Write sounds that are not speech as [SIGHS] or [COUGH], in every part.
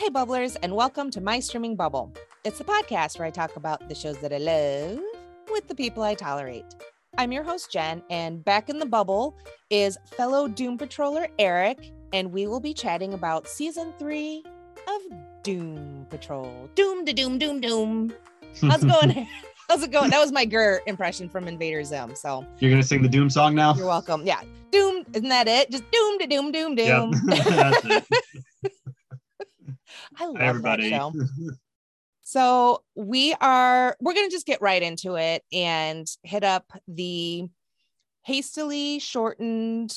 Hey, bubblers, and welcome to My Streaming Bubble. It's the podcast where I talk about the shows that I love with the people I tolerate. I'm your host, Jen, and back in the bubble is fellow Doom Patroller Eric, and we will be chatting about season three of Doom Patrol. Doom to Doom, Doom, Doom. How's it [LAUGHS] going? How's it going? That was my GIR impression from Invader Zim. So You're gonna sing the Doom song now? you're welcome. Yeah. Doom, isn't that it? Just doom to doom, doom, doom. [LAUGHS] Yep. [LAUGHS] I love Hi, everybody. that show. [LAUGHS] So we are we're gonna just get right into it and hit up the hastily shortened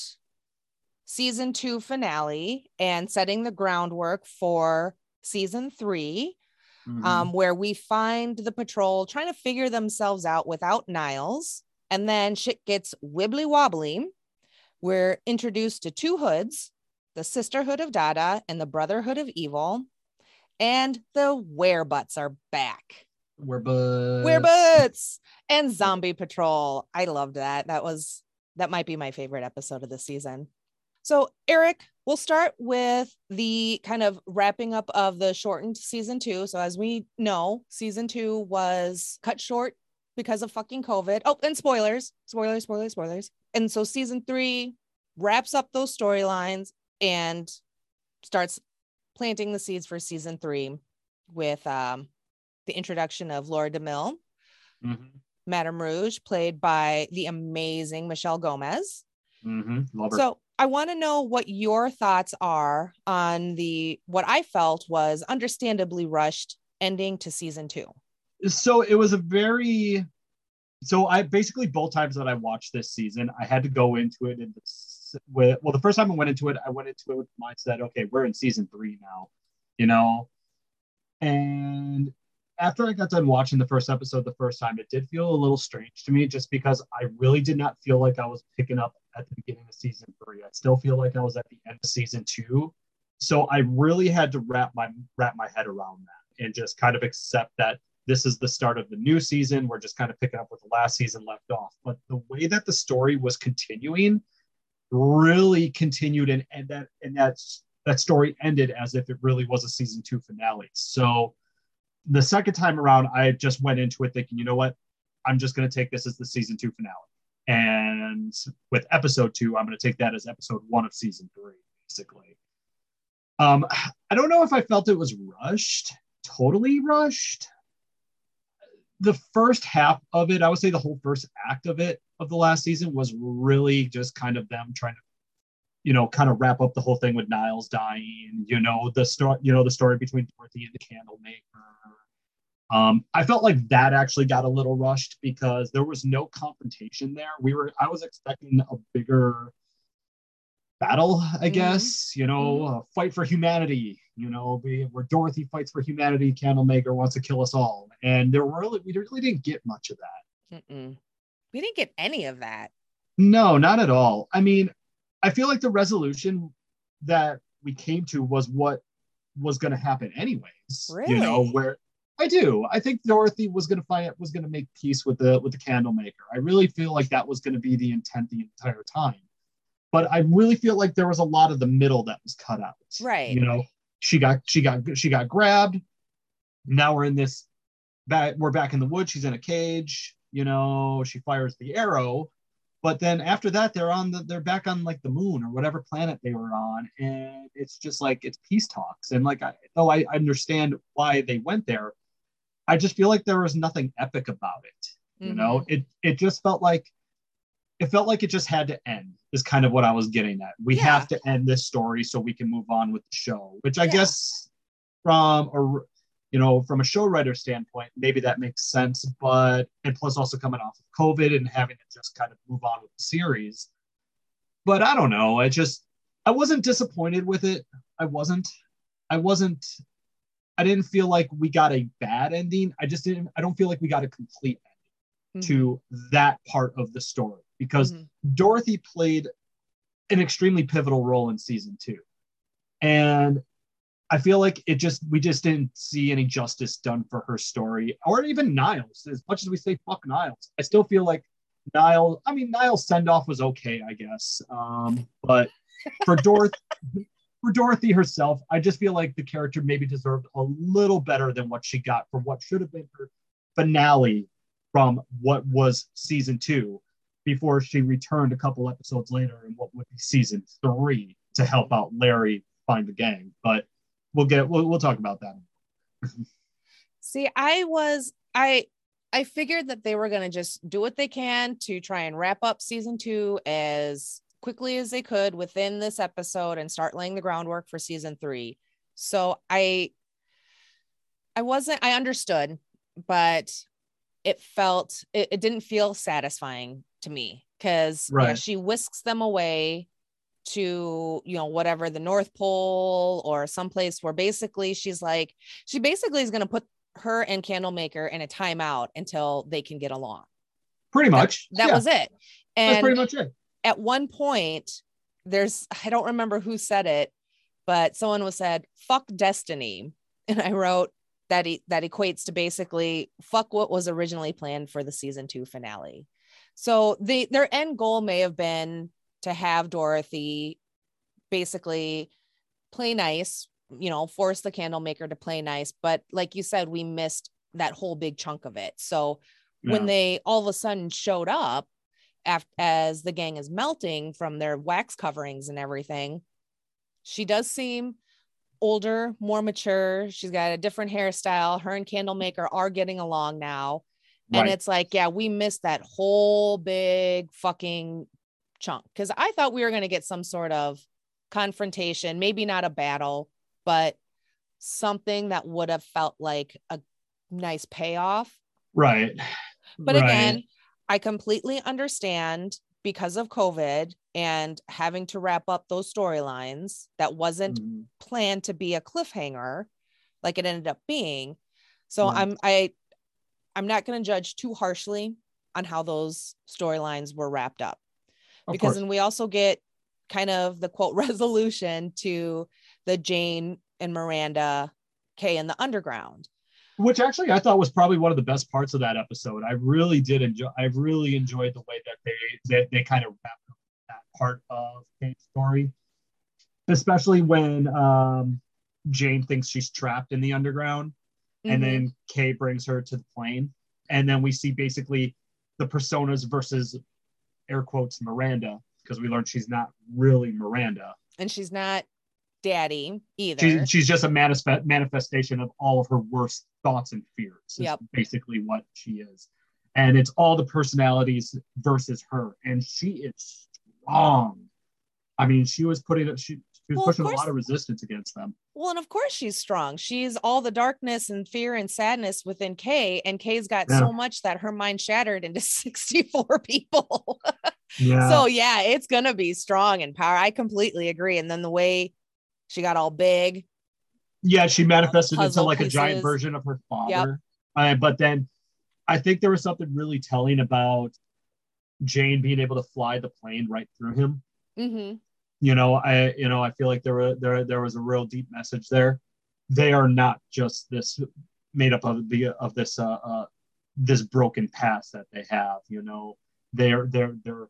season two finale and setting the groundwork for season three, Mhm. um, where we find the patrol trying to figure themselves out without Niles, and then shit gets wibbly wobbly. We're introduced to two hoods, the Sisterhood of Dada and the Brotherhood of Evil, and the Werebutts are back. We're but Werebutts and Zombie Patrol. I loved that. That was that might be my favorite episode of the season. So, Eric, we'll start with the kind of wrapping up of the shortened season two. So, as we know, season two was cut short because of fucking COVID. Oh, and spoilers, spoilers, spoilers, spoilers. And so, season three wraps up those storylines and starts planting the seeds for season three with um, the introduction of Laura DeMille, Mhm. Madame Rouge, played by the amazing Michelle Gomez. Mhm. So I want to know what your thoughts are on the what I felt was understandably rushed ending to season two. so it was a very so i basically both times that i watched this season i had to go into it in with well the first time i went into it i went into it with the mindset okay we're in season three now you know and after i got done watching the first episode the first time it did feel a little strange to me just because i really did not feel like i was picking up at the beginning of season three i still feel like i was at the end of season two so i really had to wrap my wrap my head around that and just kind of accept that this is the start of the new season. We're just kind of picking up where the last season left off. But the way that the story was continuing really continued and, and that and that's that story ended as if it really was a season two finale. So the second time around, I just went into it thinking, you know what? I'm just gonna take this as the season two finale. And with episode two, I'm gonna take that as episode one of season three, basically. Um, I don't know if I felt it was rushed, totally rushed the first half of it, I would say the whole first act of it of the last season was really just kind of them trying to, you know, kind of wrap up the whole thing with Niles dying, you know, the story, you know, the story between Dorothy and the candle maker. Um, I felt like that actually got a little rushed because there was no confrontation there. We were, I was expecting a bigger battle, I Mhm. guess, you know, a fight for humanity, you know, we, where Dorothy fights for humanity, Candlemaker wants to kill us all. And there really, we really didn't get much of that. Mm-mm. We didn't get any of that. No, not at all. I mean, I feel like the resolution that we came to was what was going to happen anyways. You know, where I do. I think Dorothy was going to find was going to make peace with the with the candlemaker. I really feel like that was going to be the intent the entire time. But I really feel like there was a lot of the middle that was cut out. Right. You know, she got she got she got grabbed. Now we're in this back we're back in the woods. She's in a cage. You know, she fires the arrow but then after that they're on the they're back on like the moon or whatever planet they were on and it's just like it's peace talks and like I, though I understand why they went there I just feel like there was nothing epic about it you know mm-hmm. it it just felt like it felt like it just had to end is kind of what I was getting at we Yeah. have to end this story so we can move on with the show which I Yeah. guess from a you know, from a show writer standpoint, maybe that makes sense. But and plus also coming off of COVID and having to just kind of move on with the series. But I don't know. I just I wasn't disappointed with it. I wasn't. I wasn't. I didn't feel like we got a bad ending. I just didn't. I don't feel like we got a complete ending mm-hmm. to that part of the story because Mhm. Dorothy played an extremely pivotal role in season two. And I feel like it just we just didn't see any justice done for her story, or even Niles. As much as we say fuck Niles, I still feel like Niles. I mean, Niles send off was okay, I guess. Um, but for Dorothy, [LAUGHS] for Dorothy herself, I just feel like the character maybe deserved a little better than what she got for what should have been her finale from what was season two before she returned a couple episodes later in what would be season three to help out Larry find the gang. But we'll get we'll, we'll talk about that. See, I was I I figured that they were going to just do what they can to try and wrap up season 2 as quickly as they could within this episode and start laying the groundwork for season 3. So I I wasn't I understood, but it felt it, it didn't feel satisfying to me because Right. yeah, she whisks them away to you know whatever the north pole or someplace where basically she's like she basically is going to put her and candlemaker in a timeout until they can get along Pretty much. that Yeah, was it that's pretty much it. at one point there's i don't remember who said it but someone was said fuck destiny [LAUGHS] and i wrote that e- that equates to basically fuck what was originally planned for the season two finale so the their end goal may have been to have dorothy basically play nice you know force the candlemaker to play nice. But like you said we missed that whole big chunk of it. So when they all of a sudden showed up after, as the gang is melting from their wax coverings and everything she does seem older more mature. She's got a different hairstyle. Her and candlemaker are getting along now and Right. it's like yeah we missed that whole big fucking chunk because i thought we were going to get some sort of confrontation maybe not a battle but something that would have felt like a nice payoff right. but Right. again, I completely understand because of COVID and having to wrap up those storylines that wasn't Mhm. planned to be a cliffhanger like it ended up being. So Right. I'm I I'm not going to judge too harshly on how those storylines were wrapped up Of because course. then we also get kind of the quote [LAUGHS] resolution to the Jane and Miranda Kay in the underground. which actually I thought was probably one of the best parts of that episode. I really did enjoy. I really enjoyed the way that they that they kind of wrapped up that part of Kate's story, especially when um, Jane thinks she's trapped in the underground, and Mhm. then Kay brings her to the plane, and then we see basically the personas versus air quotes Miranda because we learned she's not really Miranda. and she's not daddy either. She's, she's just a manifest, manifestation of all of her worst thoughts and fears. Is Yep. basically what she is. And it's all the personalities versus her. And she is strong. I mean, she was putting it, she, she was Well, pushing a lot of resistance against them. Well, and of course she's strong. She's all the darkness and fear and sadness within Kay, and Kay's got Yeah. so much that her mind shattered into [LAUGHS] 64 people. [LAUGHS] Yeah. So yeah, it's gonna be strong and power. I completely agree. And then the way she got all big, yeah, she manifested into like a giant version of her father. Uh, but then I think there was something really telling about Jane being able to fly the plane right through him. Mhm. You know i you know i feel like there were there there was a real deep message there. They are not just this made up of the of this uh, uh this broken past that they have you know. They're they're they're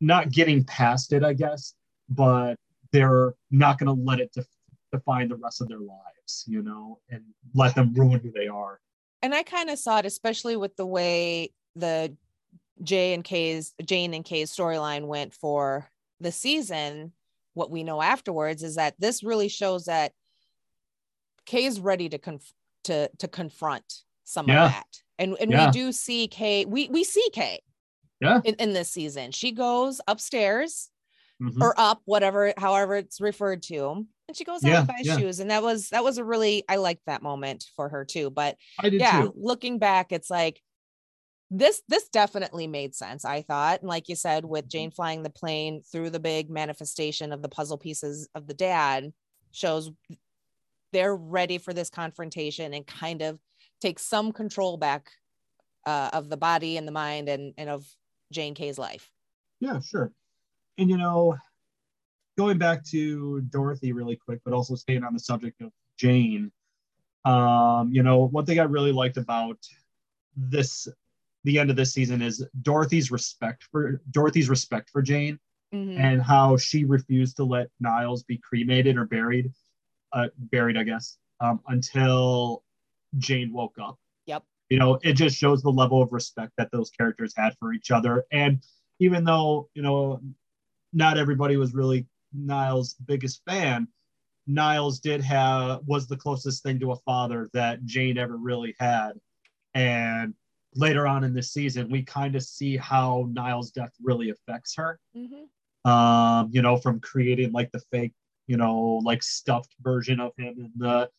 not getting past it i guess but they're not going to let it def- define the rest of their lives you know and let them ruin who they are. And I kind of saw it, especially with the way the J and Kay's Jane and Kay's storyline went for the season. What we know afterwards is that this really shows that Kay's ready to conf- to to confront some Yeah. of that, and and Yeah. we do see Kay. We we see Kay. Yeah. In, in this season, she goes upstairs Mhm. or up, whatever, however it's referred to, and she goes out and buys yeah. shoes, and that was that was a really I liked that moment for her too. But i did yeah too looking back it's like this this definitely made sense i thought and like you said with jane flying the plane through the big manifestation of the puzzle pieces of the dad shows they're ready for this confrontation and kind of take some control back uh, of the body and the mind and and of jane kay's life Yeah, sure. And you know, going back to Dorothy really quick, but also staying on the subject of Jane, um, you know, one thing I really liked about this the end of this season is Dorothy's respect for Dorothy's respect for Jane Mhm. and how she refused to let Niles be cremated or buried, uh, buried, I guess, um, until Jane woke up. Yep. You know, it just shows the level of respect that those characters had for each other. And even though, you know, not everybody was really Niles' biggest fan, Niles did have was the closest thing to a father that Jane ever really had. And later on in this season, we kind of see how Niles' death really affects her Mhm. um, you know, from creating like the fake, you know, like stuffed version of him in the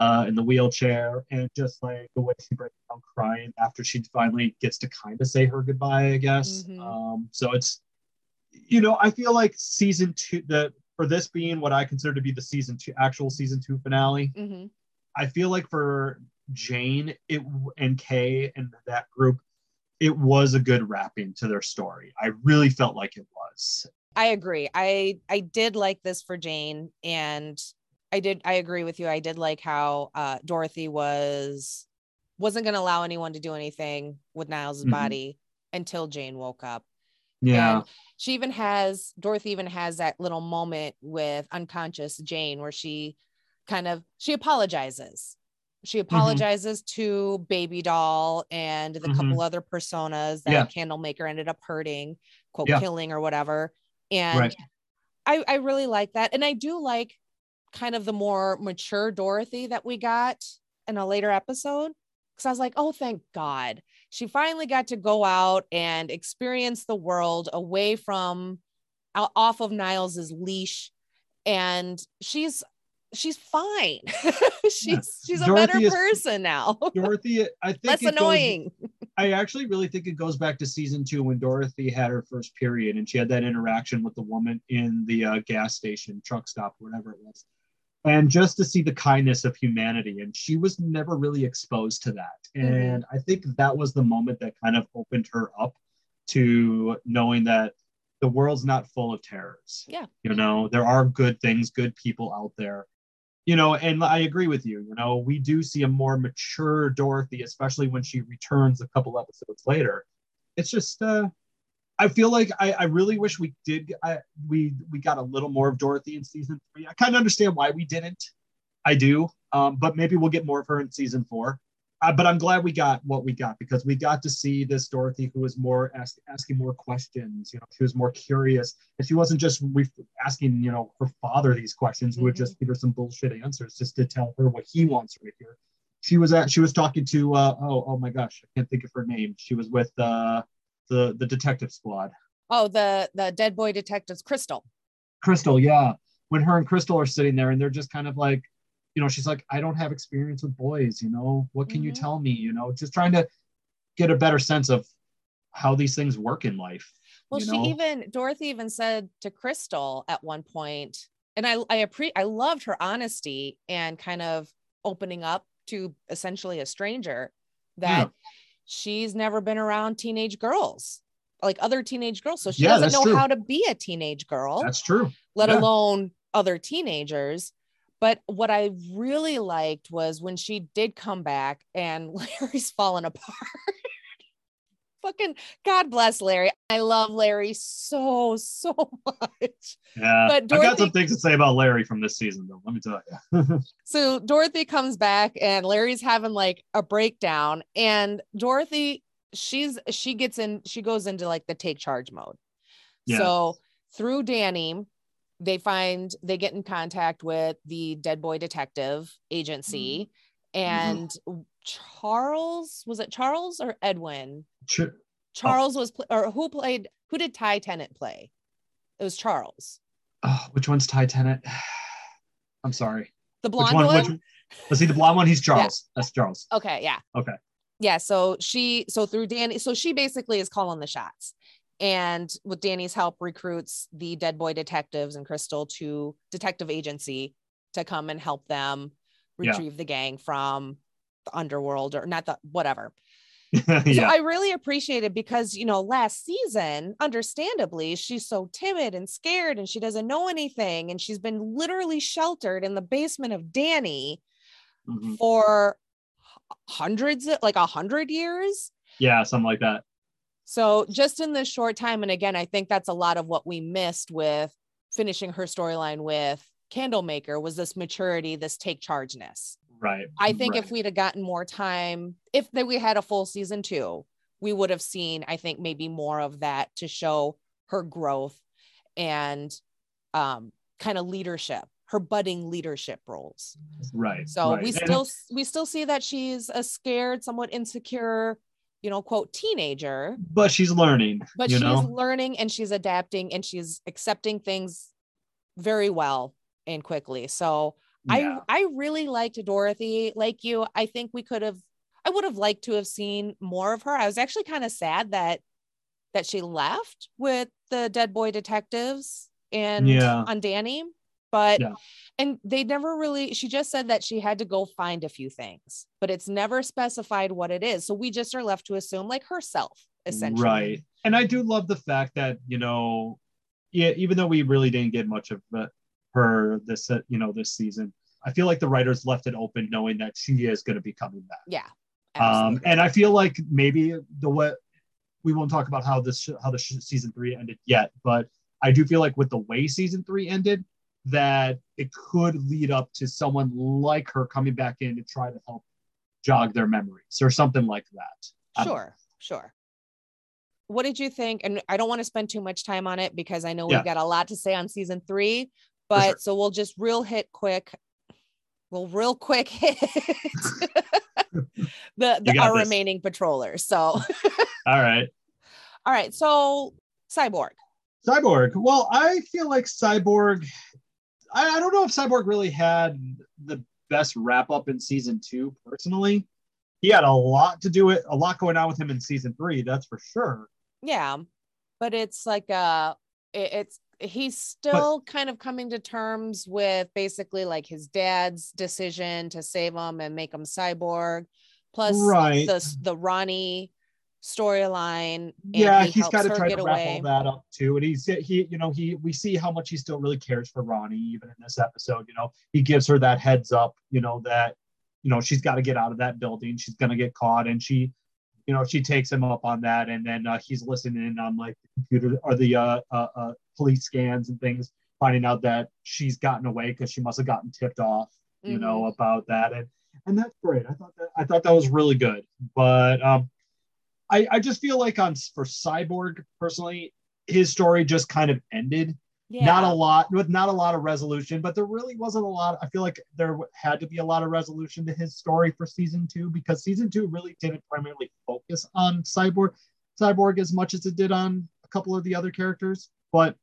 uh in the wheelchair and just like the way she breaks down crying after she finally gets to kind of say her goodbye, I guess. Mhm. Um, so it's you know, I feel like season two the for this being what I consider to be the season two actual season two finale, Mhm. I feel like for Jane it and Kay and that group, it was a good wrapping to their story. I really felt like it was. I agree. I I did like this for Jane and I did I agree with you. I did like how uh Dorothy was wasn't going to allow anyone to do anything with Niles' Mhm. body until Jane woke up. Yeah. And she even has Dorothy even has that little moment with unconscious Jane where she kind of she apologizes. She Mm-hmm. apologizes to Baby Doll and the Mhm. couple other personas that Yeah. Candlemaker ended up hurting, quote Yeah. killing or whatever. And Right. I, I really like that. And I do like kind of the more mature Dorothy that we got in a later episode. Cause I was like, oh, thank God. She finally got to go out and experience the world away from off of Niles's leash. And she's she's fine. [LAUGHS] she's she's a Dorothy better is- person now. [LAUGHS] Dorothy, I think Less it goes- annoying. [LAUGHS] I actually really think it goes back to season two when Dorothy had her first period and she had that interaction with the woman in the uh, gas station, truck stop, whatever it was. And just to see the kindness of humanity. And she was never really exposed to that. Mm-hmm. And I think that was the moment that kind of opened her up to knowing that the world's not full of terrors. Yeah. You know, there are good things, good people out there. You know, and I agree with you. You know, we do see a more mature Dorothy, especially when she returns a couple episodes later. It's just, uh, I feel like I, I really wish we did. I, we we got a little more of Dorothy in season three. I kind of understand why we didn't. I do, um, but maybe we'll get more of her in season four. But I'm glad we got what we got because we got to see this Dorothy who was more ask, asking more questions. You know, she was more curious, and she wasn't just re- asking you know her father these questions, who would just give her some bullshit answers just to tell her what he wants her to hear. She was at she was talking to uh, oh oh my gosh I can't think of her name. She was with uh, the the detective squad. Oh, the the dead boy detectives, Crystal. Crystal, yeah. When her and Crystal are sitting there and they're just kind of like, you know, she's like, I don't have experience with boys, you know, what can you Mhm. tell me? You know, just trying to get a better sense of how these things work in life. Well, you she know? even Dorothy even said to Crystal at one point, and I I appre- I loved her honesty and kind of opening up to essentially a stranger that she's never been around teenage girls, like other teenage girls, so she Yeah, doesn't know true. how to be a teenage girl, That's true. let yeah. alone other teenagers. But what I really liked was when she did come back and [LAUGHS] Larry's falling apart. [LAUGHS] Fucking God bless Larry. I love Larry so, so [LAUGHS] much. Yeah. But I've got some things to say about Larry from this season, though. Let me tell you. So Dorothy comes back and Larry's having like a breakdown. And Dorothy, she's she gets in, she goes into like the take charge mode. Yeah. So through Danny, they find they get in contact with the dead boy detective agency mm-hmm. and Charles was it Charles or Edwin? Ch- oh. Charles was pl- or who played who did Ty Tennant play? It was Charles. oh, which one's Ty Tennant? [SIGHS] I'm sorry. The Which blonde one? one? Which, let's see the blonde one. He's Charles. That's Charles. Okay, yeah. Okay. Yeah, so she so through Danny, so she basically is calling the shots. And with Danny's help recruits the dead boy detectives and Crystal to detective agency to come and help them Yeah. retrieve the gang from the underworld or not the whatever. [LAUGHS] yeah. So I really appreciate it because, you know, last season, understandably, she's so timid and scared and she doesn't know anything. And she's been literally sheltered in the basement of Danny Mhm. for hundreds, like a hundred years. yeah. Something like that. So just in this short time, and again, I think that's a lot of what we missed with finishing her storyline with Candlemaker was this maturity, this take chargeness. Right. I think right. if we'd have gotten more time, if that we had a full season two, we would have seen, I think, maybe more of that to show her growth and um, kind of leadership, her budding leadership roles. Right. So right. we And still we still see that she's a scared, somewhat insecure, you know, quote teenager, but she's learning. but she's know? learning and she's adapting and she's accepting things very well and quickly. So Yeah. I I really liked Dorothy. Like you, I think we could have I would have liked to have seen more of her. I was actually kind of sad that that she left with the dead boy detectives and Yeah. on Danny. But Yeah. and they never really she just said that she had to go find a few things, but it's never specified what it is. So we just are left to assume like herself, essentially. Right. And I do love the fact that, you know, yeah, even though we really didn't get much of uh, her this, uh, you know, this season, I feel like the writers left it open knowing that she is going to be coming back. Yeah. Um, and I feel like maybe the way we won't talk about how this, how the sh- season three ended yet, but I do feel like with the way season three ended, that it could lead up to someone like her coming back in to try to help jog their memories or something like that. Sure, sure. What did you think? And I don't want to spend too much time on it because I know Yeah. we've got a lot to say on season three, but sure. so we'll just real hit quick. We'll real quick hit [LAUGHS] the, the our this. remaining patrollers. So [LAUGHS] All right. all right, so cyborg. Cyborg. Well, I feel like Cyborg. I, I don't know if Cyborg really had the best wrap up in season two. Personally, he had a lot to do it, a lot going on with him in season three. That's for sure. Yeah. But it's like uh it- it's he's still kind of coming to terms with basically like his dad's decision to save him and make him cyborg plus right. the the Ronnie storyline. yeah, he he's helps kind of her trying get to wrap away. all that up too. And he's he, you know, he we see how much he still really cares for Ronnie, even in this episode. You know, he gives her that heads up, you know, that you know she's got to get out of that building. She's gonna get caught, and she, you know, she takes him up on that, and then uh, he's listening on like the computer or the uh, uh, uh, police scans and things, finding out that she's gotten away because she must have gotten tipped off, you know, Mm-hmm. about that, and and that's great. I thought that I thought that was really good, but um. I, I just feel like on for Cyborg personally, his story just kind of ended. Yeah. Not a lot with not a lot of resolution, but there really wasn't a lot. I feel like there had to be a lot of resolution to his story for season two because season two really didn't primarily focus on Cyborg, Cyborg as much as it did on a couple of the other characters. But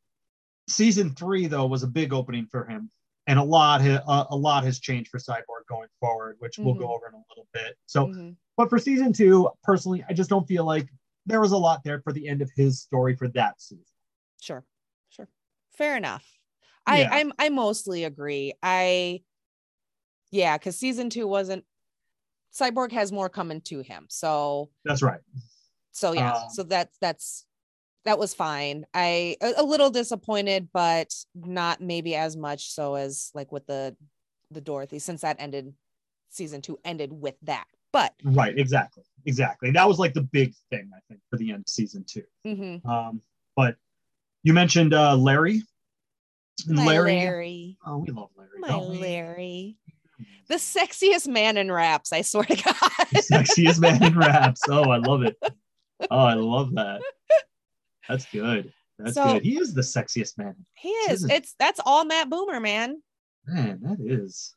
season three though was a big opening for him, and a lot a, a lot has changed for Cyborg going forward, which we'll go over in a little bit. So Mhm. But for season two, personally, I just don't feel like there was a lot there for the end of his story for that season. Sure. Sure. Fair enough. I Yeah. I'm I mostly agree. I yeah, because season two wasn't Cyborg has more coming to him. So That's right. so yeah, Um, so that's that's that was fine. I a, a little disappointed, but not maybe as much so as like with the the Dorothy, since that ended season two ended with that. But Right. Exactly. Exactly. That was like the big thing, I think, for the end of season two. mhm. Um, but you mentioned uh, Larry. My Larry. Larry, Oh, we love Larry. my? Larry, the sexiest man in raps. I swear to God. Sexiest man in raps. Oh, I love it. Oh, I love that. That's good. That's So- good. He is the sexiest man. He is. Isn't- It's that's all Matt Bomer, man. Man, that is.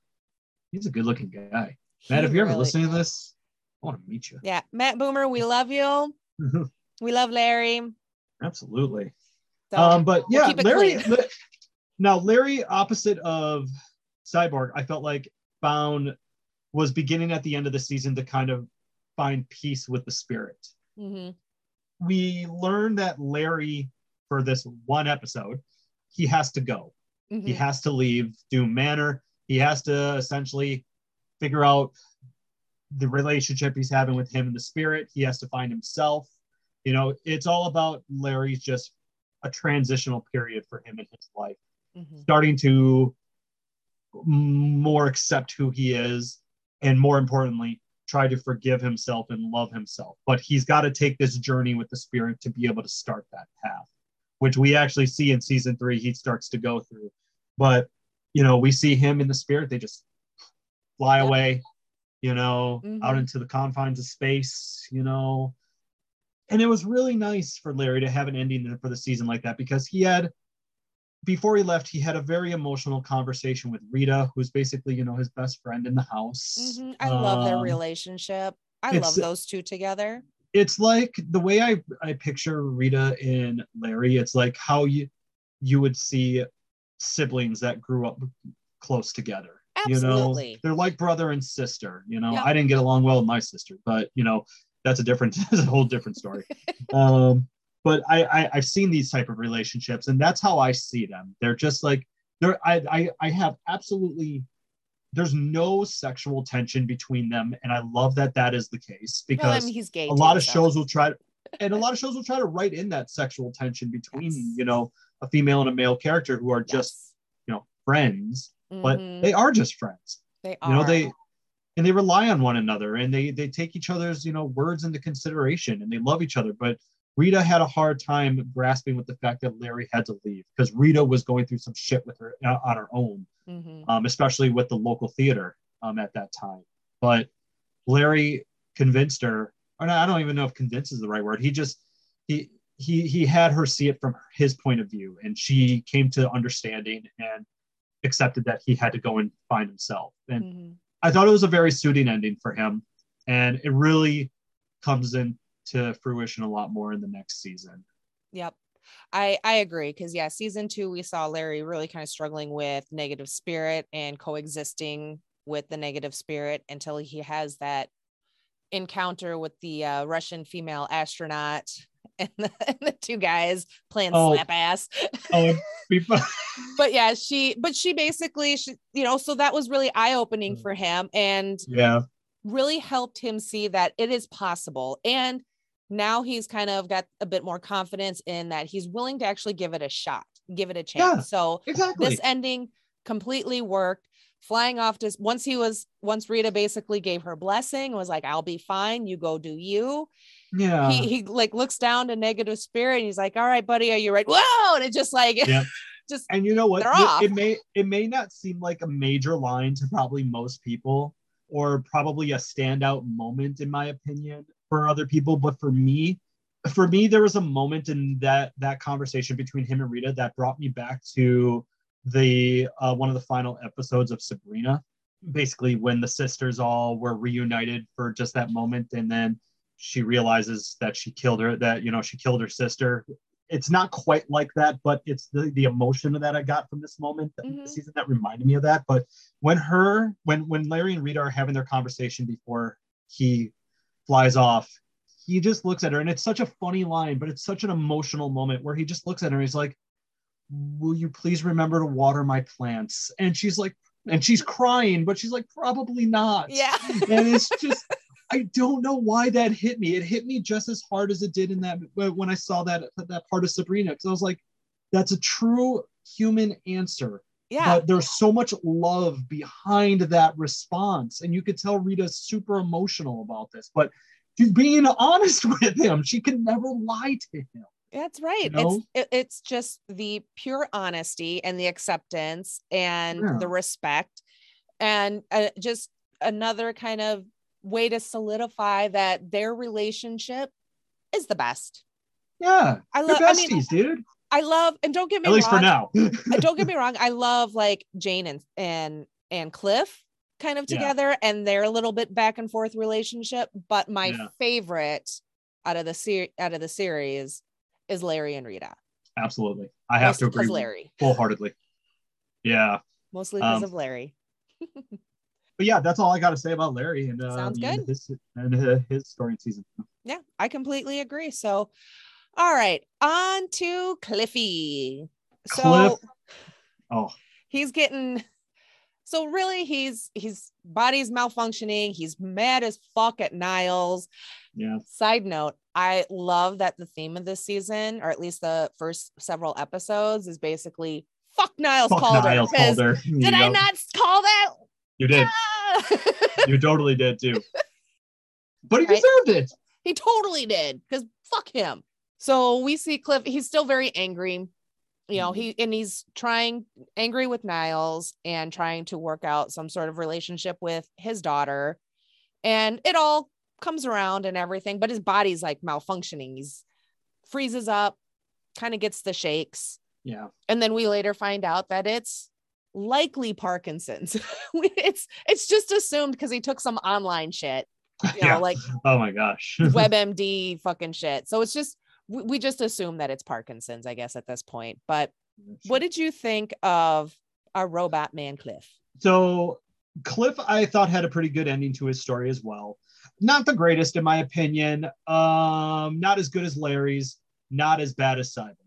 He's a good looking guy. He Matt, if you're ever really- listening to this, I want to meet you. Yeah, Matt Bomer, we love you. [LAUGHS] We love Larry. Absolutely. So um, but we'll yeah, Larry. La- now, Larry, opposite of Cyborg, I felt like found was beginning at the end of the season to kind of find peace with the spirit. Mm-hmm. We learned that Larry, for this one episode, he has to go. He Mhm. has to leave Doom Manor. He has to essentially figure out the relationship he's having with him and the spirit. He has to find himself. You know, it's all about Larry's just a transitional period for him in his life, Mhm. starting to more accept who he is, and more importantly, try to forgive himself and love himself. But he's got to take this journey with the spirit to be able to start that path, which we actually see in season three, he starts to go through. But, you know, we see him in the spirit, they just fly away, you know, Mhm. out into the confines of space, you know. And it was really nice for Larry to have an ending for the season like that because he had before he left, he had a very emotional conversation with Rita, who's basically, you know, his best friend in the house. Mhm. I love their Um, relationship. I love those two together. It's like the way I, I picture Rita and Larry, it's like how you you would see siblings that grew up close together. Absolutely. You know, they're like brother and sister. You know, Yep. I didn't get along well with my sister, but you know, that's a different, [LAUGHS] that's a whole different story. [LAUGHS] um, but I, I I've seen these type of relationships, and that's how I see them. They're just like they're I I, I have absolutely there's no sexual tension between them, and I love that that is the case Well, I because mean, he's gay. a too, lot of so- shows will try to and a lot of shows will try to write in that sexual tension between Yes. you know a female and a male character who are just you know friends but Mhm. they are just friends they are. you know they and they rely on one another and they they take each other's you know words into consideration and they love each other but rita had a hard time grasping with the fact that larry had to leave because rita was going through some shit with her uh, on her own Mhm. um, especially with the local theater um, at that time. But Larry convinced her, or I don't even know if "convince" is the right word. He just he he he had her see it from his point of view, and she came to understanding and accepted that he had to go and find himself. And Mhm. I thought it was a very suiting ending for him, and it really comes into fruition a lot more in the next season. Yep. I I agree because yeah, season two we saw Larry really kind of struggling with negative spirit and coexisting with the negative spirit until he has that encounter with the uh, Russian female astronaut [LAUGHS] and the, and the two guys playing Oh. slap ass. Oh, and [LAUGHS] before, but yeah, she but she basically she you know so that was really eye opening Mm. for him and yeah, really helped him see that it is possible. And now he's kind of got a bit more confidence in that he's willing to actually give it a shot, give it a chance. Yeah, So exactly. this ending completely worked. Flying off to once he was once Rita basically gave her blessing, was like, I'll be fine, you go do you. Yeah, he he like looks down to negative spirit and he's like, All right, buddy, are you ready? Whoa! And it just like Yeah. [LAUGHS] just and you know what off. it may it may not seem like a major line to probably most people or probably a standout moment in my opinion for other people but for me for me there was a moment in that that conversation between him and rita that brought me back to the uh, one of the final episodes of sabrina basically when the sisters all were reunited for just that moment and then she realizes that she killed her that you know she killed her sister it's not quite like that, but it's the, the emotion that I got from this moment Mhm. this season that reminded me of that. But when her when when Larry and Rita are having their conversation before he flies off, he just looks at her and it's such a funny line, but it's such an emotional moment where he just looks at her and he's like, Will you please remember to water my plants? And she's like, and she's crying, but she's like, probably not yeah. and it's just I don't know why that hit me. It hit me just as hard as it did in that when I saw that that part of Sabrina because I was like, that's a true human answer. Yeah. But there's so much love behind that response, and you could tell Rita's super emotional about this. But she's being honest [LAUGHS] with him. She can never lie to him. That's right. know? It's it's just the pure honesty and the acceptance and Yeah. the respect, and uh, just another kind of way to solidify that their relationship is the best. Yeah, I love. I besties, mean, dude. I love, and don't get me At least wrong. for now. [LAUGHS] uh, don't get me wrong. I love like Jane and and and Cliff kind of Yeah. together and their little bit back and forth relationship. But my Yeah. favorite out of the ser- out of the series is Larry and Rita. Absolutely, I have to agree Larry. full heartedly. Yeah. Mostly because Um, of Larry. [LAUGHS] but yeah, that's all I got to say about Larry and uh, Sounds the end of good. His, and uh, his story and season. Yeah, I completely agree. So, all right, on to Cliffy. So Cliff. Oh, he's getting. So really, he's he's body's malfunctioning. He's mad as fuck at Niles. yeah. Side note, I love that the theme of this season, or at least the first several episodes, is basically fuck Niles Fuck Calder. Niles Calder. Did I not call that? You did. You totally did too. [LAUGHS] but he Right. deserved it. He totally did because fuck him. So we see Cliff, he's still very angry. You know, Mhm. he and he's trying angry with Niles and trying to work out some sort of relationship with his daughter. And it all comes around and everything, but his body's like malfunctioning. He's freezes up, kind of gets the shakes. Yeah. And then we later find out that it's likely Parkinson's. [LAUGHS] it's it's just assumed because he took some online shit, [LAUGHS] you know, yeah. like Oh my gosh. [LAUGHS] WebMD fucking shit. So it's just we, we just assume that it's Parkinson's, I guess, at this point. But what did you think of our robot man Cliff? So Cliff, I thought had a pretty good ending to his story as well. Not the greatest, in my opinion. Um, not as good as Larry's. Not as bad as Cyborg's.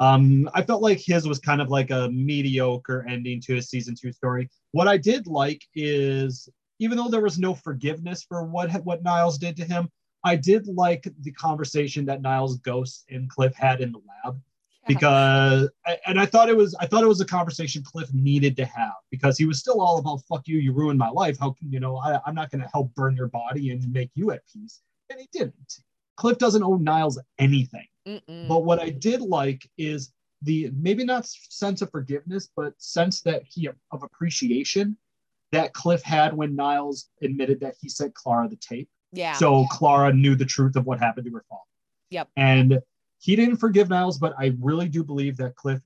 Um, I felt like his was kind of like a mediocre ending to his season two story. What I did like is, even though there was no forgiveness for what what Niles did to him, I did like the conversation that Niles Ghost and Cliff had in the lab because and I thought it was I thought it was a conversation Cliff needed to have because he was still all about fuck you, you ruined my life. How can you know I, I'm not gonna help burn your body and make you at peace. And he didn't. Cliff doesn't owe Niles anything. Mm-mm. But what I did like is the maybe not sense of forgiveness, but sense that he of appreciation that Cliff had when Niles admitted that he sent Clara the tape. yeah. So Clara knew the truth of what happened to her father. Yep. And he didn't forgive Niles, but I really do believe that Cliff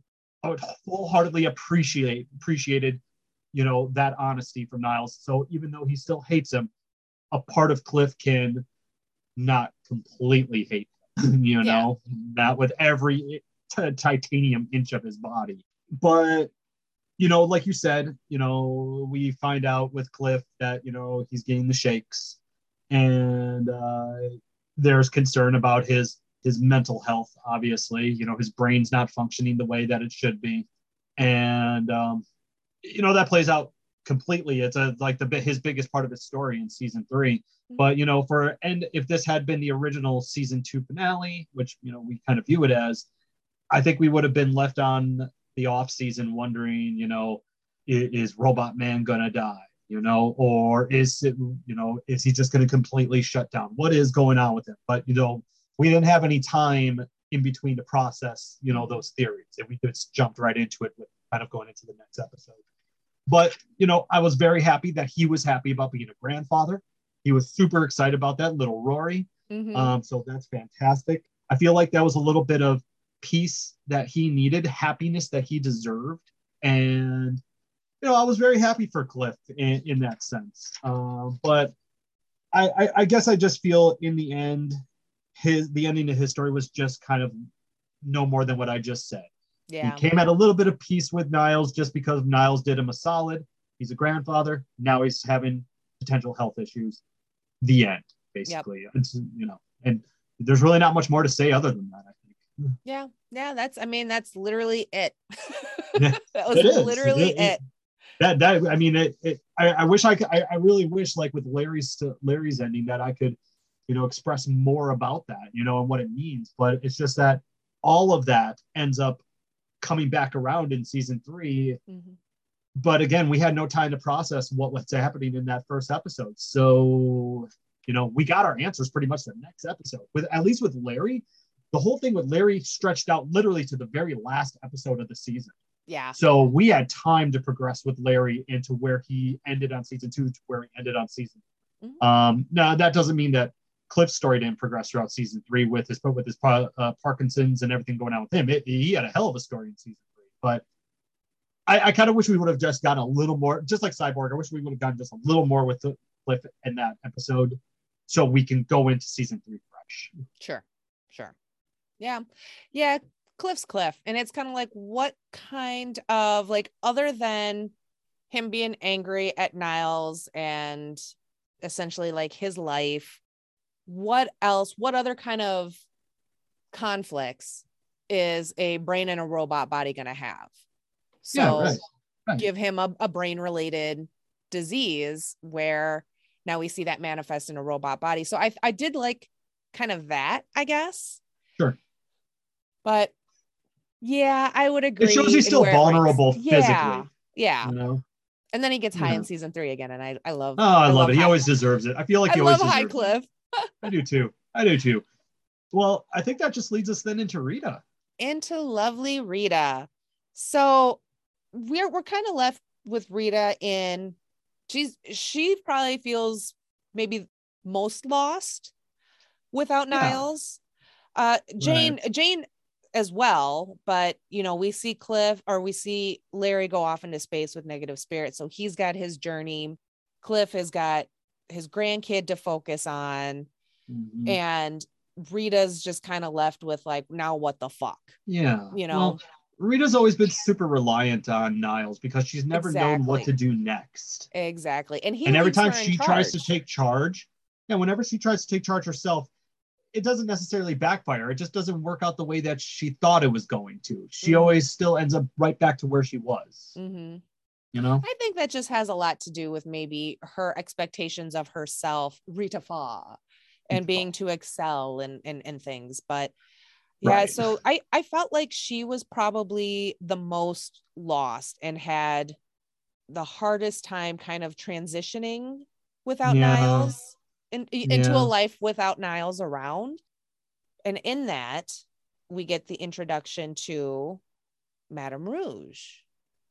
would wholeheartedly appreciate appreciated, you know, that honesty from Niles. So even though he still hates him, a part of Cliff can not completely hate [LAUGHS] you Yeah. know, not with every t- titanium inch of his body. But you know, like you said, you know, we find out with Cliff that you know he's getting the shakes, and uh, there's concern about his his mental health. Obviously, you know, his brain's not functioning the way that it should be, and um, you know that plays out completely. It's a like the his biggest part of his story in season three. But mm-hmm. you know, for and if this had been the original season two finale, which you know we kind of view it as, I think we would have been left on the off season wondering, you know, is, is Robot Man gonna die? You know, or is it, you know, is he just gonna completely shut down? What is going on with him? But you know, we didn't have any time in between to process, you know, those theories, and we just jumped right into it with kind of going into the next episode. But you know, I was very happy that he was happy about being a grandfather. He was super excited about that little Rory. Mhm. Um, so that's fantastic. I feel like that was a little bit of peace that he needed, happiness that he deserved, and you know I was very happy for Cliff in, in that sense. Um, but I, I, I guess I just feel in the end, his the ending of his story was just kind of no more than what I just said. yeah. He came at a little bit of peace with Niles just because Niles did him a solid. He's a grandfather. Now he's having potential health issues. The end, basically. It's you know, and there's really not much more to say other than that. I think. Yeah. Yeah. That's, I mean, that's literally it. [LAUGHS] That was it literally It- it. That that I mean, it. it I, I wish I could. I, I really wish, like with Larry's Larry's ending, that I could, you know, express more about that, you know, and what it means. But it's just that all of that ends up coming back around in season three Mhm. But again, we had no time to process what was happening in that first episode. So, you know, we got our answers pretty much the next episode. With at least with Larry, the whole thing with Larry stretched out literally to the very last episode of the season. Yeah. So we had time to progress with Larry into where he ended on season two to where he ended on season. Mhm. Um, now that doesn't mean that Cliff's story didn't progress throughout season three with his with his uh, Parkinson's and everything going on with him. It, he had a hell of a story in season three, but I, I kind of wish we would have just gotten a little more, just like Cyborg. I wish we would have gotten just a little more with the Cliff in that episode, so we can go into season three fresh. Sure. Sure. Yeah. Yeah. Cliff's Cliff. And it's kind of like, what kind of, like, other than him being angry at Niles and essentially like his life, what else, what other kind of conflicts is a brain and a robot body going to have? So, yeah, right. right. give him a, a brain related disease where now we see that manifest in a robot body. So I I did like kind of that, I guess. Sure. But yeah, I would agree. It shows he's still where it ranks. vulnerable Yeah, physically. Yeah. You know? And then he gets high Yeah. in season three again. And I, I love Oh, I, love it. He always Cliff. deserves it. I feel like I he always love High deserves it. Cliff. [LAUGHS] I do too. I do too. Well, I think that just leads us then into Rita. Into lovely Rita. So we're we're kind of left with Rita in she's she probably feels maybe most lost without Yeah. Niles. Uh Jane Jane as well, but you know, we see Cliff or we see Larry go off into space with negative spirit. So he's got his journey. Cliff has got his grandkid to focus on Mhm. and Rita's just kind of left with like now what the fuck. yeah. you know. Well, Rita's always been super reliant on Niles because she's never known what to do next. Exactly. And he and every time she tries to take charge, and whenever she tries to take charge herself, it doesn't necessarily backfire. It just doesn't work out the way that she thought it was going to. She Mhm. always still ends up right back to where she was. Mhm. You know? I think that just has a lot to do with maybe her expectations of herself, Rita Farr, and Rita being to excel and and and things. But yeah, Right. so I I felt like she was probably the most lost and had the hardest time kind of transitioning without Yeah. Niles in, into Yeah. a life without Niles around. And in that, we get the introduction to Madame Rouge.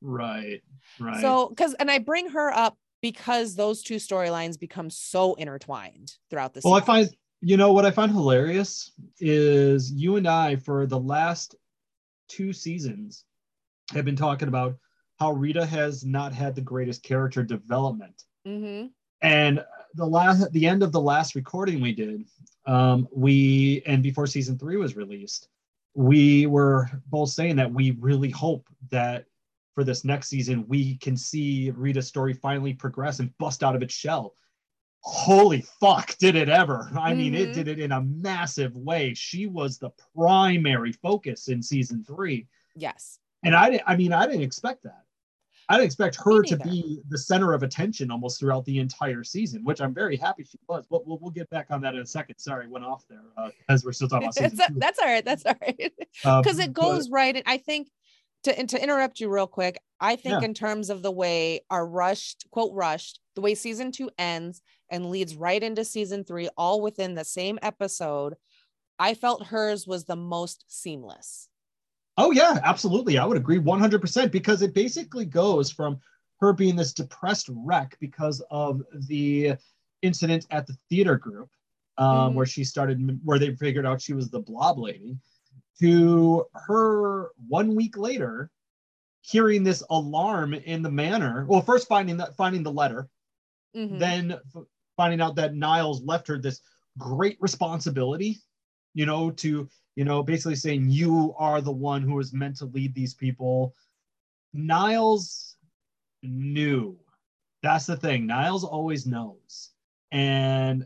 Right. Right. So, because, and I bring her up because those two storylines become so intertwined throughout the well, I find you know what I find hilarious is you and I for the last two seasons have been talking about how Rita has not had the greatest character development. Mhm. and the last the end of the last recording we did um we and before season three was released we were both saying that we really hope that for this next season we can see rita's story finally progress and bust out of its shell holy fuck did it ever i mean it Mhm. did it in a massive way she was the primary focus in season three Yes. and I, I mean, I didn't expect that. I didn't expect her to be the center of attention almost throughout the entire season, which I'm very happy she was. But we'll, we'll get back on that in a second. Sorry, went off there uh, as we're still talking about season [LAUGHS] two. that's all right. That's all right. [LAUGHS] Uh, Because it but- goes right. And I think to, and to interrupt you real quick, I think Yeah. in terms of the way our rushed, quote, rushed, the way season two ends and leads right into season three, all within the same episode, I felt hers was the most seamless. Oh yeah, absolutely. I would agree 100% because it basically goes from her being this depressed wreck because of the incident at the theater group, um, Mhm. where she started, where they figured out she was the blob lady, to her one week later hearing this alarm in the manor. Well, first finding that finding the letter, Mhm. then f- finding out that Niles left her this great responsibility, you know, to, you know, basically saying you are the one who is meant to lead these people. Niles knew. That's the thing. Niles always knows. And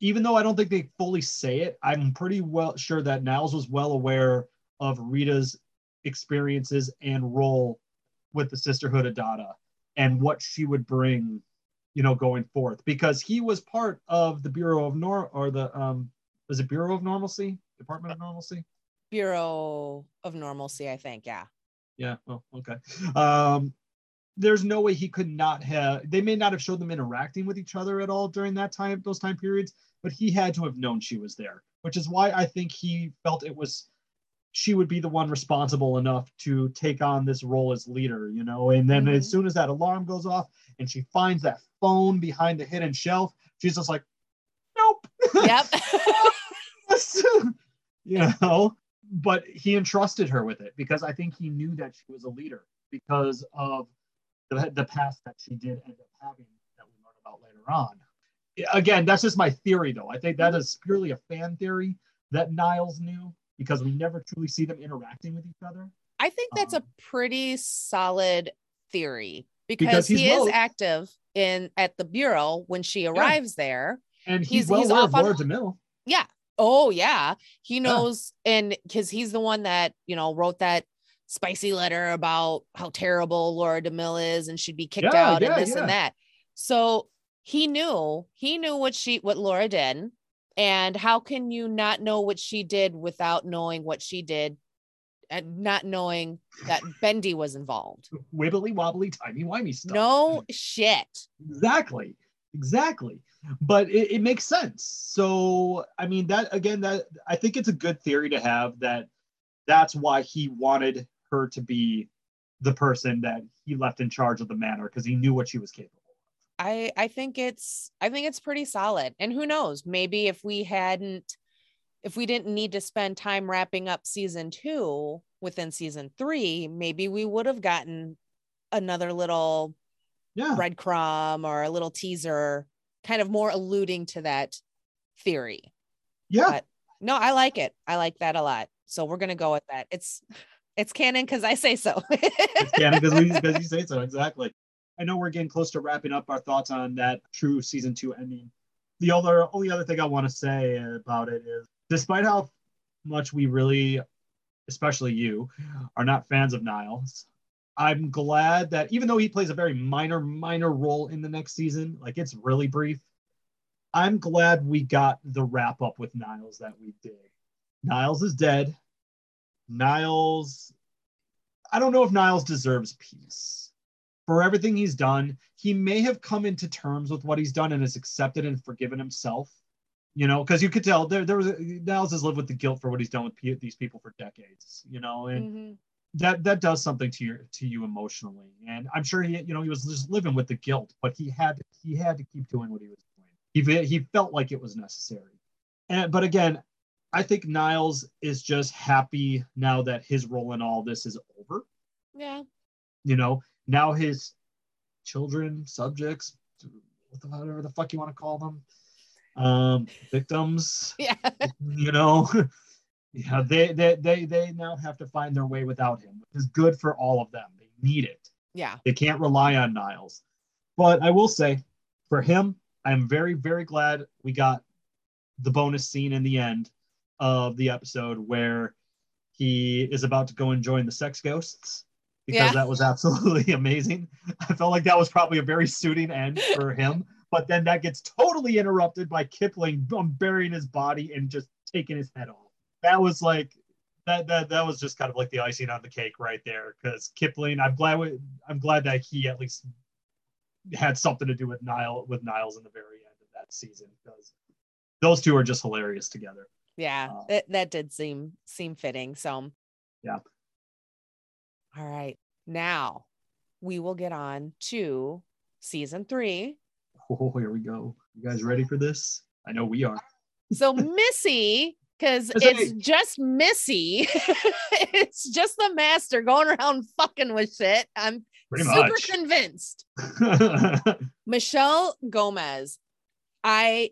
even though I don't think they fully say it, I'm pretty well sure that Niles was well aware of Rita's experiences and role with the Sisterhood of Dada and what she would bring, you know, going forth because he was part of the Bureau of Nor or the um was it Bureau of Normalcy, Department of Normalcy? Bureau of Normalcy, I think. Yeah. Yeah. Oh, okay. Um, there's no way he could not have. They may not have showed them interacting with each other at all during that time, those time periods, but he had to have known she was there, which is why I think he felt it was she would be the one responsible enough to take on this role as leader, you know. And then as Mhm. soon as that alarm goes off and she finds that phone behind the hidden shelf, she's just like, nope. Yep. [LAUGHS] you know but he entrusted her with it because i think he knew that she was a leader because of the, the past that she did end up having that we learn about later on. Again that's just my theory though. I think that is purely a fan theory that niles knew because we never truly see them interacting with each other. I think that's a Um, pretty solid theory because, Because he is active in at the bureau when she arrives there. and he's, He's- well he's aware off of on- demille Yeah. Oh yeah. He knows and because he's the one that, you know, wrote that spicy letter about how terrible Laura DeMille is and she'd be kicked Yeah, out yeah, and this yeah. and that. So he knew, he knew what she what Laura did. And how can you not know what she did without knowing what she did and not knowing that Bendy was involved? wibbly wobbly timey wimey stuff No shit. exactly Exactly. But it, it makes sense. So, I mean, that again, that I think it's a good theory to have that that's why he wanted her to be the person that he left in charge of the manor because he knew what she was capable of. I I think it's I think it's pretty solid. And who knows, maybe if we hadn't if we didn't need to spend time wrapping up season 2 within season 3, maybe we would have gotten another little Yeah. breadcrumb or a little teaser kind of more alluding to that theory. Yeah. But no, I like it. I like that a lot. So we're gonna go with that. It's it's canon because I say so. [LAUGHS] it's canon because we because you say so exactly. I know we're getting close to wrapping up our thoughts on that true season two ending. The other only other thing I want to say about it is, despite how much we really, especially you, are not fans of Niles, I'm glad that even though he plays a very minor minor role in the next season, like it's really brief. I'm glad we got the wrap up with Niles that we did. Niles is dead. Niles, I don't know if Niles deserves peace for everything he's done. He may have come into terms with what he's done and has accepted and forgiven himself. You know, because you could tell there there was Niles has lived with the guilt for what he's done with pe- these people for decades. You know, and Mhm. that that does something to your to you emotionally. And I'm sure he you know he was just living with the guilt, but he had he had to keep doing what he was doing. He he felt like it was necessary. And but again, I think Niles is just happy now that his role in all this is over. Yeah. You know, now his children, subjects, whatever the fuck you want to call them, um, victims, [LAUGHS] Yeah. you know, [LAUGHS] yeah, they, they they they now have to find their way without him, which is good for all of them. They need it. Yeah. They can't rely on Niles. But I will say, for him, I'm very, very glad we got the bonus scene in the end of the episode where he is about to go and join the sex ghosts because Yeah. that was absolutely [LAUGHS] amazing. I felt like that was probably a very suiting end for him. But then that gets totally interrupted by Kipling um, burying his body and just taking his head off. That was like that that that was just kind of like the icing on the cake right there. Because Kipling, I'm glad we, I'm glad that he at least had something to do with Nile with Niles in the very end of that season because those two are just hilarious together. Yeah. Uh, that, that did seem seem fitting. So Yeah. All right. Now we will get on to season three. Oh, here we go. You guys ready for this? I know we are. So Missy, because It's like- just Missy, [LAUGHS] it's just the master going around fucking with shit. I'm super much. convinced. [LAUGHS] Michelle Gomez, I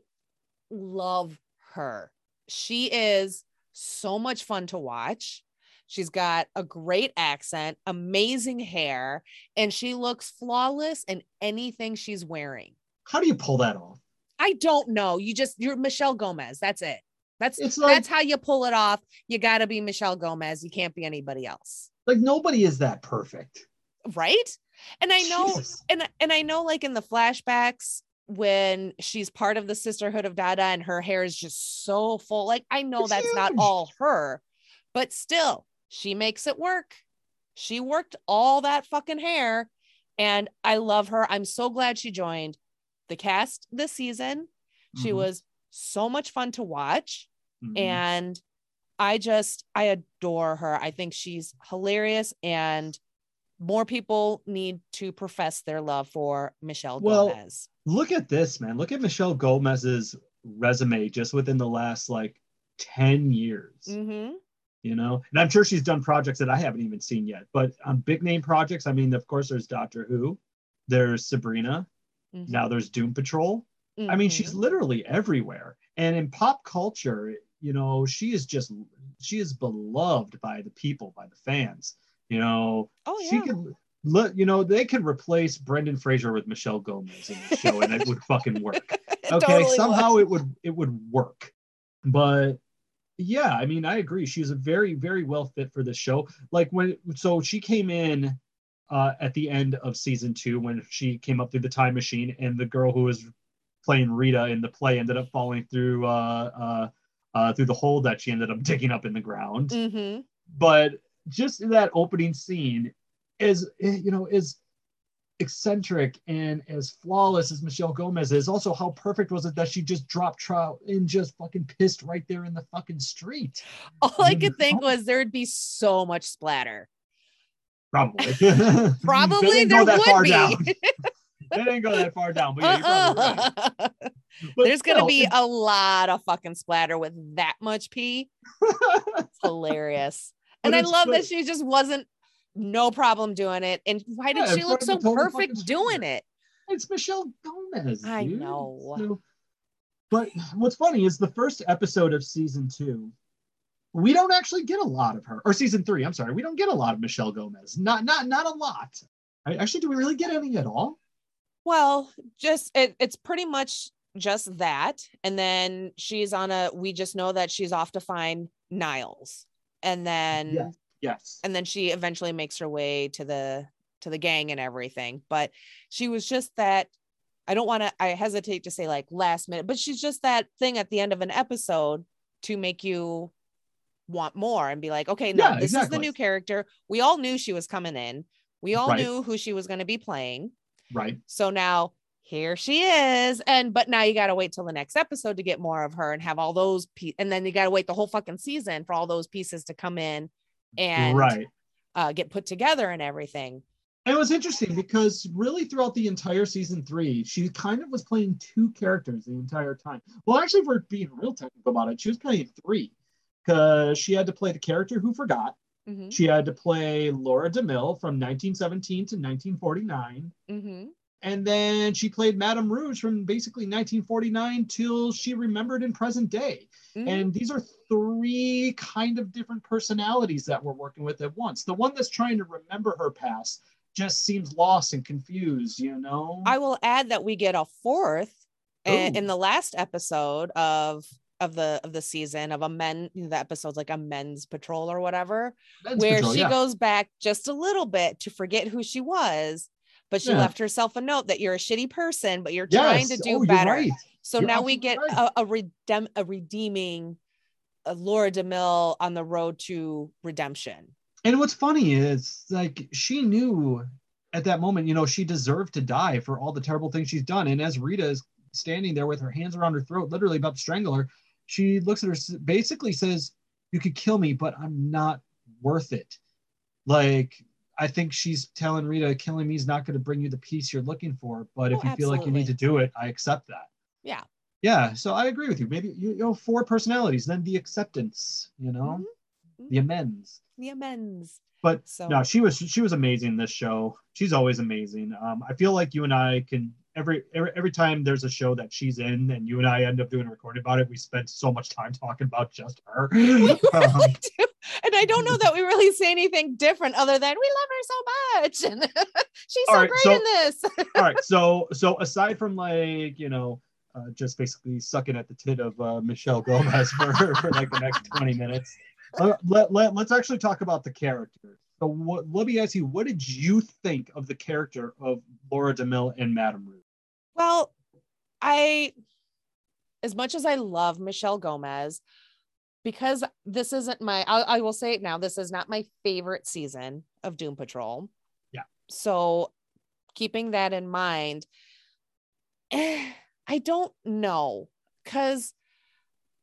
love her. She is so much fun to watch. She's got a great accent, amazing hair, and she looks flawless in anything she's wearing. How do you pull that off? I don't know. You just you're Michelle Gomez. That's it. That's It's like- that's how you pull it off. You got to be Michelle Gomez. You can't be anybody else. Like nobody is that perfect. Right? And I know Jesus. and and I know like in the flashbacks when she's part of the sisterhood of Dada and her hair is just so full like I know It's that's not all her but still she makes it work she worked all that fucking hair and I love her I'm so glad she joined the cast this season she Mhm, was so much fun to watch mhm. and I just I adore her. I think she's hilarious and more people need to profess their love for Michelle Well, Gomez. look at this, man. Look at Michelle Gomez's resume just within the last like 10 years. Mm-hmm. You know, and I'm sure she's done projects that I haven't even seen yet. But on big name projects, I mean, of course, there's Doctor Who, there's Sabrina, Mm-hmm. now there's Doom Patrol. I mean, she's literally everywhere. And in pop culture, you know, she is just she is beloved by the people, by the fans. You know, oh yeah. she could let you know they could replace Brendan Fraser with Michelle Gomez in the show, and it would fucking work. [LAUGHS] Okay, totally somehow would. it would it would work. But yeah, I mean, I agree. She's a very very well fit for this show. Like when so she came in uh, at the end of season two when she came up through the time machine, and the girl who was playing Rita in the play ended up falling through uh, uh, uh, through the hole that she ended up [LAUGHS] digging up in the ground Mhm. but just in that opening scene is eh, you know is eccentric and as flawless as Michelle Gomez is, also how perfect was it that she just dropped trout and just fucking pissed right there in the fucking street? All I could think was there'd be so much splatter. Probably. [LAUGHS] Probably there would be. [LAUGHS] they didn't go that far down, but yeah, uh-uh. right. [LAUGHS] but There's still, gonna be a lot of fucking splatter with that much pee. it's hilarious. and I love that she just wasn't no problem doing it. And why did yeah, she look so perfect doing it? It's Michelle Gomez. I dude. know. So, but what's funny is the first episode of season two, we don't actually get a lot of her, or season three. I'm sorry, we don't get a lot of Michelle Gomez. Not not not a lot. I, actually, do we really get any at all? Well, just it, it's pretty much just that, and then she's on a. We just know that she's off to find Niles, and then yes. Yes. And then she eventually makes her way to the to the gang and everything. But she was just that I don't want to I hesitate to say like last minute, but she's just that thing at the end of an episode to make you want more and be like, okay, no, yeah, this exactly. is the new character. We all knew she was coming in. We all right. knew who she was going to be playing. Right. So now here she is. And but now you got to wait till the next episode to get more of her and have all those pe- and then you got to wait the whole fucking season for all those pieces to come in and right. uh, get put together and everything. it was interesting because really throughout the entire season three, she kind of was playing two characters the entire time. Well, actually, if we're being real technical about it, she was playing three because she had to play the character who forgot. Mm-hmm. She had to play Laura DeMille from 1917 to 1949. Mm-hmm. And then she played Madame Rouge from basically 1949 till she remembered in present day. Mm-hmm. And these are three kind of different personalities that we're working with at once. The one that's trying to remember her past just seems lost and confused, you know? I will add that we get a fourth Ooh. in the last episode of of the of the season of a men the episode's like Amends Patrol or whatever men's where patrol, she yeah. goes back just a little bit to forget who she was but she yeah. left herself a note that you're a shitty person, but you're yes. trying to do oh, better. Right. So you're now we get right. a, a, redem- a redeeming a Laura DeMille on the road to redemption. And what's funny is like she knew at that moment, you know, she deserved to die for all the terrible things she's done. And as Rita is standing there with her hands around her throat, literally about to strangle her, she looks at her, basically says, You could kill me, but I'm not worth it. Like I think she's telling Rita, killing me is not going to bring you the peace you're looking for. But oh, if you absolutely. feel like you need to do it, I accept that. Yeah. Yeah. So I agree with you. Maybe you, you know four personalities, then the acceptance. You know, mm-hmm. the amends. The amends. But so. no, she was she was amazing this show. She's always amazing. Um, I feel like you and I can every, every every time there's a show that she's in and you and I end up doing a recording about it, we spend so much time talking about just her. [LAUGHS] Really [LAUGHS] um. And I don't know that we really say anything different other than we love her so much. [LAUGHS] And she's so right, great so, in this. all right. So so aside from like, you know, uh, just basically sucking at the tit of uh, Michelle Gomez for, for like the next 20 minutes. Uh, let, let, let's actually talk about the character. So what, let me ask you, what did you think of the character of Laura DeMille and Madame Rouge? Well, I, as much as I love Michelle Gomez, because this isn't my, I, I will say it now, this is not my favorite season of Doom Patrol. Yeah. So keeping that in mind, eh, I don't know. Because,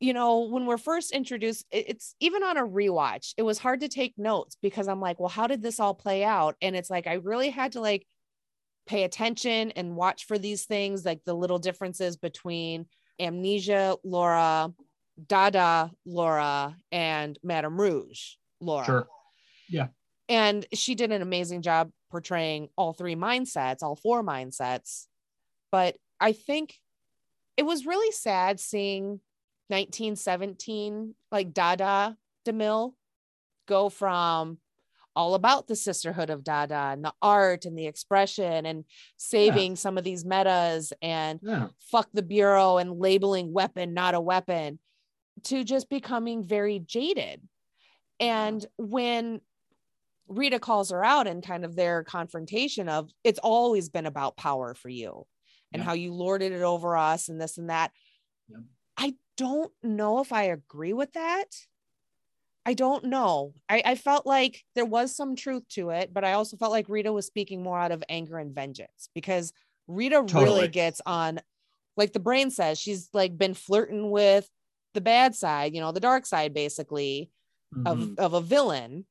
you know, when we're first introduced, it's even on a rewatch, it was hard to take notes because I'm like, well, how did this all play out? And it's like, I really had to like pay attention and watch for these things, like the little differences between Amnesia Laura, Dada Laura, and Madame Rouge Laura. Sure. Yeah. And she did an amazing job portraying all three mindsets, all four mindsets. But I think it was really sad seeing 1917, like Dada DeMille, go from all about the sisterhood of Dada and the art and the expression and saving yeah. some of these metas and yeah. fuck the bureau and labeling weapon not a weapon to just becoming very jaded. And when Rita calls her out and kind of their confrontation of it's always been about power for you and yeah. how you lorded it over us and this and that. I don't know if I agree with that I don't know. I, I felt like there was some truth to it, but I also felt like Rita was speaking more out of anger and vengeance because Rita Totally. really gets on, like the brain says, she's like been flirting with the bad side, you know, the dark side basically of, Mhm. of a villain.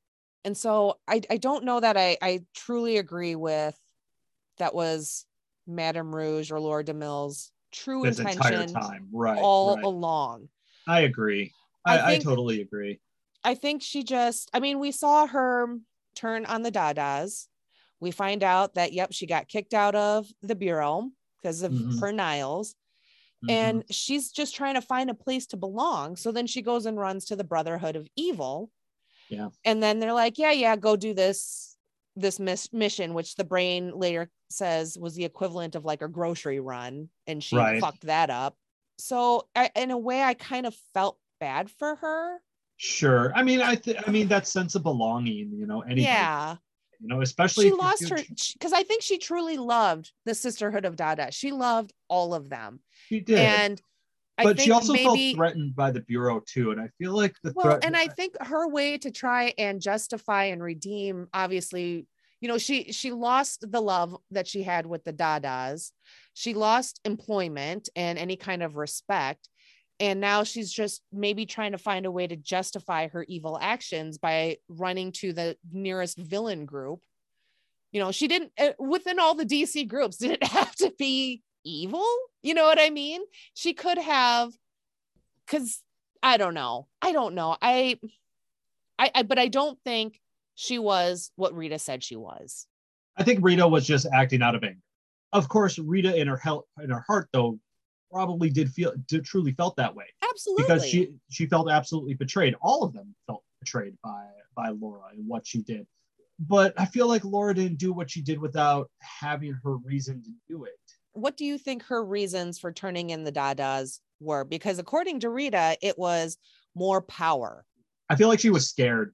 And so I, I don't know that I, I truly agree with that was Madame Rouge or Laura DeMille's true this entire intention time. Right. all right. along. I agree. I I, I, totally agree. I think she just, I mean, we saw her turn on the Dadas. We find out that, yep, she got kicked out of the bureau because of Mhm. her Niles. Mhm. And she's just trying to find a place to belong. So then she goes and runs to the Brotherhood of Evil. Yeah. And then they're like, yeah, yeah, go do this this miss- mission, which the brain later says was the equivalent of like a grocery run, and she Right. fucked that up. So I, in a way, I kind of felt bad for her. Sure. I mean, I th- I mean that sense of belonging, you know, anybody, yeah. you know, especially she lost her because I think she truly loved the Sisterhood of Dada. She loved all of them, She did, and I but think she also maybe felt threatened by the bureau too, and I feel like the well, threat. and I think her way to try and justify and redeem, obviously, you know, she she lost the love that she had with the Dadas, she lost employment and any kind of respect. And now she's just maybe trying to find a way to justify her evil actions by running to the nearest villain group. You know, she didn't uh, within all the DC groups, [LAUGHS] did it have to be evil? You know what I mean? She could have, because I don't know. I don't know. I, I, I, but I don't think she was what Rita said she was. I think Rita was just acting out of anger. Of course, Rita in her health, in her heart, though, probably did feel, did truly felt that way Absolutely. because she she felt absolutely betrayed. All of them felt betrayed by by Laura and what she did. But I feel like Laura didn't do what she did without having her reason to do it. what do you think her reasons for turning in the Dadas were? Because according to Rita, it was more power. I feel like she was scared.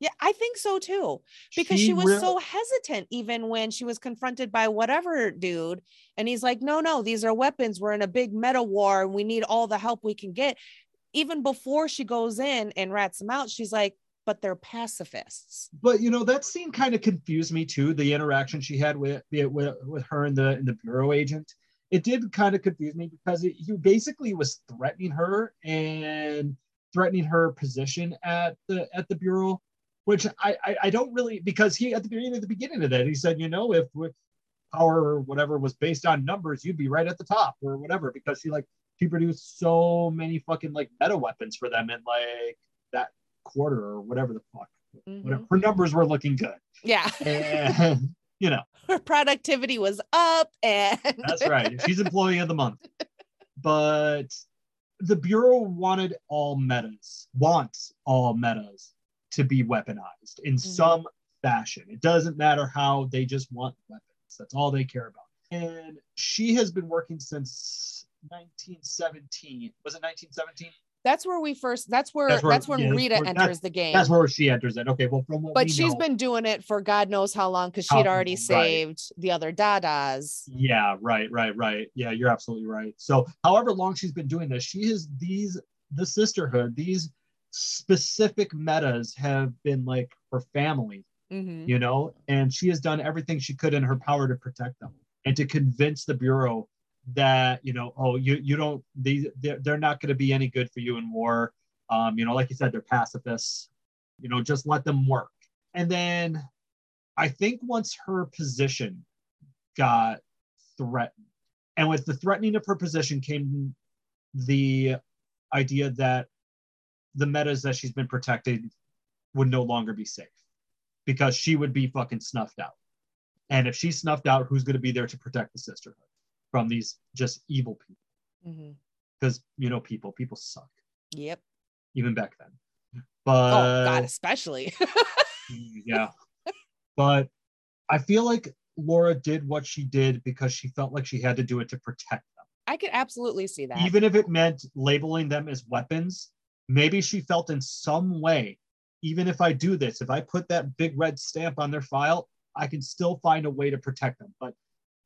Yeah, I think so too. Because she, was real- so hesitant, even when she was confronted by whatever dude. And he's like, no, no, these are weapons. We're in a big meta war and we need all the help we can get. Even before she goes in and rats them out, she's like, but they're pacifists. But you know that scene kind of confused me too. The interaction she had with with, with her and the and the bureau agent, it did kind of confuse me because it, he basically was threatening her and threatening her position at the at the bureau, which I I, I don't really because he at the beginning at the beginning of that he said you know if power or whatever was based on numbers you'd be right at the top or whatever because he like he produced so many fucking like meta weapons for them in like that quarter or whatever the fuck whatever Mhm. her numbers were looking good. Yeah. and [LAUGHS] you know. [LAUGHS] Her productivity was up and [LAUGHS] that's right. She's employee of the month. But the bureau wanted all metas wants all metas to be weaponized in mm-hmm. some fashion it doesn't matter how they just want weapons that's all they care about and she has been working since 1917 was it 1917 that's where we first that's where That's that's, when yeah, Rita where- enters the game. that's where she enters it okay well from what but she's know- been doing it for God knows how long because she'd already right. saved the other Dadas. Yeah, right, right, right. Yeah, you're absolutely right. So, however long she's been doing this, she has these the sisterhood, these specific metas have been like her family, Mhm. you know, and she has done everything she could in her power to protect them and to convince the bureau that you know, oh, you you don't these they're, they're not going to be any good for you in war. Um, you know, like you said, they're pacifists. You know, just let them work. And then I think once her position got threatened. And with the threatening of her position came the idea that the metas that she's been protected would no longer be safe because she would be fucking snuffed out. And if she's snuffed out, who's going to be there to protect the sisterhood from these just evil people? Mm-hmm. Because, you know, people, people suck, Yep. even back then. But oh God, especially. [LAUGHS] yeah. But I feel like Laura did what she did because she felt like she had to do it to protect them. I could absolutely see that. Even if it meant labeling them as weapons, maybe she felt in some way, even if I do this, if I put that big red stamp on their file, I can still find a way to protect them. But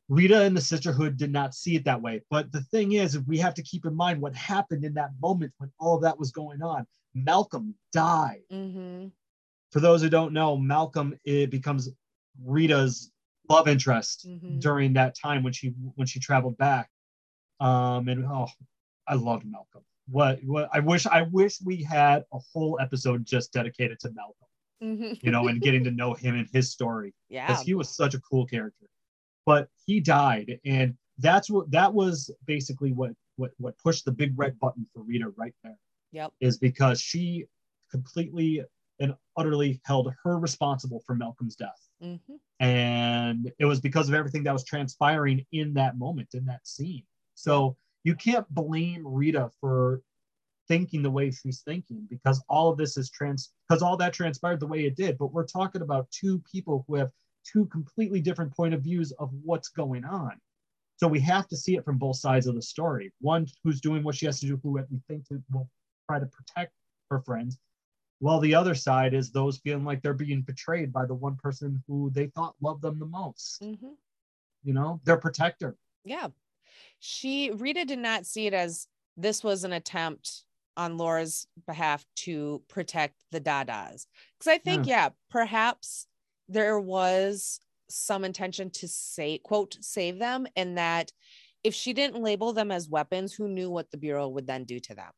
Rita and the sisterhood did not see it that way. But the thing is, we have to keep in mind what happened in that moment when all of that was going on. Malcolm died. Mm-hmm. For those who don't know, Malcolm it becomes Rita's love interest Mhm. during that time when she when she traveled back. Um, and oh, I loved Malcolm. What what I wish I wish we had a whole episode just dedicated to Malcolm, Mhm. you know, and getting to [LAUGHS] know him and his story Yeah. because he was such a cool character. But he died, and that's what that was basically what what what pushed the big red button for Rita right there Yep. is because she completely and utterly held her responsible for Malcolm's death. Mm-hmm. And it was because of everything that was transpiring in that moment, in that scene. So you can't blame Rita for thinking the way she's thinking because all of this is trans because all that transpired the way it did. But we're talking about two people who have two completely different point of views of what's going on. So we have to see it from both sides of the story. One who's doing what she has to do, who we think will try to protect her friends, while the other side is those feeling like they're being betrayed by the one person who they thought loved them the most. Mm-hmm. You know, their protector. Yeah. She, Rita did not see it as this was an attempt on Laura's behalf to protect the Dadas. Because I think, yeah, perhaps there was some intention to say, quote, save them, and that if she didn't label them as weapons, who knew what the Bureau would then do to them?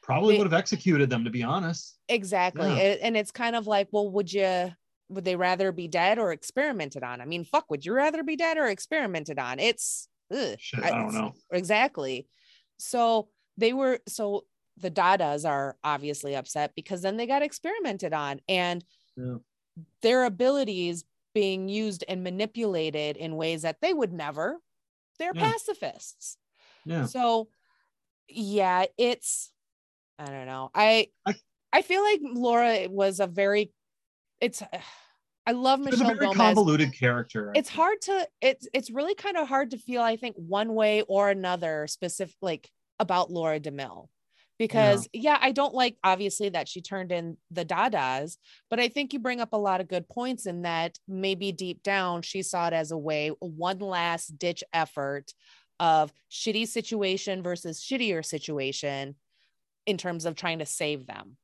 Probably They- would have executed them, to be honest. Exactly. Yeah. And it's kind of like, well, would you would they rather be dead or experimented on? I mean, fuck, would you rather be dead or experimented on? It's Shit, I don't know. Exactly. So they were so the Dadas are obviously upset because then they got experimented on and Yeah. their abilities being used and manipulated in ways that they would never. They're Yeah. pacifists. Yeah. So yeah, it's I don't know. I I- I, feel like Laura was a very it's I love It's a very Gomez. convoluted character. It's hard to it's it's really kind of hard to feel I think one way or another specific like about Laura DeMille. Because yeah. I don't like obviously that she turned in the Dadas, but I think you bring up a lot of good points in that maybe deep down she saw it as a way, one last ditch effort of shitty situation versus shittier situation in terms of trying to save them.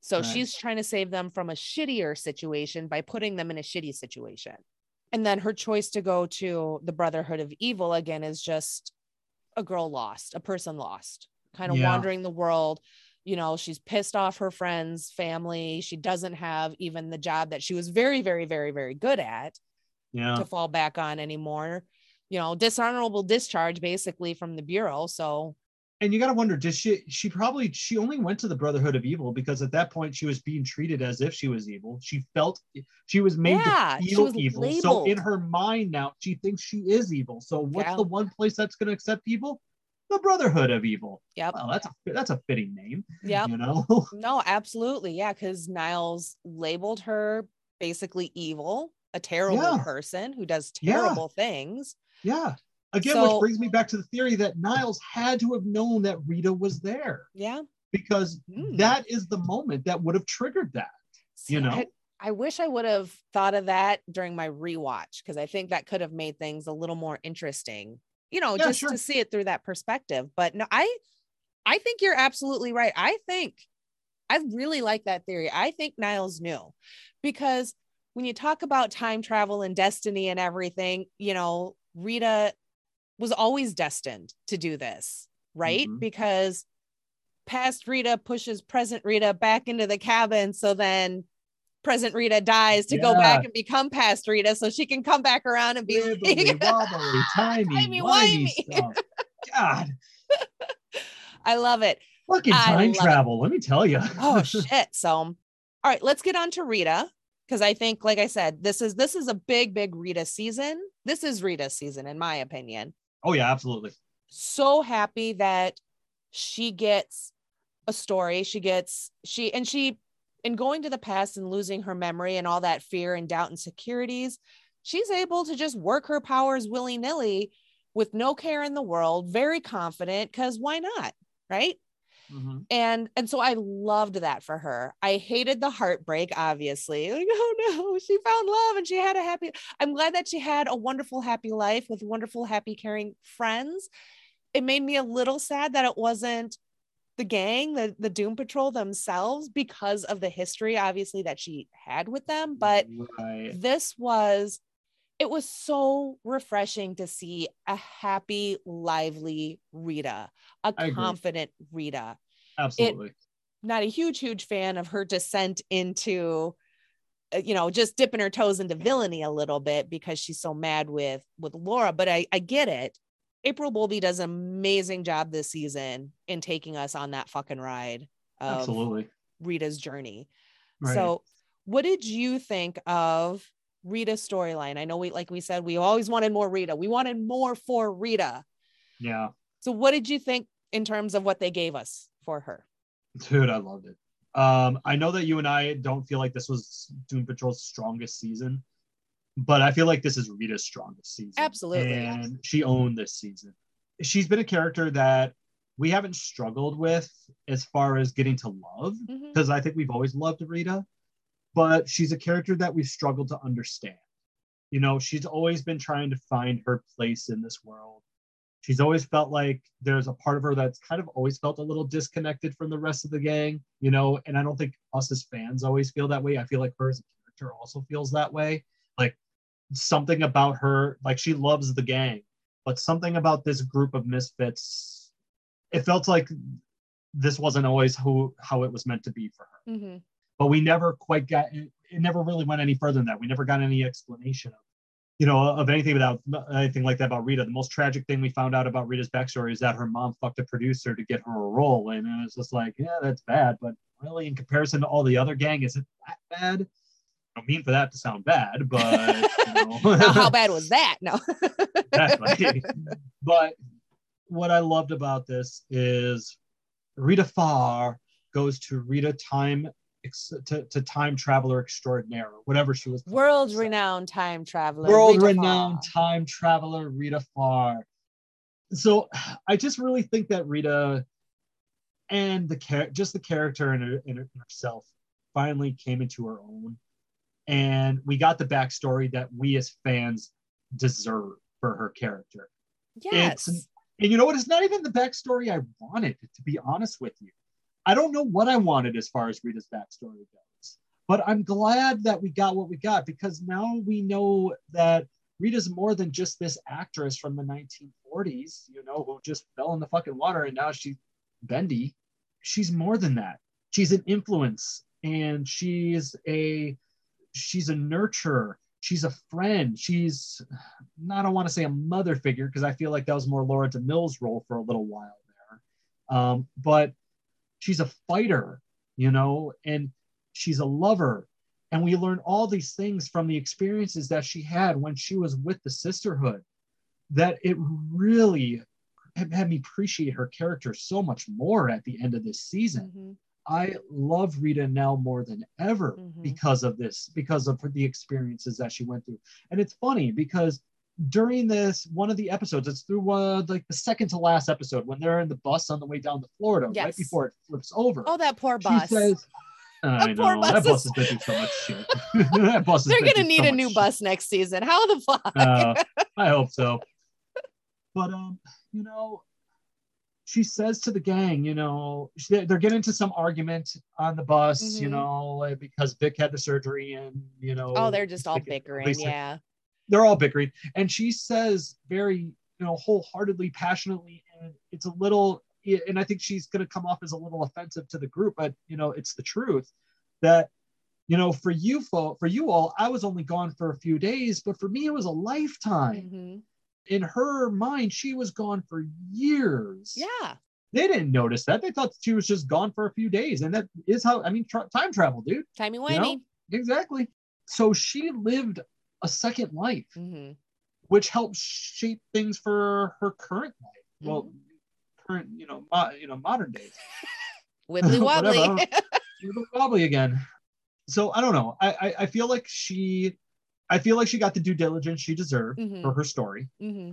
So Right. she's trying to save them from a shittier situation by putting them in a shitty situation. And then her choice to go to the Brotherhood of Evil again is just a girl lost, a person lost, kind of Yeah. wandering the world. You know, she's pissed off her friends, family. She doesn't have even the job that she was very, very, very, very good at Yeah. to fall back on anymore. You know, dishonorable discharge basically from the bureau. So And you got to wonder, did she? She probably she only went to the Brotherhood of Evil because at that point she was being treated as if she was evil. She felt she was made Yeah, to feel evil. So in her mind now, she thinks she is evil. So what's Yeah. the one place that's going to accept evil? The Brotherhood of Evil. Yep. Well, that's a that's a fitting name. Yeah. You know. [LAUGHS] No, absolutely. Yeah. Cause Niles labeled her basically evil, a terrible Yeah. person who does Yeah. terrible things. yeah. Again, So- which brings me back to the theory that Niles had to have known that Rita was there Yeah. because Hmm. that is the moment that would have triggered that. You know? I, I wish I would have thought of that during my rewatch because I think that could have made things a little more interesting, you know, Yeah, just sure. to see it through that perspective. But no, I I think you're absolutely right. I think I really like that theory. I think Niles knew because when you talk about time travel and destiny and everything, you know, Rita was always destined to do this, right? Mhm. Because past Rita pushes present Rita back into the cabin. So then present Rita dies to go back and become past Rita so she can come back around and be Wibbly, [LAUGHS] like, wobbly, timey, Timey, wimey wimey. God, [LAUGHS] I love it. fucking time love it. travel. Let me tell you. Oh [LAUGHS] shit. So all right, let's get on to Rita. Because I think, like I said, this is this is a big, big Rita season. This is Rita season, in my opinion. Oh yeah, absolutely. so happy that she gets a story she gets she and she in going to the past and losing her memory and all that fear and doubt and securities she's able to just work her powers willy-nilly with no care in the world very confident because why not right Mhm. and and so i loved that for her i hated the heartbreak obviously [LAUGHS] like oh no she found love and she had a happy i'm glad that she had a wonderful happy life with wonderful happy caring friends it made me a little sad that it wasn't the gang the the doom patrol themselves because of the history obviously that she had with them but right. this was it was so refreshing to see a happy lively rita a I agree. confident rita absolutely. not a huge huge fan of her descent into uh, you know just dipping her toes into villainy a little bit because she's so mad with with laura but i i get it april bowlby does an amazing job this season in taking us on that fucking ride of absolutely. rita's journey Right. so, what did you think of Rita's storyline? I know we, like we said, we always wanted more Rita. We wanted more for Rita. yeah, So, what did you think in terms of what they gave us for her? dude, I loved it. Um, I know that you and I don't feel like this was Doom Patrol's strongest season, but I feel like this is Rita's strongest season. Absolutely. And she owned this season. She's been a character that we haven't struggled with as far as getting to love, because I think we've always loved Rita, but she's a character that we've struggled to understand. You know, she's always been trying to find her place in this world. She's always felt like there's a part of her that's kind of always felt a little disconnected from the rest of the gang, you know, and I don't think us as fans always feel that way. I feel like her as a character also feels that way. Like something about her, like she loves the gang, but something about this group of misfits, it felt like this wasn't always who how it was meant to be for her Mhm. But we never quite got it, it never really went any further than that we never got any explanation of you know of anything about anything like that about rita the most tragic thing we found out about rita's backstory is that her mom fucked a producer to get her a role and it's just like yeah that's bad but really in comparison to all the other gang is it that bad i don't mean for that to sound bad but you know. [LAUGHS] Now, how bad was that? No. [LAUGHS] exactly. but what I loved about this is Rita Farr goes to Rita Time to, to Time Traveler Extraordinaire, or whatever she was. World renowned time traveler. World renowned time traveler Rita Farr. So I just really think that Rita and the char- just the character in, her- in herself finally came into her own, and we got the backstory that we as fans deserve for her character. Yes. It's, and you know what? It's not even the backstory I wanted, to be honest with you. I don't know what I wanted as far as Rita's backstory goes, but I'm glad that we got what we got because now we know that Rita's more than just this actress from the 1940s, you know, who just fell in the fucking water and now she's bendy. She's more than that. She's an influence and she's a she's a nurturer she's a friend she's I don't want to say a mother figure because I feel like that was more Laura DeMille's role for a little while there. Um, but she's a fighter, you know, and she's a lover. And we learn all these things from the experiences that she had when she was with the sisterhood that it really had me appreciate her character so much more at the end of this season. Mhm. I love Rita now more than ever Mhm. because of this, because of the experiences that she went through. And it's funny because during this one of the episodes, it's through uh, like the second to last episode when they're in the bus on the way down to Florida, right before it flips over. Oh, that poor she bus. says, I know bus [LAUGHS] that bus is- through so much shit. that bus has They're gonna need so a new shit. bus next season. How the fuck? [LAUGHS] Uh, I hope so. But um, you know, she says to the gang, you know, she, they're getting into some argument on the bus, you Mhm. know, because Vic had the surgery and you know. oh, they're just all bickering. Yeah. They're all bickering, and she says very, you know, wholeheartedly, passionately, and it's a little, and I think she's going to come off as a little offensive to the group, but you know, it's the truth that you know, for you for for you all, I was only gone for a few days, but for me, it was a lifetime. Mhm. In her mind, she was gone for years. Yeah. They didn't notice that. They thought she was just gone for a few days, and that is how I mean, tra- time travel, dude. Timey You wimey. know? Exactly. So she lived a second life, hmm which helps shape things for her current life. Well, Mm-hmm. current, you know, mo- you know, modern days. [LAUGHS] Wibbly [LAUGHS] wobbly. [LAUGHS] Little wobbly again. So I don't know. I, I I feel like she, I feel like she got the due diligence she deserved Mhm. for her story. hmm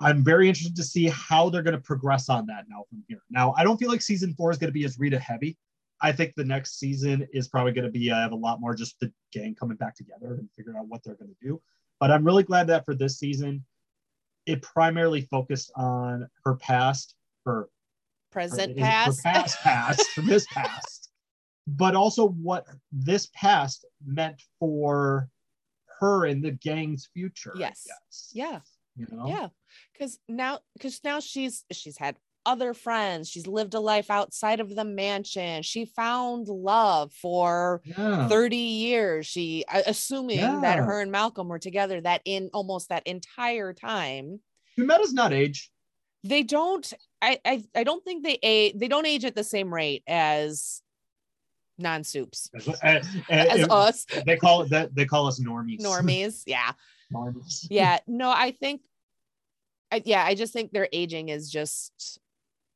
I'm very interested to see how they're going to progress on that now from here. Now, I don't feel like season four is going to be as Rita heavy. I think the next season is probably going to be I have a lot more just the gang coming back together and figuring out what they're going to do. But I'm really glad that for this season, it primarily focused on her past, her present her, past, her past, past, her this past, [LAUGHS] but also what this past meant for her and the gang's future. Yes. Yeah. You know? Yeah. Cause now because now she's she's had other friends. She's lived a life outside of the mansion. She found love for Yeah. 30 years. She assuming that her and Malcolm were together that in almost that entire time. Humetta's not age. They don't I I, I don't think they age they don't age at the same rate as non-soups As, [LAUGHS] as- as- as us they call it that they call us normies. normies. [LAUGHS] Yeah. normies. yeah no i think I, yeah i just think their aging is just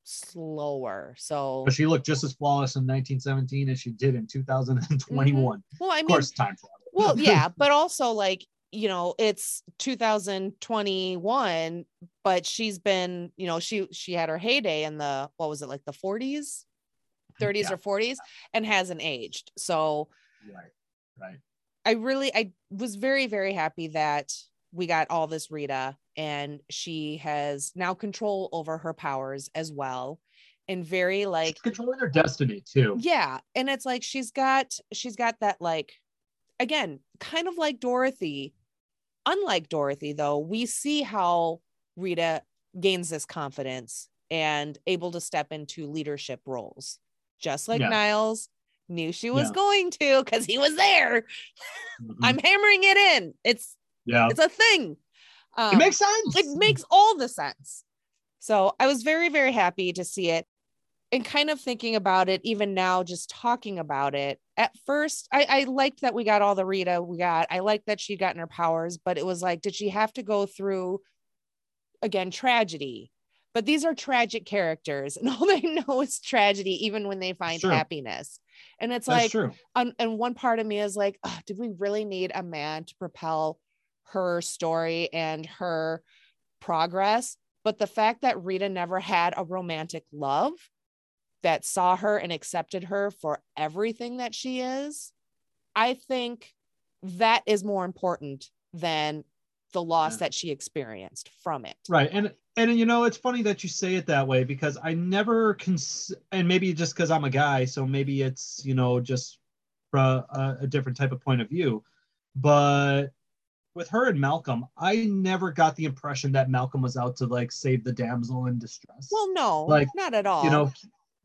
slower so But she looked just as flawless in 1917 as she did in mm-hmm. 2021. well i Of mean course, time travel. well yeah [LAUGHS] but also like you know it's 2021 but she's been you know she she had her heyday in the what was it like the 40s 30s mm, Yeah. or 40s and hasn't aged so Right. Right. I really I was very very happy that we got all this Rita and she has now control over her powers as well and very like She's controlling her destiny too. yeah and it's like she's got she's got that like again kind of like Dorothy unlike Dorothy though we see how Rita gains this confidence and able to step into leadership roles just like Yeah. Niles knew she was Yeah. going to because he was there [LAUGHS] Mhm. I'm hammering it in. It's yeah. it's a thing. Um, it makes sense. it makes all the sense. So I was very very happy to see it, and kind of thinking about it even now, just talking about it. At first, I, I liked that we got all the Rita we got. I liked that she gotten her powers, but it was like, did she have to go through again tragedy? But these are tragic characters, [LAUGHS] and all they know is tragedy, even when they find True. happiness. And it's That's like, true. and, and one part of me is like, "Ugh, did we really need a man to propel her story and her progress? But the fact that Rita never had a romantic love that saw her and accepted her for everything that she is, I think that is more important than the loss Yeah. that she experienced from it. Right. And and you know, it's funny that you say it that way because I never cons and maybe just because I'm a guy, so maybe it's, you know, just from a, a different type of point of view. But with her and Malcolm, I never got the impression that Malcolm was out to like save the damsel in distress. Well, no, Like, not at all. you know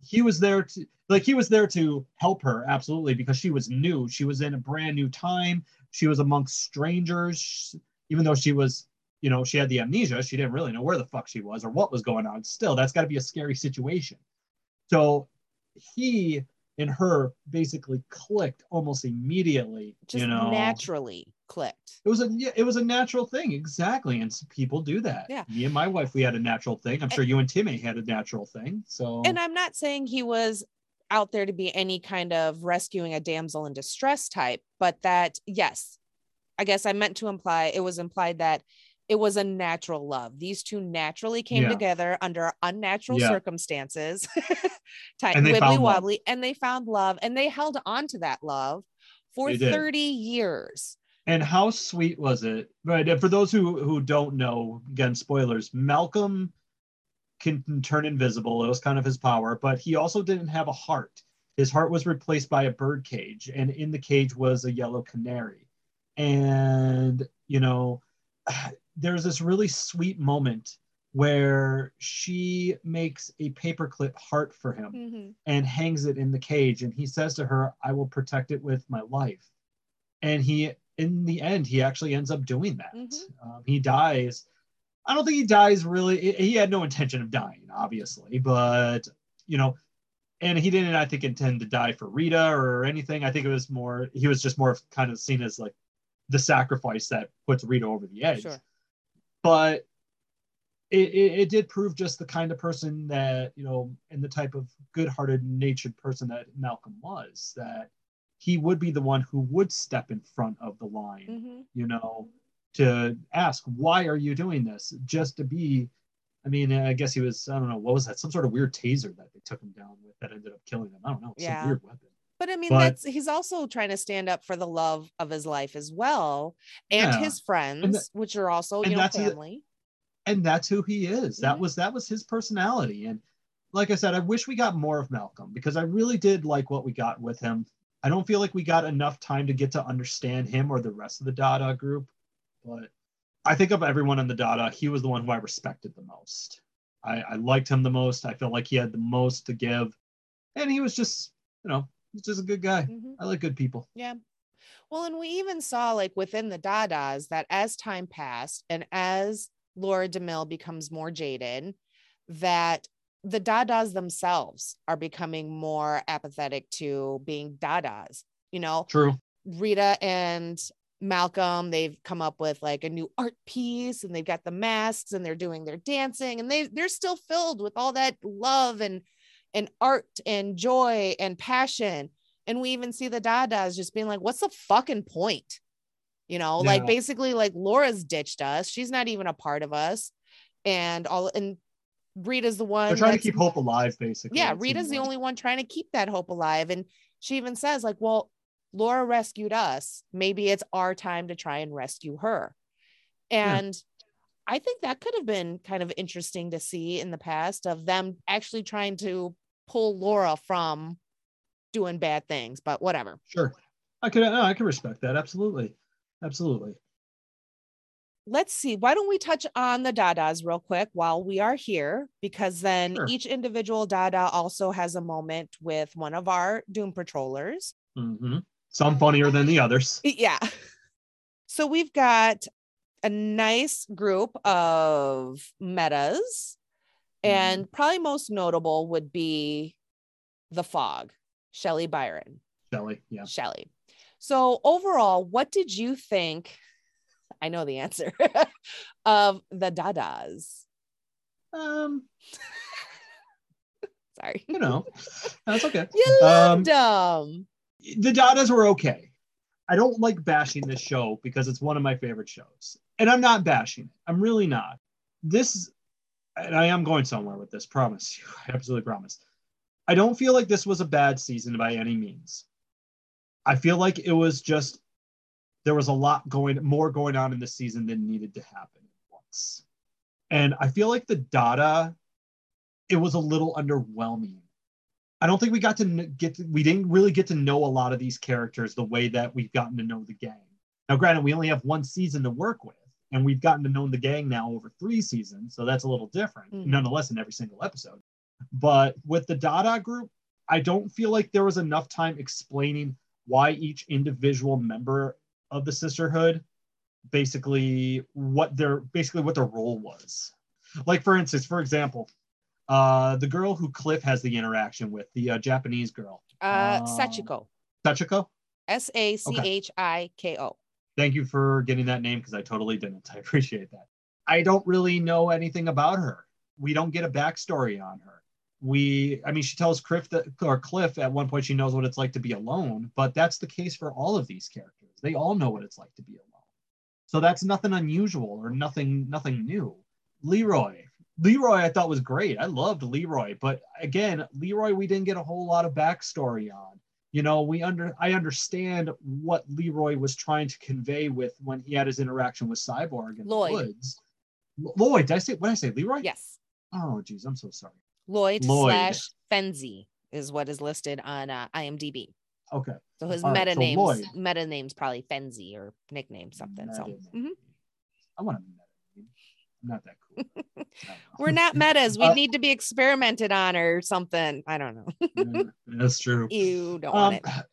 he was there to like he was there to help her absolutely because she was new. She was in a brand new time. She was amongst strangers. Even though she was you know she had the amnesia she didn't really know where the fuck she was or what was going on. Still that's got to be a scary situation. So he and her basically clicked almost immediately just you know. naturally clicked. it was a yeah, it was a natural thing exactly and people do that Yeah. me and my wife we had a natural thing i'm sure you and timmy had a natural thing so and I'm not saying he was out there to be any kind of rescuing a damsel in distress type, but that yes, I guess I meant to imply it was implied that it was a natural love. These two naturally came Yeah. together under unnatural Yeah. circumstances, [LAUGHS] Ti- And they wibbly found love. wobbly, and they found love and they held on to that love for 30 years. And how sweet was it? Right. And for those who who don't know, again, spoilers. Malcolm can turn invisible. It was kind of his power, but he also didn't have a heart. His heart was replaced by a bird cage, and in the cage was a yellow canary. And you know, [SIGHS] there's this really sweet moment where she makes a paperclip heart for him Mhm. and hangs it in the cage and he says to her i will protect it with my life and he in the end he actually ends up doing that. Mhm. um, he dies. I don't think he dies really. He- had no intention of dying obviously but you know and he didn't i think intend to die for rita or anything. I think it was more he was just more of kind of seen as like the sacrifice that puts rita over the edge. Sure. but it, it, it did prove just the kind of person that you know and the type of good-hearted natured person that malcolm was that he would be the one who would step in front of the line Mhm. you know to ask, why are you doing this? Just to be, I mean, I guess he was, I don't know, what was that? Some sort of weird taser that they took him down with that ended up killing him. I don't know, Yeah. some weird weapon. But I mean, But- that's he's also trying to stand up for the love of his life as well, and Yeah. his friends, which are also and you know family. and that's who he is. That Mhm. was that was his personality. And like I said, I wish we got more of Malcolm because I really did like what we got with him. I don't feel like we got enough time to get to understand him or the rest of the Dada group, but I think of everyone in the Dada, he was the one who I respected the most. I, I liked him the most. I felt like he had the most to give, and he was just, you know, he's just a good guy. Mhm. I like good people. Yeah. Well, and we even saw like within the Dadas that as time passed and as Laura DeMille becomes more jaded, that the Dadas themselves are becoming more apathetic to being Dadas. You know, True. Rita and Malcolm, they've come up with like a new art piece and they've got the masks and they're doing their dancing and they they're still filled with all that love and and art and joy and passion. And we even see the Dadas just being like, what's the fucking point? You know, like basically like Laura's ditched us. She's not even a part of us. And all and Rita's the one They're trying to keep hope alive, basically. yeah rita's the only one trying to keep that hope alive and she even says like well laura rescued us maybe it's our time to try and rescue her Yeah. and i think that could have been kind of interesting to see in the past of them actually trying to pull laura from doing bad things but whatever Sure. I could no, I can respect that. Absolutely. Absolutely. Let's see why don't we touch on the dadas real quick while we are here because then Sure. each individual dada also has a moment with one of our doom patrollers hmm Some funnier than the others. [LAUGHS] Yeah. So we've got a nice group of metas, and probably most notable would be the fog, Shelley Byron. Shelley. Yeah. Shelley. So overall, what did you think? I know the answer [LAUGHS] of the Dadas. Um, Sorry. you know, that's okay. [LAUGHS] You Um, loved them. the Dadas were okay. I don't like bashing this show because it's one of my favorite shows. And I'm not bashing it. I'm really not. This and I am going somewhere with this, promise you. [LAUGHS] I absolutely promise. I don't feel like this was a bad season by any means. I feel like it was just there was a lot going more going on in the season than needed to happen at once. And I feel like the Dada, it was a little underwhelming. I don't think we got to get to, we didn't really get to know a lot of these characters the way that we've gotten to know the gang. Now, granted, we only have one season to work with, and we've gotten to know the gang now over three seasons, so that's a little different, Mhm. nonetheless, in every single episode. But with the Dada group, I don't feel like there was enough time explaining why each individual member of the sisterhood basically what their basically what their role was. Like for instance, for example, uh the girl who Cliff has the interaction with, the uh, Japanese girl, Uh, um, Sachiko. Sachiko. S A C H I K O. Thank you for getting that name because I totally didn't. [LAUGHS] I appreciate that. I don't really know anything about her. We don't get a backstory on her. We, I mean, she tells Cliff that, or Cliff at one point she knows what it's like to be alone, but that's the case for all of these characters. They all know what it's like to be alone. So that's nothing unusual or nothing, nothing new. Leroy, Leroy, I thought was great. I loved Leroy, but again, Leroy, we didn't get a whole lot of backstory on you know we under i understand what leroy was trying to convey with when he had his interaction with cyborg in Lloyd. the woods L- lloyd did i say what did i say leroy Yes. oh geez i'm so sorry Lloyd, Lloyd. slash Fenzi is what is listed on uh, IMDb. Okay So his All right, meta so names, Lloyd. meta names probably Fenzi or nickname something. So Meta mhm. i want a meta name. i'm not that cool [LAUGHS] I we're not [LAUGHS] metas. We Uh, need to be experimented on or something. I don't know. [LAUGHS] Yeah, that's true you don't um, want it.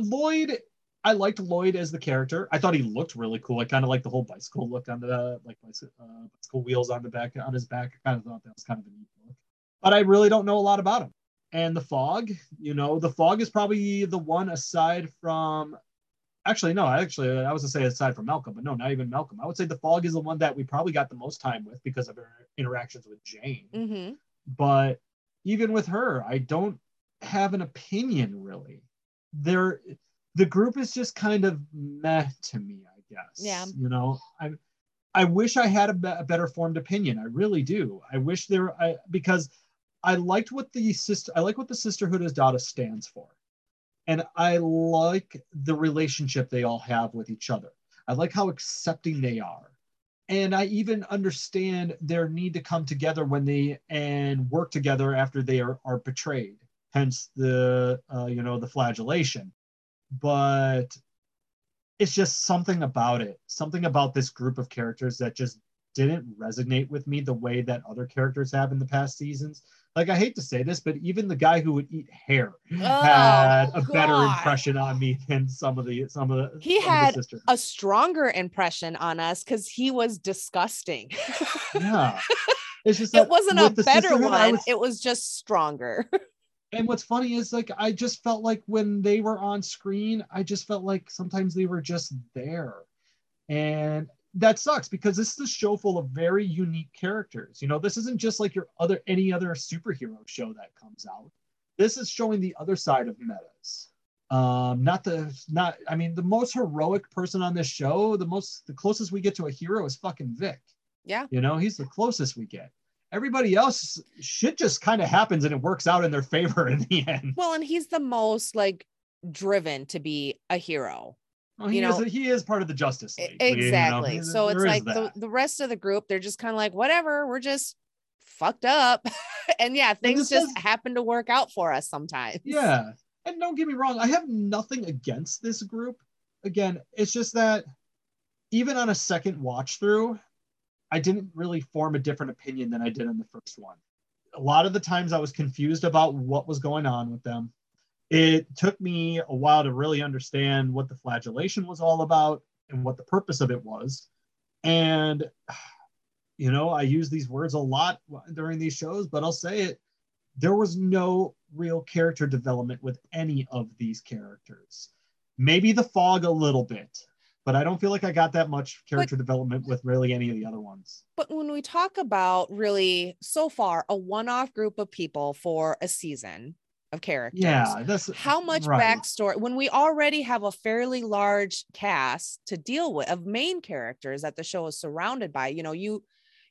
lloyd i liked lloyd as the character i thought he looked really cool i kind of like the whole bicycle look on the like bicycle, uh, bicycle wheels on the back on his back i kind of thought that was kind of a neat look but i really don't know a lot about him and the fog you know the fog is probably the one aside from actually no actually i was gonna say aside from malcolm but no not even malcolm i would say the fog is the one that we probably got the most time with because of her interactions with jane hmm but even with her, I don't have an opinion really. There, the group is just kind of meh to me, I guess. Yeah. You know, I I wish I had a, be- a better formed opinion. I really do. I wish there I because I liked what the sister I like what the sisterhood as Dada stands for. And I like the relationship they all have with each other. I like how accepting they are. And I even understand their need to come together when they and work together after they are, are betrayed. Hence the uh, you know the flagellation. But it's just something about it, something about this group of characters that just didn't resonate with me the way that other characters have in the past seasons. Like I hate to say this, but even the guy who would eat hair oh, had a better impression on me than some of the some of the He the had sisters. a stronger impression on us because he was disgusting. yeah. [LAUGHS] It's just it wasn't a better one. was- It was just stronger. [LAUGHS] and what's funny is like I just felt like when they were on screen, I just felt like sometimes they were just there. And that sucks because this is a show full of very unique characters. You know, this isn't just like your other any other superhero show that comes out. This is showing the other side of metas. Um, not the not I mean the most heroic person on this show, the most the closest we get to a hero is fucking Vic. Yeah. You know, he's the closest we get. Everybody else shit just kind of happens and it works out in their [LAUGHS] favor in the end. well, and he's the most like driven to be a hero. Oh, well, he you is know- he is part of the Justice League. you know, Exactly. so it's like the, the rest of the group, they're just kind of like, whatever, we're just fucked up. [LAUGHS] and yeah, things this just happen to work out for us sometimes. Yeah. And don't get me wrong, I have nothing against this group. Again, it's just that even on a second watch through, I didn't really form a different opinion than I did in the first one. A lot of the times I was confused about what was going on with them. It took me a while to really understand what the flagellation was all about and what the purpose of it was. And, [SIGHS] you know, I use these words a lot during these shows, but I'll say it there was no real character development with any of these characters. Maybe the fog a little bit, but I don't feel like I got that much character development with really any of the other ones. But when we talk about really so far a one off group of people for a season of characters, Yeah, that's how much right. backstory when we already have a fairly large cast to deal with of main characters that the show is surrounded by you know you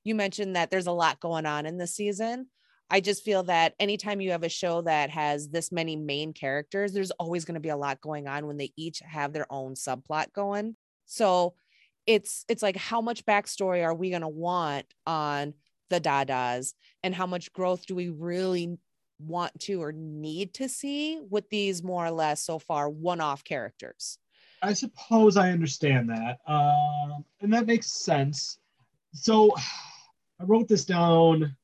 you mentioned that there's a lot going on in the season. I just feel that anytime you have a show that has this many main characters there's always going to be a lot going on when they each have their own subplot going. So it's it's like how much backstory are we going to want on the dadas? And how much growth do we really want to or need to see with these more or less so far one-off characters. I suppose I understand that. Um, and that makes sense. So [SIGHS] I wrote this down.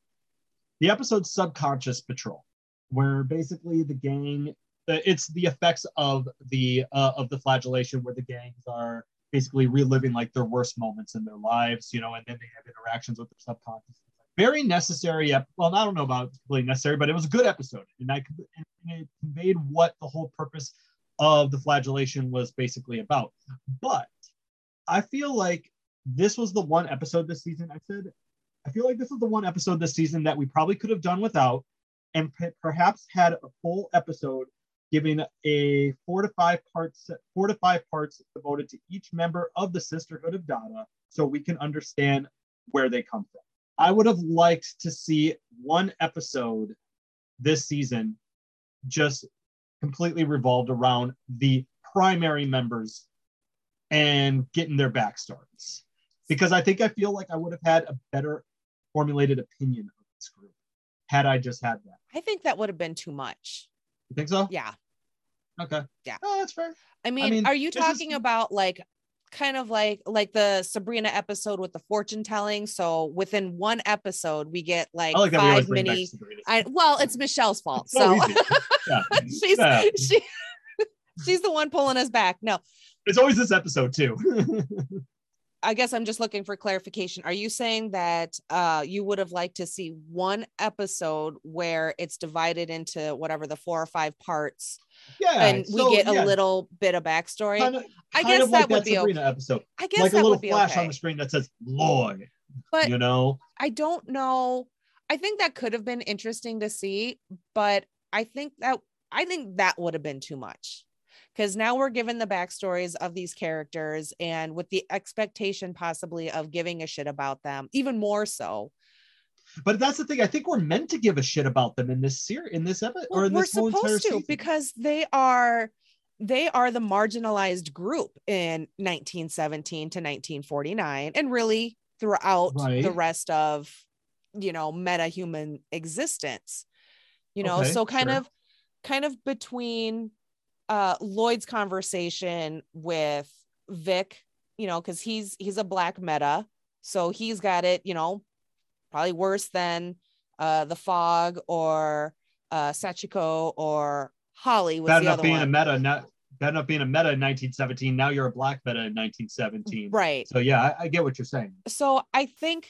The episode Subconscious Patrol, where basically the gang, it's the effects of the uh, of the flagellation, where the gangs are basically reliving like their worst moments in their lives, you know, and then they have interactions with their subconscious. Very necessary. Well, I don't know about completely necessary, but it was a good episode, and I and it conveyed what the whole purpose of the flagellation was basically about. But I feel like this was the one episode this season. I said, I feel like this was the one episode this season that we probably could have done without, and perhaps had a full episode giving a four to five parts, four to five parts devoted to each member of the Sisterhood of Dada, so we can understand where they come from. I would have liked to see one episode this season just completely revolved around the primary members and getting their backstories. Because I think I feel like I would have had a better formulated opinion of this group had I just had that. I think that would have been too much. You think so? Yeah. Okay. Yeah. Oh, that's fair. I mean, mean, are you this is- talking about like kind of like like the Sabrina episode with the fortune telling? So within one episode we get like, like five mini I well, it's Michelle's fault. [LAUGHS] So So yeah. [LAUGHS] she's Yeah. she [LAUGHS] she's the one pulling us back. No, It's always this episode too. I guess I'm just looking for clarification. Are you saying that uh, you would have liked to see one episode where it's divided into whatever the four or five parts, yeah. and we so, get a yeah, little bit of backstory? Kind of, I guess of like that be Sabrina okay. episode. I guess like a little would be flash okay. on the screen that says Lloyd. But you know, I don't know. I think that could have been interesting to see, but I think that I think that would have been too much because now we're given the backstories of these characters and with the expectation possibly of giving a shit about them even more so But that's the thing. I think we're meant to give a shit about them in this series, in this episode, or in we're this whole entire supposed to season. because they are they are the marginalized group in 1917 to 1949 and really throughout the rest of you know meta human existence you know Okay, so kind sure. of kind of between uh lloyd's conversation with vic you know because he's he's a black meta so he's got it you know probably worse than uh the fog or uh sachiko or holly was the other being one a meta, not bad enough being a meta in 1917. Now you're a black meta in 1917. right So yeah, I, I get what you're saying. so i think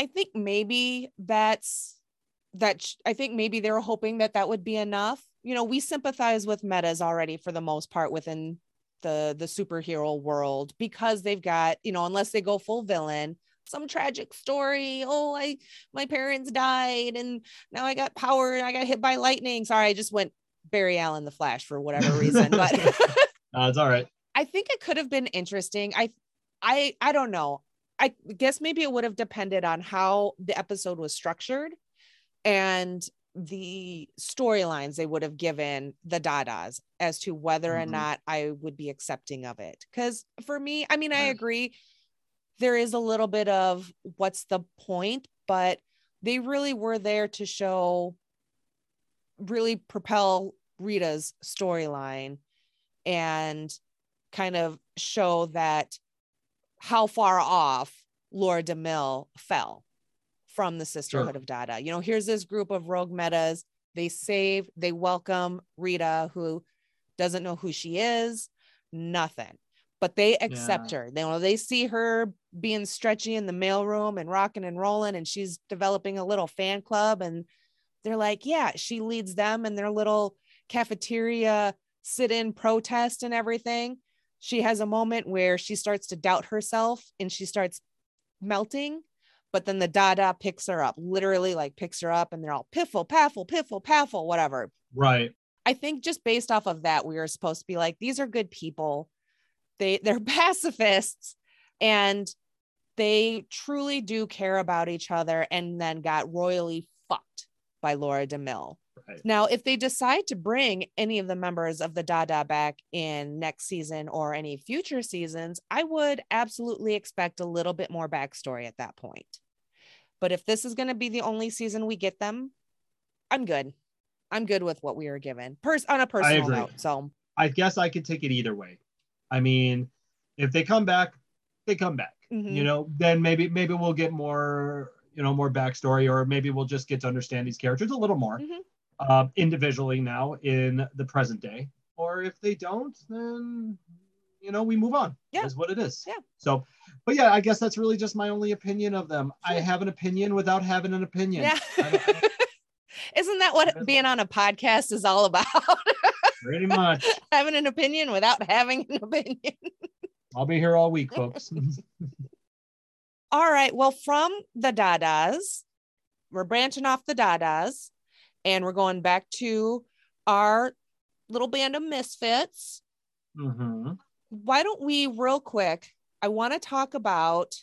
i think maybe that's that i think maybe they were hoping that that would be enough you know we sympathize with metas already for the most part within the the superhero world because they've got you know unless they go full villain some tragic story oh i my parents died and now i got power and i got hit by lightning sorry i just went barry allen the flash for whatever [LAUGHS] reason but [LAUGHS] Uh, it's all right. I think it could have been interesting. I I I don't know. I guess maybe it would have depended on how the episode was structured and the storylines they would have given the dadas as to whether or Mhm. not I would be accepting of it. Cuz for me, I mean I agree there is a little bit of what's the point, but they really were there to show really propel Rita's storyline and kind of show that how far off Laura DeMille fell from the Sisterhood Sure. of Dada. You know, here's this group of rogue metas. They save, they welcome Rita, who doesn't know who she is, nothing. But they accept her. They you know they see her being stretchy in the mailroom and rocking and rolling, and she's developing a little fan club. And they're like, yeah, she leads them in their little cafeteria sit-in protest and everything she has a moment where she starts to doubt herself and she starts melting but then the dada picks her up literally like picks her up and they're all piffle paffle piffle paffle whatever Right. i think just based off of that we were supposed to be like these are good people they they're [LAUGHS] pacifists and they truly do care about each other and then got royally fucked by laura demille Right. now, if they decide to bring any of the members of the Dada back in next season or any future seasons, I would absolutely expect a little bit more backstory at that point. But if this is going to be the only season we get them, I'm good. I'm good with what we were given. Pers- on a personal note. So, I guess I could take it either way. I mean, if they come back, they come back. mhm. You know, then maybe maybe we'll get more, you know, more backstory, or maybe we'll just get to understand these characters a little more Mhm. uh, individually now in the present day. Or if they don't, then you know we move on. Yeah. is what it is. Yeah. So, but yeah, I guess that's really just my only opinion of them. I have an opinion without having an opinion. yeah. I I [LAUGHS] Isn't that what being on a podcast is all about? [LAUGHS] Pretty much. having an opinion without having an opinion. I'll be here all week, [LAUGHS] folks. All right. Well, from the Dadas, we're branching off the Dadas and we're going back to our little band of misfits. hmm Why don't we, real quick? I want to talk about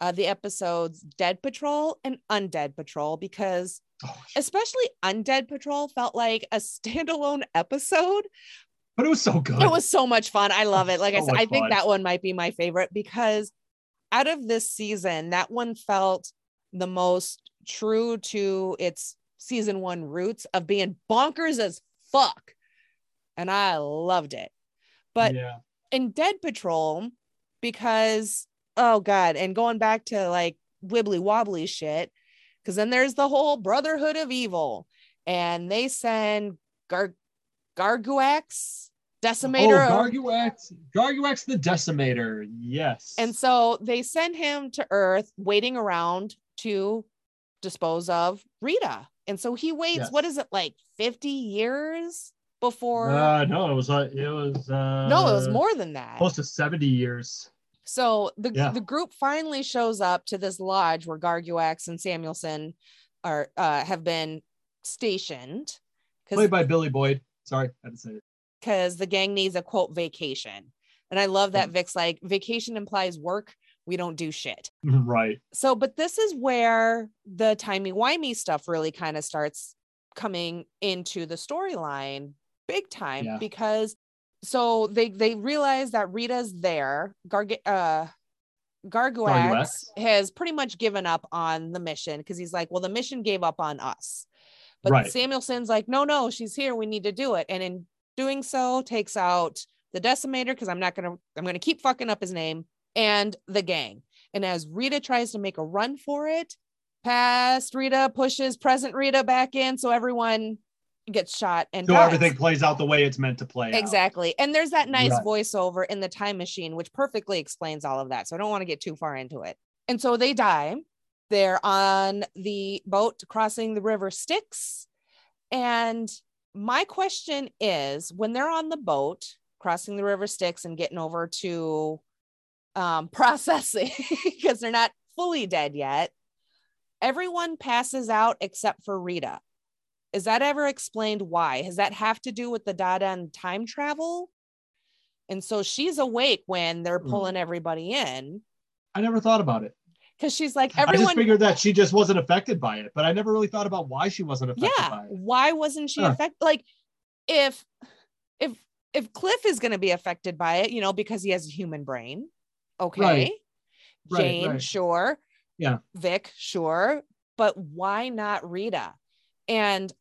uh, the episodes Dead Patrol and Undead Patrol because, Oh, especially Undead Patrol, felt like a [LAUGHS] standalone episode but it was so good. it was so much fun. I love it. Like I said, I think fun. that one might be my favorite because out of this season, that one felt the most true to its season one roots of being bonkers as fuck. And I loved it. But yeah. In Dead Patrol, because oh god, and going back to like wibbly wobbly shit, because then there's the whole Brotherhood of Evil, and they send Gar Garguax, Decimator, Oh, Garguax, Garguax the Decimator. Yes. and so they send him to Earth, waiting around to dispose of Rita. And so he waits, Yes. what is it, like 50 years before? uh, no, it was uh, it was uh, no, it was more than that. close to seventy years. So the Yeah. the group finally shows up to this lodge where Garguax and Samuelson are uh, have been stationed Played by Billy Boyd. Sorry, I had to say it. because the gang needs a quote vacation. And I love that Mm. Vic's like, vacation implies work. We don't do shit. [LAUGHS] Right. So, but this is where the timey wimey stuff really kind of starts coming into the storyline big time Yeah. because so they they realize that Rita's there. Garg uh Garguax has pretty much given up on the mission because he's like, well, the mission gave up on us. But Right. Samuelson's like, no, no, she's here. We need to do it. And in doing so, takes out the decimator because I'm not gonna, I'm gonna keep fucking up his name and the gang. And as Rita tries to make a run for it, past Rita pushes present Rita back in, so everyone gets shot and So dies. everything plays out the way it's meant to play. out. Exactly. And there's that nice Right. voiceover in the time machine, which perfectly explains all of that. So I don't want to get too far into it. And so they die. They're on the boat crossing the river Styx. And my question is when they're on the boat crossing the river Styx and getting over to um, [LAUGHS] processing, because they're not fully dead yet, everyone passes out except for Rita. Is that ever explained why? Has that have to do with the data and time travel? And so she's awake when they're Hmm. pulling everybody in I never thought about it. because she's like, everyone. I just figured that she just wasn't affected by it, but I never really thought about why she wasn't affected yeah, by it. why wasn't she Huh. affected? Like, if, if, if Cliff is going to be affected by it, you know, because he has a human brain, okay. Right. Right, Jane, right. sure. Yeah. Vic, sure. But why not Rita? And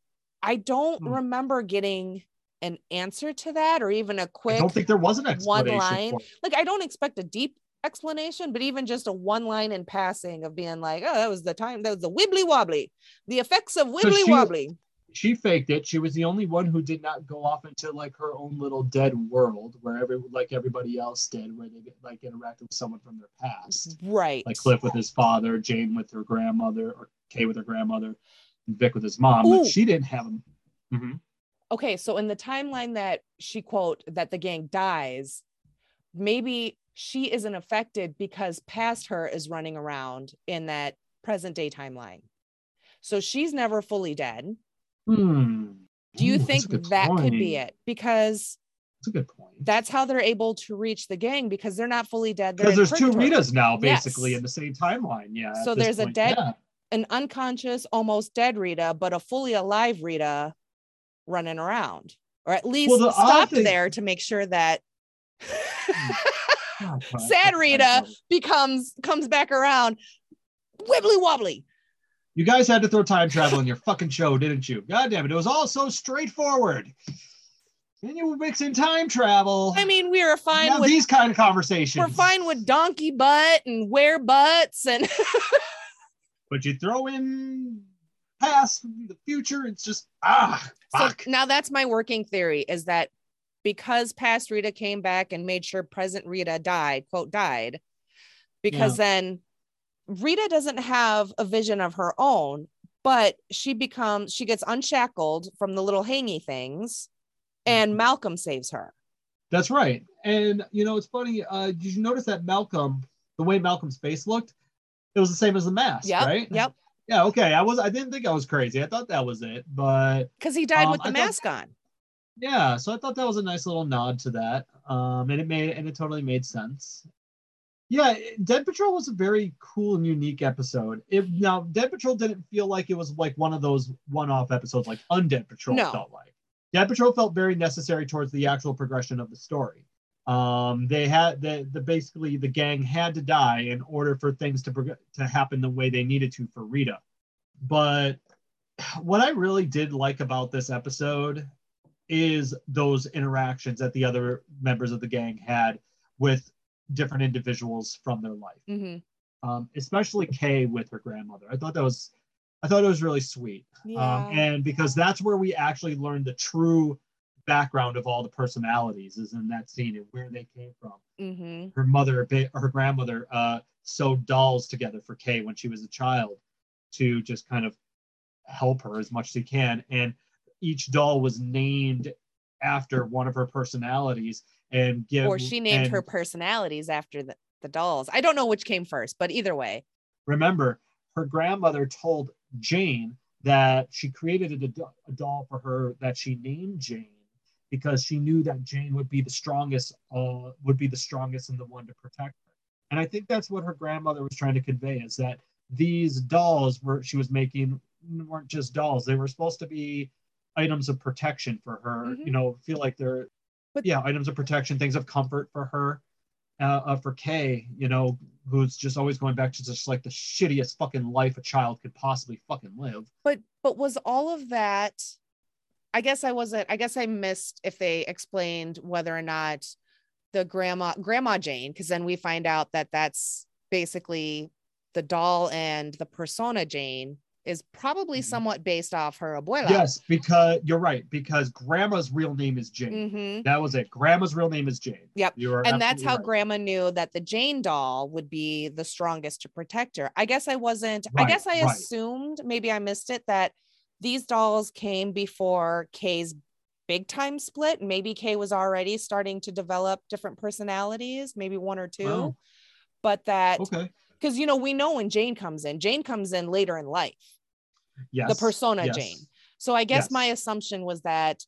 I don't Hmm. remember getting an answer to that or even a quick I don't think there was an one line. Like I don't expect a deep explanation, but even just a one line in passing of being like, oh, that was the time, that was the wibbly wobbly, the effects of wibbly she- wobbly. She faked it. She was the only one who did not go off into like her own little dead world where every like everybody else did, where they get like interacted with someone from their past. Right. Like Cliff with his father, Jane with her grandmother, or Kay with her grandmother, and Vic with his mom. Ooh. But she didn't have them. Mhm. okay, so in the timeline that she quote that the gang dies, maybe she isn't affected because past her is running around in that present day timeline. So she's never fully dead. Hmm. Do you Ooh, think a good that could be it? Because That's a good point. that's how they're able to reach the gang because they're not fully dead. Because in there's two purgatory. Ritas now, basically, Yes. in the same timeline. Yeah. So there's a dead- yeah. An unconscious, almost dead Rita, but a fully alive Rita running around, or at least the stopped thing- there to make sure that [LAUGHS] [LAUGHS] sad Rita becomes comes back around, wibbly wobbly. You guys had to throw time travel in your fucking show, didn't you? God damn it. It was all so straightforward. And you were mixing time travel. I mean, we are fine Now with these kind of conversations. we're fine with donkey butt and werebutts and [LAUGHS] But you throw in past, the future, it's just ah so now that's my working theory is that because past Rita came back and made sure present Rita died, quote died, because then Rita doesn't have a vision of her own, but she becomes she gets unshackled from the little hangy things, and Mhm. Malcolm saves her. That's right. And you know, it's funny. Uh, did you notice that Malcolm, the way Malcolm's face looked, it was the same as the mask, Yep. right? Yep. Yeah. Okay. I was. I didn't think I was crazy. I thought that was it, but Because he died Um, with the I thought- mask on. yeah. So I thought that was a nice little nod to that. Um, and it made and it totally made sense. Yeah, Dead Patrol was a very cool and unique episode. It now Dead Patrol didn't feel like it was like one of those one-off episodes like Undead Patrol No. felt like. Dead Patrol felt very necessary towards the actual progression of the story. Um, they had the, the basically the gang had to die in order for things to to happen the way they needed to for Rita. But what I really did like about this episode is those interactions that the other members of the gang had with different individuals from their life, Mhm. um, especially Kay with her grandmother. I thought that was, I thought it was really sweet, Yeah. um, and because that's where we actually learned the true background of all the personalities is in that scene and where they came from. Mhm. Her mother, her grandmother, uh, sewed dolls together for Kay when she was a child to just kind of help her as much as she can, and each doll was named after one of her personalities and give Or she named and her personalities after the, the dolls. I don't know which came first, but either way. remember her grandmother told jane that she created a, a doll for her that she named jane because she knew that Jane would be the strongest, uh, would be the strongest and the one to protect her. And I think that's what her grandmother was trying to convey is that these dolls were she was making weren't just dolls; they were supposed to be items of protection for her. Mhm. You know, feel like they're But- yeah, items of protection, things of comfort for her. Uh, uh, for Kay, you know, who's just always going back to just like the shittiest fucking life a child could possibly fucking live. but but was all of that i guess i wasn't i guess i missed if they explained whether or not the grandma grandma jane because then we find out that that's basically the doll and the persona jane is probably Mhm. somewhat based off her abuela Yes, because you're right. Because Grandma's real name is Jane. hmm That was it. Grandma's real name is Jane. Yep. You are and that's how right. grandma knew that the jane doll would be the strongest to protect her i guess i wasn't i guess i right. assumed maybe i missed it that these dolls came before kay's big time split maybe kay was already starting to develop different personalities maybe one or two Wow. but that Okay. because you know we know when jane comes in jane comes in later in life Yes. the persona yes. Jane. So I guess Yes. my assumption was that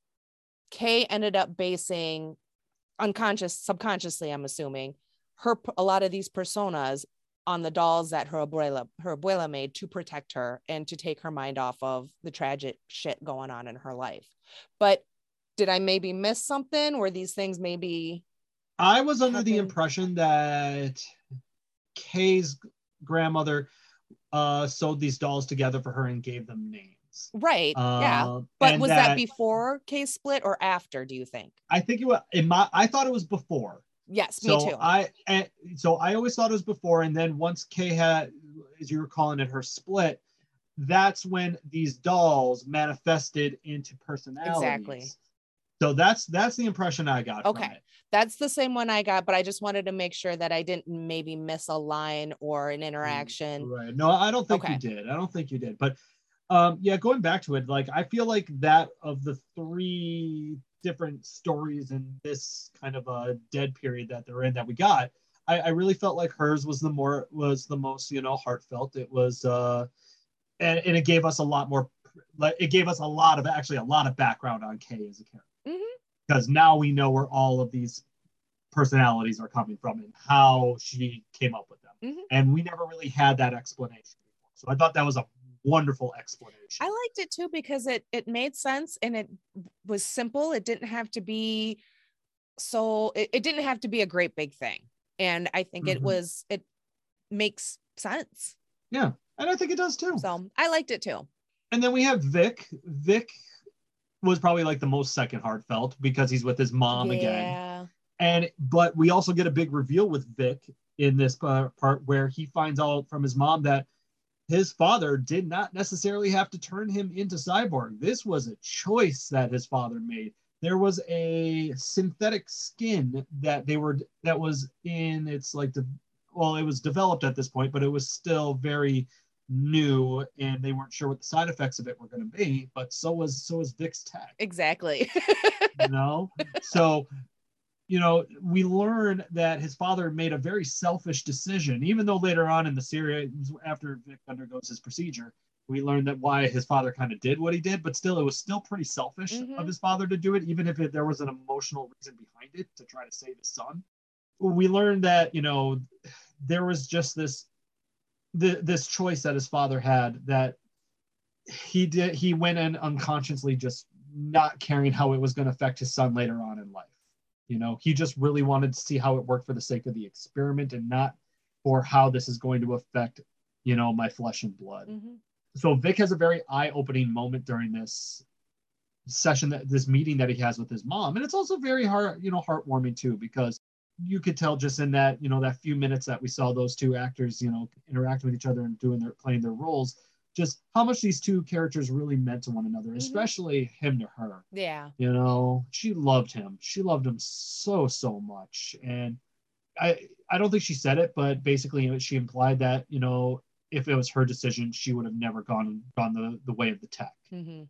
Kay ended up basing unconscious, subconsciously, I'm assuming, her a lot of these personas on the dolls that her abuela her abuela made to protect her and to take her mind off of the tragic shit going on in her life. But did I maybe miss something? Were these things maybe I was under the impression that Kay's grandmother uh sewed these dolls together for her and gave them names. right? yeah. Uh, But and was that, before Kay split or after, do you think? I think it was in my I thought it was before. Yes, so me too. I and so I always thought it was before, and then once Kay had, as you were calling it, her split, that's when these dolls manifested into personalities. Exactly. So that's that's the impression I got. Okay. From it. That's the same one I got, but I just wanted to make sure that I didn't maybe miss a line or Mm, an interaction. Right. No, I don't think Okay. you did. I don't think you did. But um, yeah, going back to it, like I feel like that of the three different stories in this kind of a dead period that they're in that we got, I, I really felt like hers was the more was the most you know heartfelt. It was uh, and, and it gave us a lot more. Like it gave us a lot of actually a lot of background on Kay as a character Mhm. because now we know where all of these personalities are coming from and how she came up with them. Mhm. And we never really had that explanation before. So I thought that was a wonderful explanation. I liked it too because it it made sense and it was simple. It didn't have to be so it, it didn't have to be a great big thing. And I think it Mhm. was it makes sense. yeah. And I think it does too. So I liked it too. And then we have Vic. Vic was probably like the most second heartfelt because he's with his mom again. And but we also get a big reveal with Vic in this part where he finds out from his mom that his father did not necessarily have to turn him into cyborg. This was a choice that his father made. There was a synthetic skin that they were that was in it's like the well, it was developed at this point, but it was still very new and they weren't sure what the side effects of it were going to be. But so was so was Vic's tech Exactly. [LAUGHS] you know so you know we learn that his father made a very selfish decision even though later on in the series after vic undergoes his procedure we learn that why his father kind of did what he did but still it was still pretty selfish Mhm. of his father to do it even if it, there was an emotional reason behind it to try to save his son we learned that you know there was just this the, this choice that his father had that he did he went in unconsciously just not caring how it was going to affect his son later on in life you know he just really wanted to see how it worked for the sake of the experiment and not for how this is going to affect you know my flesh and blood Mhm. so Vic has a very eye-opening moment during this session that this meeting that he has with his mom and it's also very heart you know heartwarming too because you could tell just in that you know that few minutes that we saw those two actors you know interacting with each other and doing their playing their roles just how much these two characters really meant to one another Mhm. especially him to her. Yeah. you know she loved him. She loved him so so much. And i i don't think she said it but basically she implied that you know if it was her decision she would have never gone gone the, the way of the tech. Hmm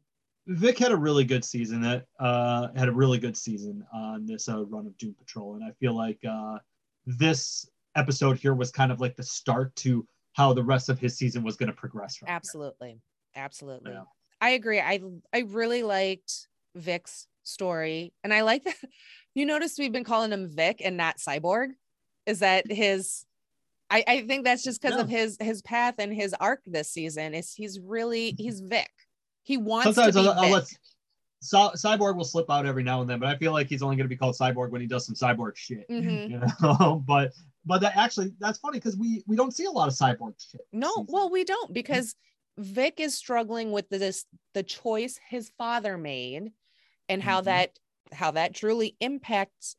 vic had a really good season that uh had a really good season on this uh, run of doom patrol. And i feel like uh this episode here was kind of like the start to how the rest of his season was going to progress from here. Absolutely. Absolutely. Yeah. I agree. I I really liked Vic's story, and I like that [LAUGHS] you noticed we've been calling him Vic and not Cyborg. Is that his? I, I think that's just because of his his path and his arc this season. Is he's really he's Vic. He wants Sometimes to be I'll, I'll Vic. let Cy- Cyborg will slip out every now and then, but I feel like he's only going to be called Cyborg when he does some Cyborg shit. Mhm. [LAUGHS] You know, but but that actually that's funny because we we don't see a lot of Cyborg shit. No, well, we don't because Vic is struggling with this the choice his father made and how Mhm. that how that truly impacts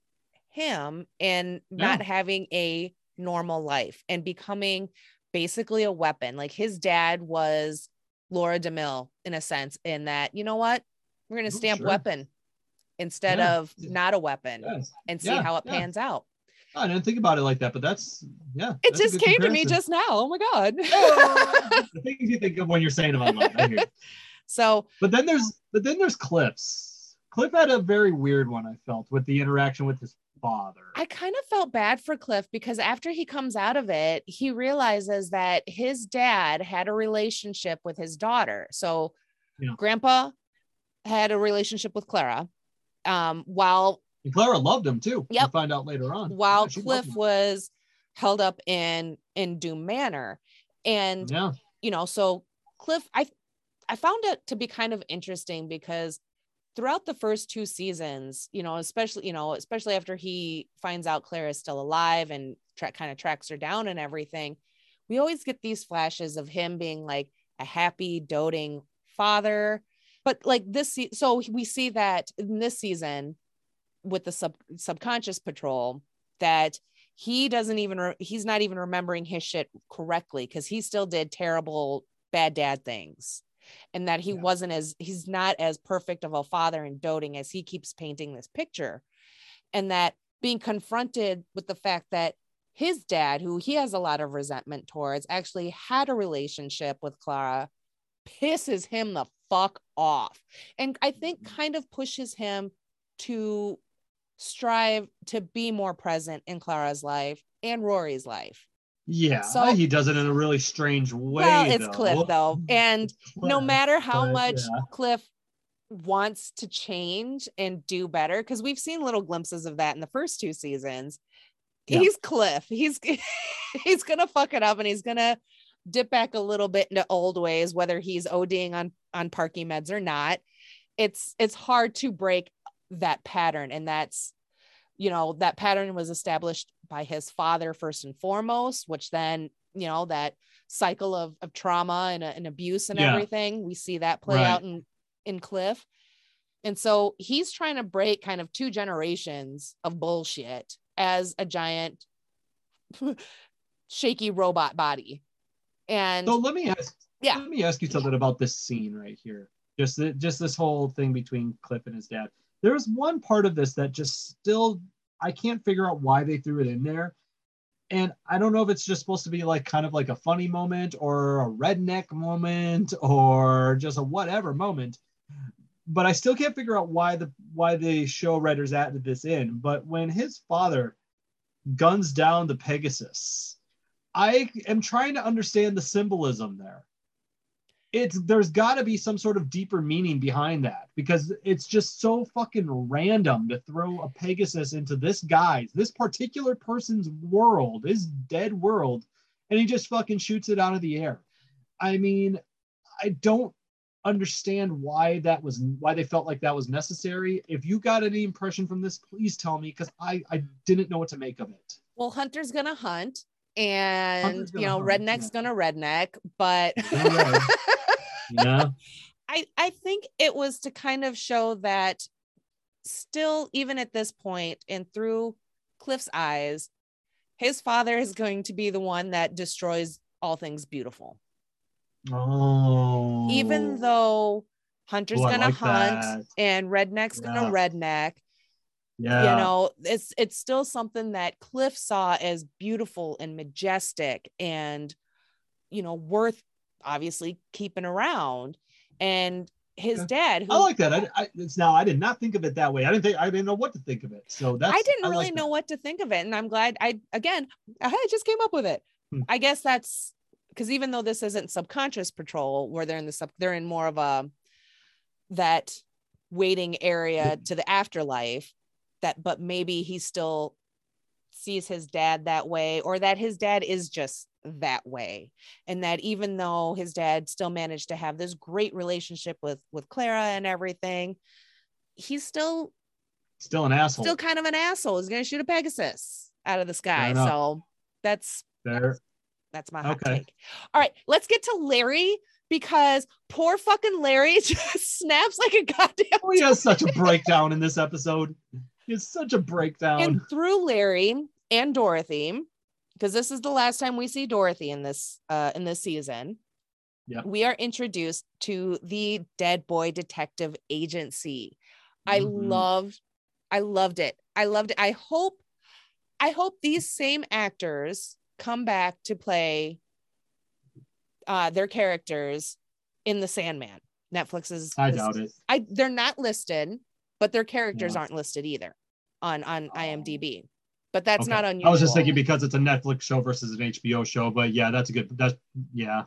him and not having a normal life and becoming basically a weapon. Like his dad was Laura DeMille in a sense, in that, you know what? We're gonna Oh, stamp sure. weapon instead Yeah. of not a weapon Yes. and see Yeah, how it yeah. pans out. I didn't think about it like that, but that's yeah. It that's just came to me just now. Oh my god. [LAUGHS] the things you think of when you're saying them out loud. I hear you. [LAUGHS] so But then there's but then there's Cliff's. Cliff had a very weird one. I felt with the interaction with his father. I kind of felt bad for Cliff because after he comes out of it, he realizes that his dad had a relationship with his daughter. So, Yeah. grandpa had a relationship with Clara. Um, while and Clara loved him too. Yep. We'll find out later on. while Yeah, Cliff was held up in in Doom Manor. And Yeah. you know, so Cliff, I I found it to be kind of interesting because throughout the first two seasons, you know, especially you know, especially after he finds out Claire is still alive and tra- kind of tracks her down and everything, we always get these flashes of him being like a happy, doting father. But like this, se- so we see that in this season with the sub subconscious patrol that he doesn't even re- he's not even remembering his shit correctly because he still did terrible bad dad things. And that he Yeah. wasn't as he's not as perfect of a father and doting as he keeps painting this picture. And that being confronted with the fact that his dad who he has a lot of resentment towards actually had a relationship with clara pisses him the fuck off. And i think mm-hmm. kind of pushes him to strive to be more present in clara's life and rory's life Yeah. So- he does it in a really strange way. well it's though. cliff though [LAUGHS] and It's no matter how but, much yeah. Cliff wants to change and do better, because we've seen little glimpses of that in the first two seasons. Yeah. He's Cliff. He's [LAUGHS] he's gonna fuck it up and he's gonna dip back a little bit into old ways, whether he's ODing on on parky meds or not. It's it's hard to break that pattern, and that's you know that pattern was established by his father first and foremost, which then you know that cycle of, of trauma and, uh, and abuse and Yeah. everything we see that play Right. out in in cliff and so he's trying to break kind of two generations of bullshit as a giant [LAUGHS] shaky robot body and So let me ask. Yeah. Let me ask you something about this scene right here. Just the, just this whole thing between Cliff and his dad. There's one part of this that just still I can't figure out why they threw it in there. And I don't know if it's just supposed to be like kind of like a funny moment or a redneck moment or just a whatever moment. But I still can't figure out why the why the show writers added this in. But when his father guns down the Pegasus, I am trying to understand the symbolism there. It's there's got to be some sort of deeper meaning behind that because it's just so fucking random to throw a Pegasus into this guy's, this particular person's world, his dead world, and he just fucking shoots it out of the air. I mean, I don't understand why that was why they felt like that was necessary. If you got any impression from this, please tell me because I I didn't know what to make of it. well hunter's gonna hunt and you know hunt, redneck's yeah. gonna redneck but. [LAUGHS] Yeah. [LAUGHS] I I think it was to kind of show that still even at this point and through Cliff's eyes his father is going to be the one that destroys all things beautiful Oh. even though Hunter's gonna like hunt that. and Redneck's gonna redneck yeah. you know it's it's still something that Cliff saw as beautiful and majestic and you know worth obviously keeping around and his dad who I like that. I, I it's now I did not think of it that way. I didn't think I didn't know what to think of it. So that's I didn't like really that. know what to think of it. And I'm glad I, again, I just came up with it. Hmm. I guess that's because even though this isn't subconscious patrol where they're in the sub, they're in more of a, that waiting area to the afterlife that but maybe he still sees his dad that way or that his dad is just that way and that even though his dad still managed to have this great relationship with with Clara and everything he's still Still an asshole. still kind of an asshole he's going to shoot a pegasus out of the sky so that's there. that's my hot Okay. take all right let's get to Larry because poor fucking Larry [LAUGHS] just snaps like a goddamn Oh, he has such a breakdown in this episode. He has such a breakdown. and through Larry and Dorothy, because this is the last time we see Dorothy in this uh in this season. Yep. We are introduced to the Dead Boy Detective Agency. I Mhm. loved I loved it. I loved it. I hope I hope these same actors come back to play uh their characters in the Sandman. Netflix is I doubt it. I they're not listed, but their characters Yeah. aren't listed either on on. IMDb. But that's Okay. not unusual. I was just thinking because it's a Netflix show versus an HBO show, but yeah, that's a good. That's yeah.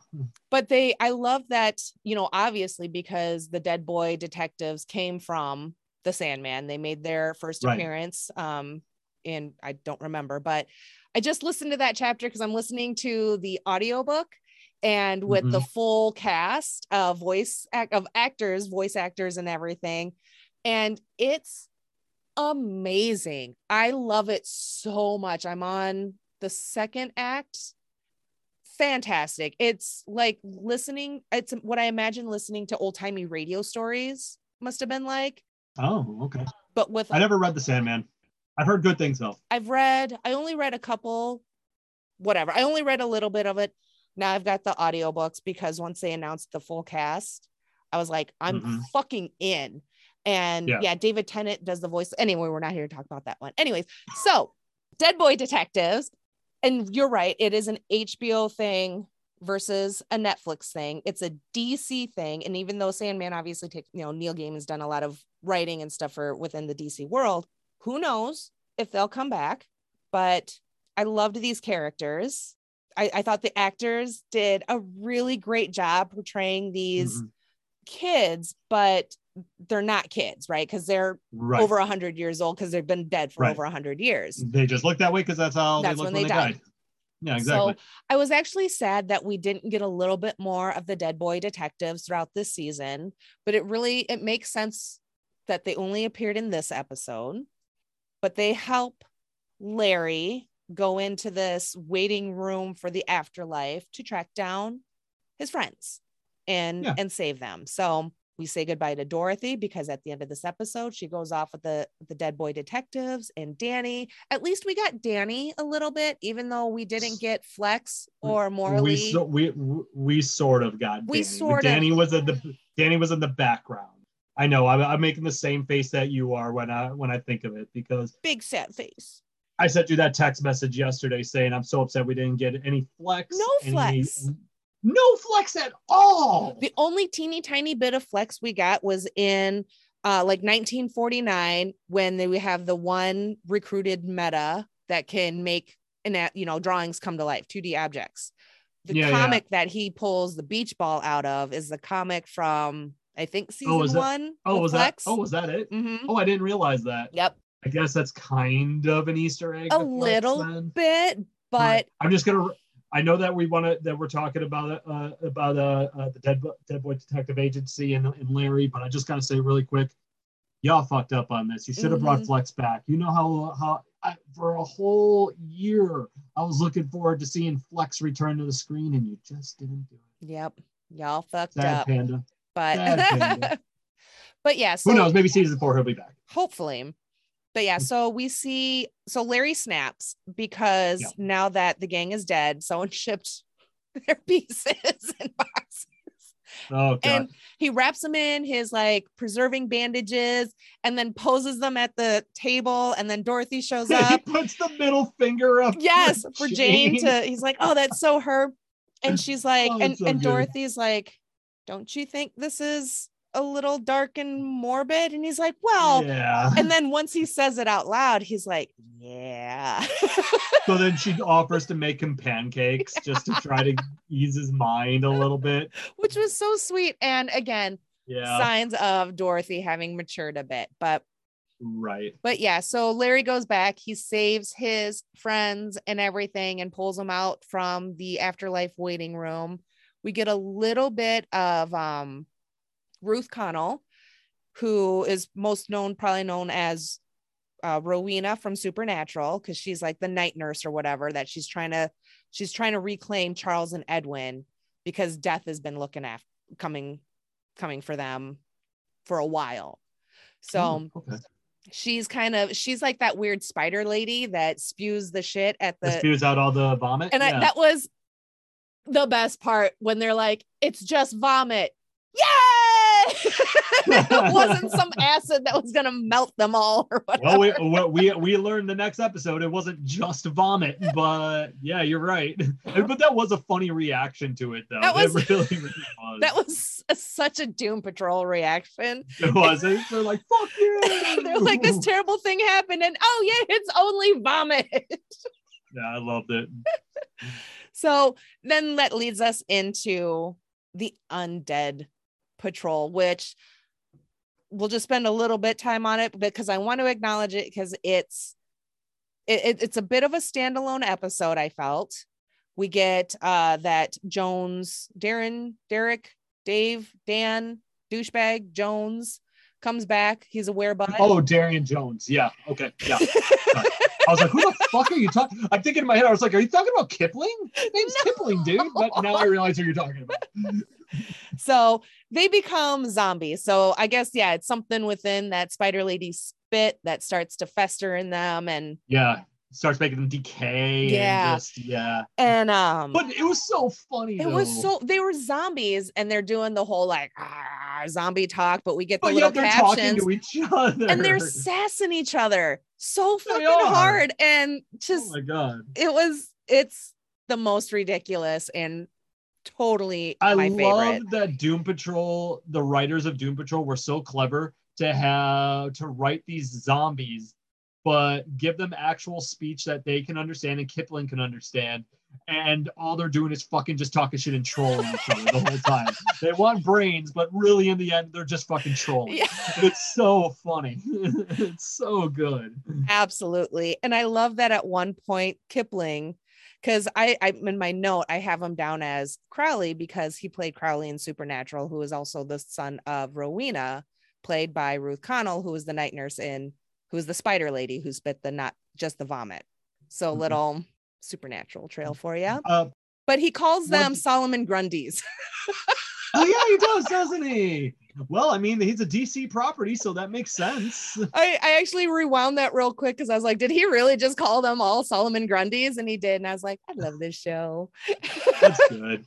but they I love that, you know, obviously because the Dead Boy detectives came from the Sandman. They made their first Right. appearance um in I don't remember, but I just listened to that chapter because I'm listening to the audiobook and with the full cast of voice act of actors, voice actors and everything. And it's amazing. I love it so much. I'm on the second act. Fantastic. It's like listening, it's what I imagine listening to old timey radio stories must have been like, Oh, okay. but with I never read The Sandman. I've heard good things though. I've read, I only read a couple, whatever. I only read a little bit of it. Now I've got the audiobooks because once they announced the full cast, I was like, I'm Mhm. fucking in. And Yeah. yeah. David Tennant does the voice. Anyway, we're not here to talk about that one. Anyways, so Dead Boy Detectives, and you're right, it is an HBO thing versus a Netflix thing. It's a DC thing. And even though Sandman obviously takes, you know, Neil Gaiman's done a lot of writing and stuff for within the DC world, who knows if they'll come back. But I loved these characters. I, I thought the actors did a really great job portraying these Mhm. Kids, but they're not kids, right? Because they're Right. over a hundred years old because they've been dead for Right. over a hundred years. They just look that way because that's how That's they looked when when, they they died. died. Yeah, exactly. So I was actually sad that we didn't get a little bit more of the dead boy detectives throughout this season, but it really it makes sense that they only appeared in this episode, but they help Larry go into this waiting room for the afterlife to track down his friends and Yeah. and save them. So we say goodbye to Dorothy because at the end of this episode, she goes off with the the dead boy detectives and Danny. At least we got Danny a little bit, even though we didn't get Flex or Morley. we so, we we sort of got We Danny. sort of- Danny was in the Danny was in the background. I know. I'm, I'm making the same face that you are when I when I think of it because Big sad face. I sent you that text message yesterday saying I'm so upset we didn't get any flex. No any- flex. No flex at all. The only teeny tiny bit of flex we got was in uh, like 1949 when they, we have the one recruited meta that can make an a- you know drawings come to life, 2D objects. The Yeah, yeah. comic that he pulls the beach ball out of is the comic from I think season is that- one. Oh, with was Flex. that? Oh, was that it? hmm Oh, I didn't realize that. Yep, I guess that's kind of an Easter egg. a to Flex, little bit, but I'm just gonna. I know that we want to that we're talking about uh, about uh, uh, the Dead, Dead Boy Detective Agency and, and Larry, but I just gotta say really quick, y'all fucked up on this. You should have brought Mhm. Flex back. You know how how I, for a whole year I was looking forward to seeing Flex return to the screen, and you just didn't do it. yep, y'all fucked Sad up. panda. But Sad panda. [LAUGHS] but yeah, so Who knows? Maybe season four he'll be back. hopefully but yeah mm. so we see so larry snaps because Yeah. now that the gang is dead someone [LAUGHS] shipped their pieces [LAUGHS] and boxes Oh god. and he wraps them in his like preserving bandages and then poses them at the table and then dorothy shows [LAUGHS] up. he puts the middle finger up. yes for jane to he's like oh that's so her and she's like Oh, and, so and good. dorothy's like don't you think this is a little dark and morbid and he's like well Yeah. and then once he says it out loud, he's like, yeah. [LAUGHS] So then she offers to make him pancakes just to try to ease his mind a little bit. Which was so sweet. And again, Yeah. signs of Dorothy having matured a bit. But Right. but yeah, so Larry goes back, he saves his friends and everything and pulls them out from the afterlife waiting room. We get a little bit of um Ruth Connell, who is most known, probably known as uh, Rowena from Supernatural, because she's like the night nurse or whatever that she's trying to she's trying to reclaim Charles and Edwin because death has been looking after coming coming for them for a while. So Oh, okay. she's kind of she's like that weird spider lady that spews the shit at That the spews out all the vomit. and I, that was the best part when they're like it's just vomit yay [LAUGHS] it wasn't some acid that was gonna melt them all or whatever well, we, we we learned the next episode it wasn't just vomit, but yeah, you're right. [LAUGHS] But that was a funny reaction to it, though. That was- it really, really [LAUGHS] was. that was a- such a doom patrol reaction it was. They're like, "Fuck you!" they're like this terrible thing happened and oh yeah it's only vomit Yeah, I loved it. So then that leads us into the undead patrol, which we'll just spend a little bit time on it because I want to acknowledge it because it's it, it- it's a bit of a standalone episode. I felt we get uh that Jones, Darren, Derek, Dave, Dan, douchebag Jones comes back. He's a werebutt. Oh, Darian Jones. Yeah. Okay. Yeah. [LAUGHS] I was like, who the fuck are you talking? I'm thinking in my head, I was like, are you talking about Kipling? His name's No. Kipling, dude. But now I realize who you're talking about. so they become zombies. So I guess yeah, it's something within that spider lady spit that starts to fester in them and Yeah. Starts making them decay. Yeah. And just, yeah. and um But it was so funny. it was so they were zombies and they're doing the whole like ah, zombie talk, but we get the But little yet they're talking captions to each other. and they're [LAUGHS] sassing each other so fucking hard and Oh just my god. it was it's the most ridiculous and totally I my love favorite. that Doom Patrol, the writers of Doom Patrol were so clever to have to write these zombies, but give them actual speech that they can understand and Kipling can understand. And all they're doing is fucking just talking shit and trolling each other the whole time. They want brains, but really in the end, they're just fucking trolling. Yeah. It's so funny. [LAUGHS] it's so good. Absolutely. And I love that at one point Kipling, because I, I in my note, I have him down as Crowley because he played Crowley in Supernatural, who is also the son of Rowena, played by Ruth Connell, who was the night nurse in who was the spider lady who spit the not just the vomit. So Mhm. little supernatural trail for you. Uh, But he calls them Solomon Grundys. [LAUGHS] oh yeah, he does, doesn't he? Well, I mean, he's a DC property, so that makes sense. [LAUGHS] I, I actually rewound that real quick because I was like, did he really just call them all Solomon Grundys? And he did. And I was like, I love this show. That's [LAUGHS] good.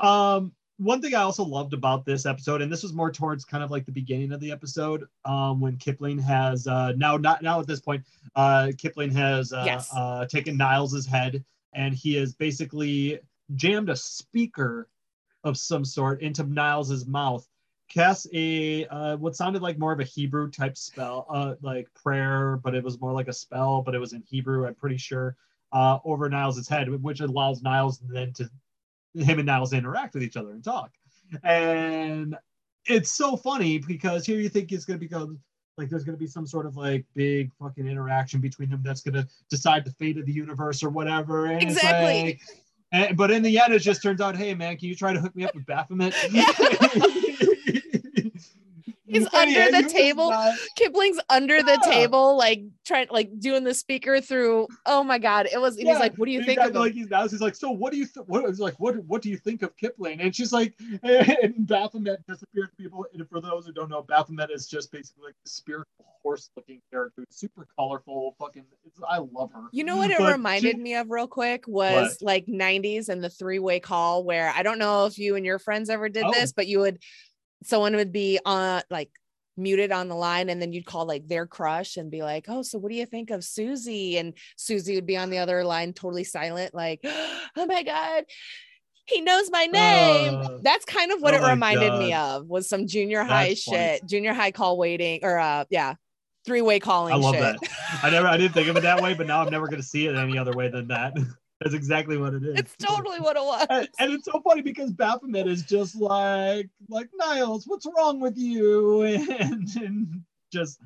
Um, one thing I also loved about this episode, and this was more towards kind of like the beginning of the episode, um, when Kipling has uh, now not now at this point, uh, Kipling has uh, Yes. uh, taken Niles's head, and he has basically jammed a speaker of some sort into Niles's mouth. Cast a uh, what sounded like more of a Hebrew type spell, uh, like prayer, but it was more like a spell, but it was in Hebrew. I'm pretty sure uh, over Niles's head, which allows Niles then to him and Niles interact with each other and talk. And it's so funny because here you think it's gonna become like there's gonna be some sort of like big fucking interaction between them that's gonna decide the fate of the universe or whatever. And it's Exactly. like- and, but in the end, it just turns out, hey man, can you try to hook me up with Baphomet? [LAUGHS] [LAUGHS] He's under the table. not- Kipling's under the table, like trying, like doing the speaker through. Oh my god, it was. He's like, "What do you think of him?" like he's now he's like so what do you th- what like what what do you think of Kipling and she's like [LAUGHS] and Baphomet disappears people and for those who don't know Baphomet is just basically like the spiritual horse looking character super colorful fucking I love her You know what it But reminded she- me of real quick was What? like 90s and the three-way call where I don't know if you and your friends ever did Oh. this, but you would someone would be on like muted on the line and then you'd call like their crush and be like, "Oh, so what do you think of Susie?" and Susie would be on the other line totally silent like, [GASPS] "Oh my god, he knows my name." Uh, That's kind of what oh it reminded me of was some junior high That's funny. shit, junior high call waiting or uh yeah, three-way calling I love shit. that I never I didn't think of it that way but now I'm never gonna see it any other way than that [LAUGHS] That's exactly what it is. It's totally what it was. [LAUGHS] and, and it's so funny because Baphomet is just like like Niles, what's wrong with you? [LAUGHS] And, and just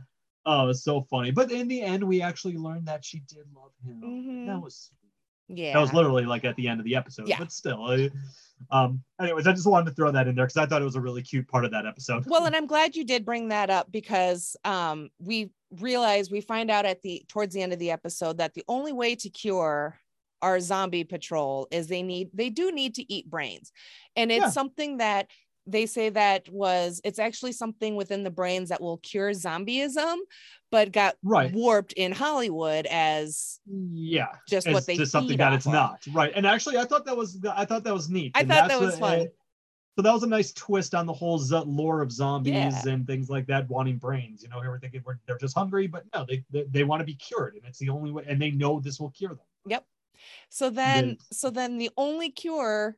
oh, it's so funny. But in the end, we actually learned that she did love him. Mhm. That was Yeah. that was literally like at the end of the episode. Yeah. But still, I- um. Anyways, I just wanted to throw that in there because I thought it was a really cute part of that episode. well, and I'm glad you did bring that up because um we realize we find out at the towards the end of the episode that the only way to cure our zombie patrol is they need they do need to eat brains. And it's Yeah. something that they say that was it's actually something within the brains that will cure zombieism, but got right. warped in Hollywood as Yeah. just It's what they just something that it's of. not right. And actually, I thought that was I thought that was neat. I And thought that was a- fun. a- so that was a nice twist on the whole z- lore of zombies Yeah. and things like that, wanting brains. You know, here we're thinking we're, they're just hungry, but no, they they, they want to be cured, and it's the only way, and they know this will cure them. So then, Then- so then the only cure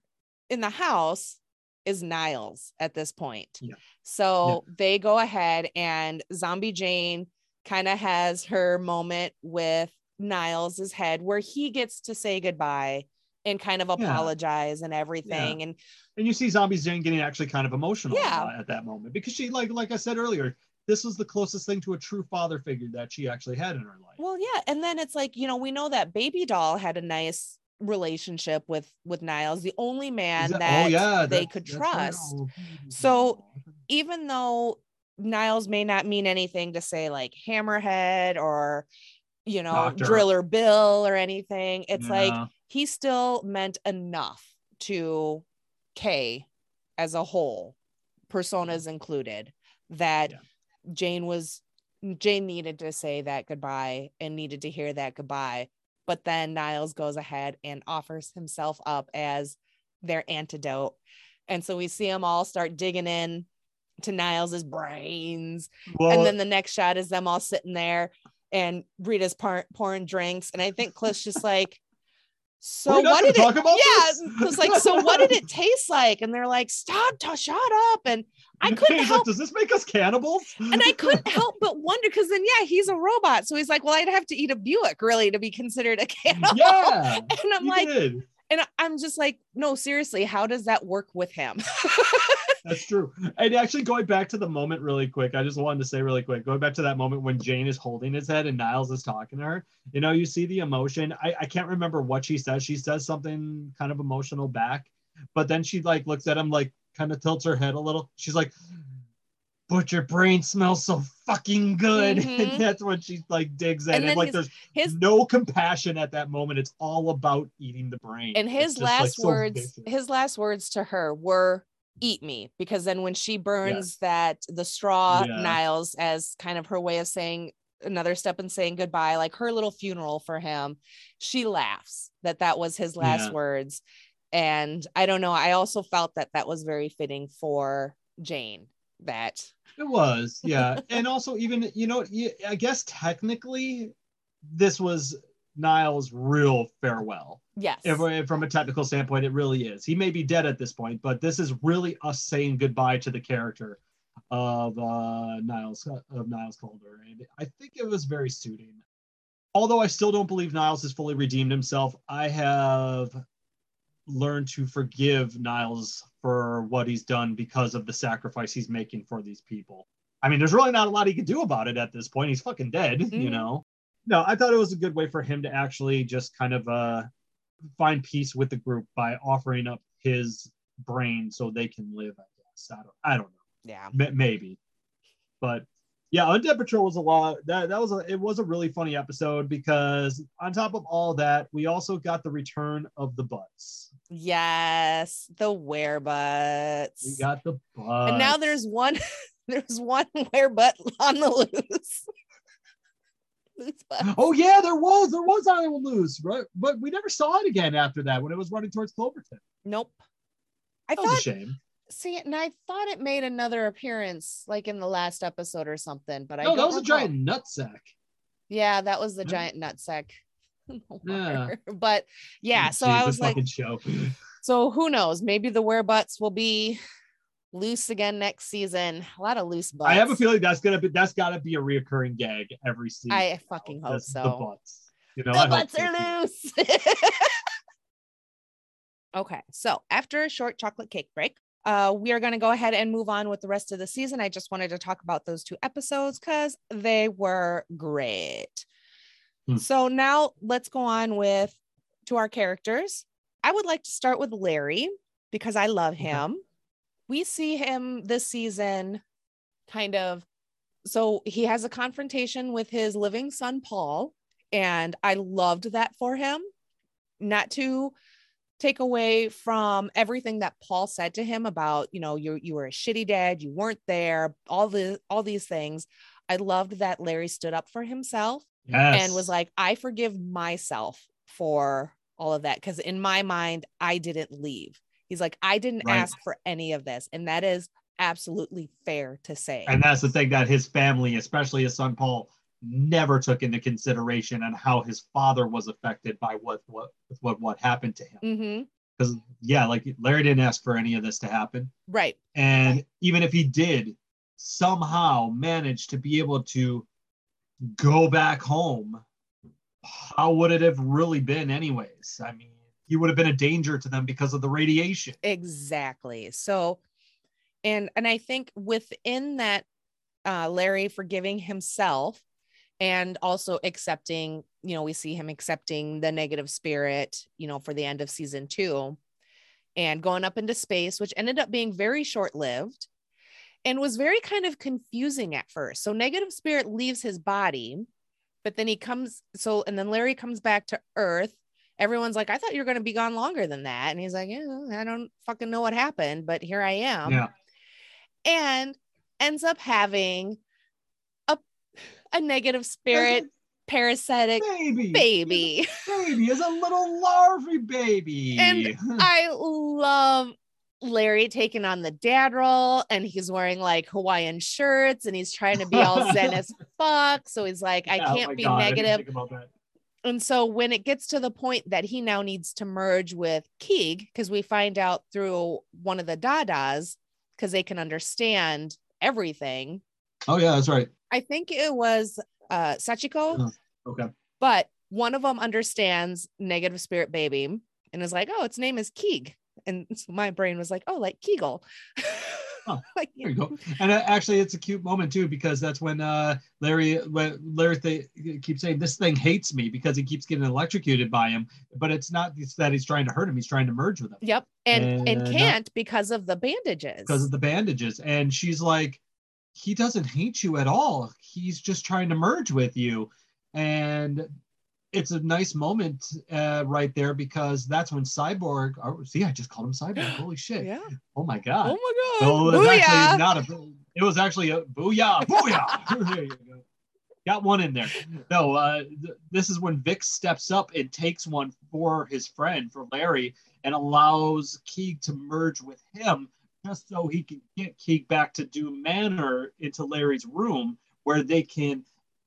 in the house is Niles at this point. Yeah. So they go ahead and Zombie Jane kind of has her moment with Niles's head where he gets to say goodbye and kind of Yeah. apologize and everything. And And you see Zombie Jane getting actually kind of emotional Yeah. at that moment because she, like like I said earlier, this was the closest thing to a true father figure that she actually had in her life. well, yeah. And then it's like, you know, we know that Baby Doll had a nice relationship with with Niles, the only man oh, that- that oh yeah, they could trust. Oh, So, hmm, hmm. even though Niles may not mean anything to say like hammerhead or you know Doctor. driller bill or anything it's like he still meant enough to Kay as a whole personas included that Yeah. Jane was Jane needed to say that goodbye and needed to hear that goodbye. But then Niles goes ahead and offers himself up as their antidote. And so we see them all start digging in to Niles's brains. Well, and then the next shot is them all sitting there and Rita's pour- pouring drinks. And I think Cliff's just like [LAUGHS] so what did it about yeah it's like so what did it taste like? And they're like stop to shut up. And I couldn't He's like, help Does this make us cannibals? and I couldn't [LAUGHS] help but wonder because then yeah he's a robot so he's like well I'd have to eat a Buick really to be considered a [LAUGHS] cannibal yeah. and I'm like did. and I'm just like no seriously how does that work with him [LAUGHS] That's true. And actually, going back to the moment really quick, I just wanted to say really quick, going back to that moment when Jane is holding his head and Niles is talking to her, you know, you see the emotion. I, I can't remember what she says. She says something kind of emotional back, but then she like looks at him, like kind of tilts her head a little. She's like, but your brain smells so fucking good. Mhm. [LAUGHS] And that's when she like digs in. And And, then like his- there's his no compassion at that moment. It's all about eating the brain. and his just, like, last so words his last words to her were eat me because then when she burns that the straw Yeah. niles as kind of her way of saying another step in saying goodbye like her little funeral for him she laughs that that was his last Yeah. words and i don't know i also felt that that was very fitting for jane that It was, yeah. [LAUGHS] and also, even, you know, i guess technically this was Niles' real farewell. yes If, if from a technical standpoint, it really is. He may be dead at this point, but this is really us saying goodbye to the character of uh, Niles of Niles Calder, and I think it was very suiting. Although I still don't believe Niles has fully redeemed himself, I have learned to forgive Niles for what he's done because of the sacrifice he's making for these people. I mean, there's really not a lot he can do about it at this point. He's fucking dead, you Mhm. know. No, I thought it was a good way for him to actually just kind of uh find peace with the group by offering up his brain so they can live. I guess I don't. I don't know. yeah M- maybe, but yeah, Undead Patrol was a lot. That that was a it was a really funny episode because on top of all that, we also got the return of the butts. yes the werebutts. We got the butts, and now there's one [LAUGHS] there's one werebutt on the loose loose [LAUGHS] butt. Oh yeah, there was there was Iowa loose, right? But we never saw it again after that when it was running towards Cloverton. nope i That was a thought shame. See and i thought it made another appearance like in the last episode or something but i No, that was a giant giant nutsack. yeah that was the giant nutsack [LAUGHS] Yeah. but yeah so Jeez, i was like show. [LAUGHS] so who knows maybe the werebutts will be loose again next season a lot of loose butts I have a feeling that's gonna be that's gotta be a reoccurring gag every season. i fucking hope That's so The butts. You know, the I butts are loose [LAUGHS] Okay, so after a short chocolate cake break, uh, we are going to go ahead and move on with the rest of the season. I just wanted to talk about those two episodes because they were great. Hmm. So now let's go on with to our characters. I would like to start with Larry because I love Okay. him. We see him this season kind of so he has a confrontation with his living son Paul and I loved that for him. Not to take away from everything that Paul said to him about, you know, you you were a shitty dad, you weren't there, all the all these things. I loved that Larry stood up for himself Yes. and was like, I forgive myself for all of that. Because in my mind, I didn't leave. He's like, I didn't Right. ask for any of this. And that is absolutely fair to say. and that's the thing that his family, especially his son Paul, never took into consideration and how his father was affected by what what what what happened to him. Because yeah, like Larry didn't ask for any of this to happen, Right. and even if he did, somehow managed to be able to go back home, how would it have really been, anyways? I mean, he would have been a danger to them because of the radiation. Exactly. So, and and I think within that, uh, Larry forgiving himself and also accepting, you know, we see him accepting the negative spirit, you know, for the end of season two, and going up into space, which ended up being very short lived, and was very kind of confusing at first. So negative spirit leaves his body, but then he comes. So and then Larry comes back to Earth everyone's like, I thought you were going to be gone longer than that. And he's like, yeah, I don't fucking know what happened, but here I am. yeah, And ends up having a negative spirit parasitic baby, baby. baby is a little larvae baby. And I love Larry taking on the dad role and he's wearing like Hawaiian shirts and he's trying to be all [LAUGHS] zen as fuck. So he's like, I Yeah, oh can't my be God, negative. think about that. And so when it gets to the point that he now needs to merge with Keeg, because we find out through one of the Dadas, because they can understand everything. Oh yeah, that's right. I think it was uh Sachiko, Oh. Okay. but one of them understands negative spirit baby and is like, oh, its name is Keeg. And so [LAUGHS] my brain was like, oh, like Kegel. Huh, [LAUGHS] like, There you go. And uh, actually, it's a cute moment too because that's when uh, Larry, when Larry th- keeps saying this thing hates me because he keeps getting electrocuted by him. But it's not it's that he's trying to hurt him; he's trying to merge with him Yep. And and And, uh, can't because of the bandages. because of the bandages. And she's like, he doesn't hate you at all. He's just trying to merge with you. And it's a nice moment uh, right there because that's when Cyborg. Oh, see, I just called him Cyborg. [GASPS] Holy shit! yeah. Oh my god! Oh my So god. it was Booyah. actually not a. It was actually a booyah, booyah. [LAUGHS] there you go. Got one in there. No, uh, th- this is when Vic steps up and takes one for his friend, for Larry, and allows Keeg to merge with him, just so he can get Keeg back to Doom Manor into Larry's room, where they can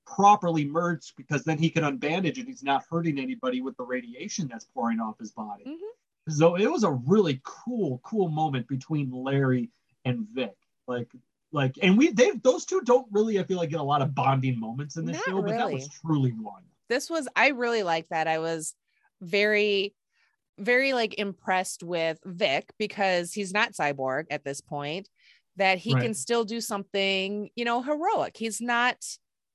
properly merge, because then he can unbandage and he's not hurting anybody with the radiation that's pouring off his body. Mhm. So it was a really cool, cool moment between Larry and Vic. Like, like, and we they those two don't really, I feel like, get a lot of bonding moments in this Not show, but that was truly one. this was I really like that. I was very very like impressed with Vic because he's not cyborg at this point that he Right. can still do something, you know, heroic. He's not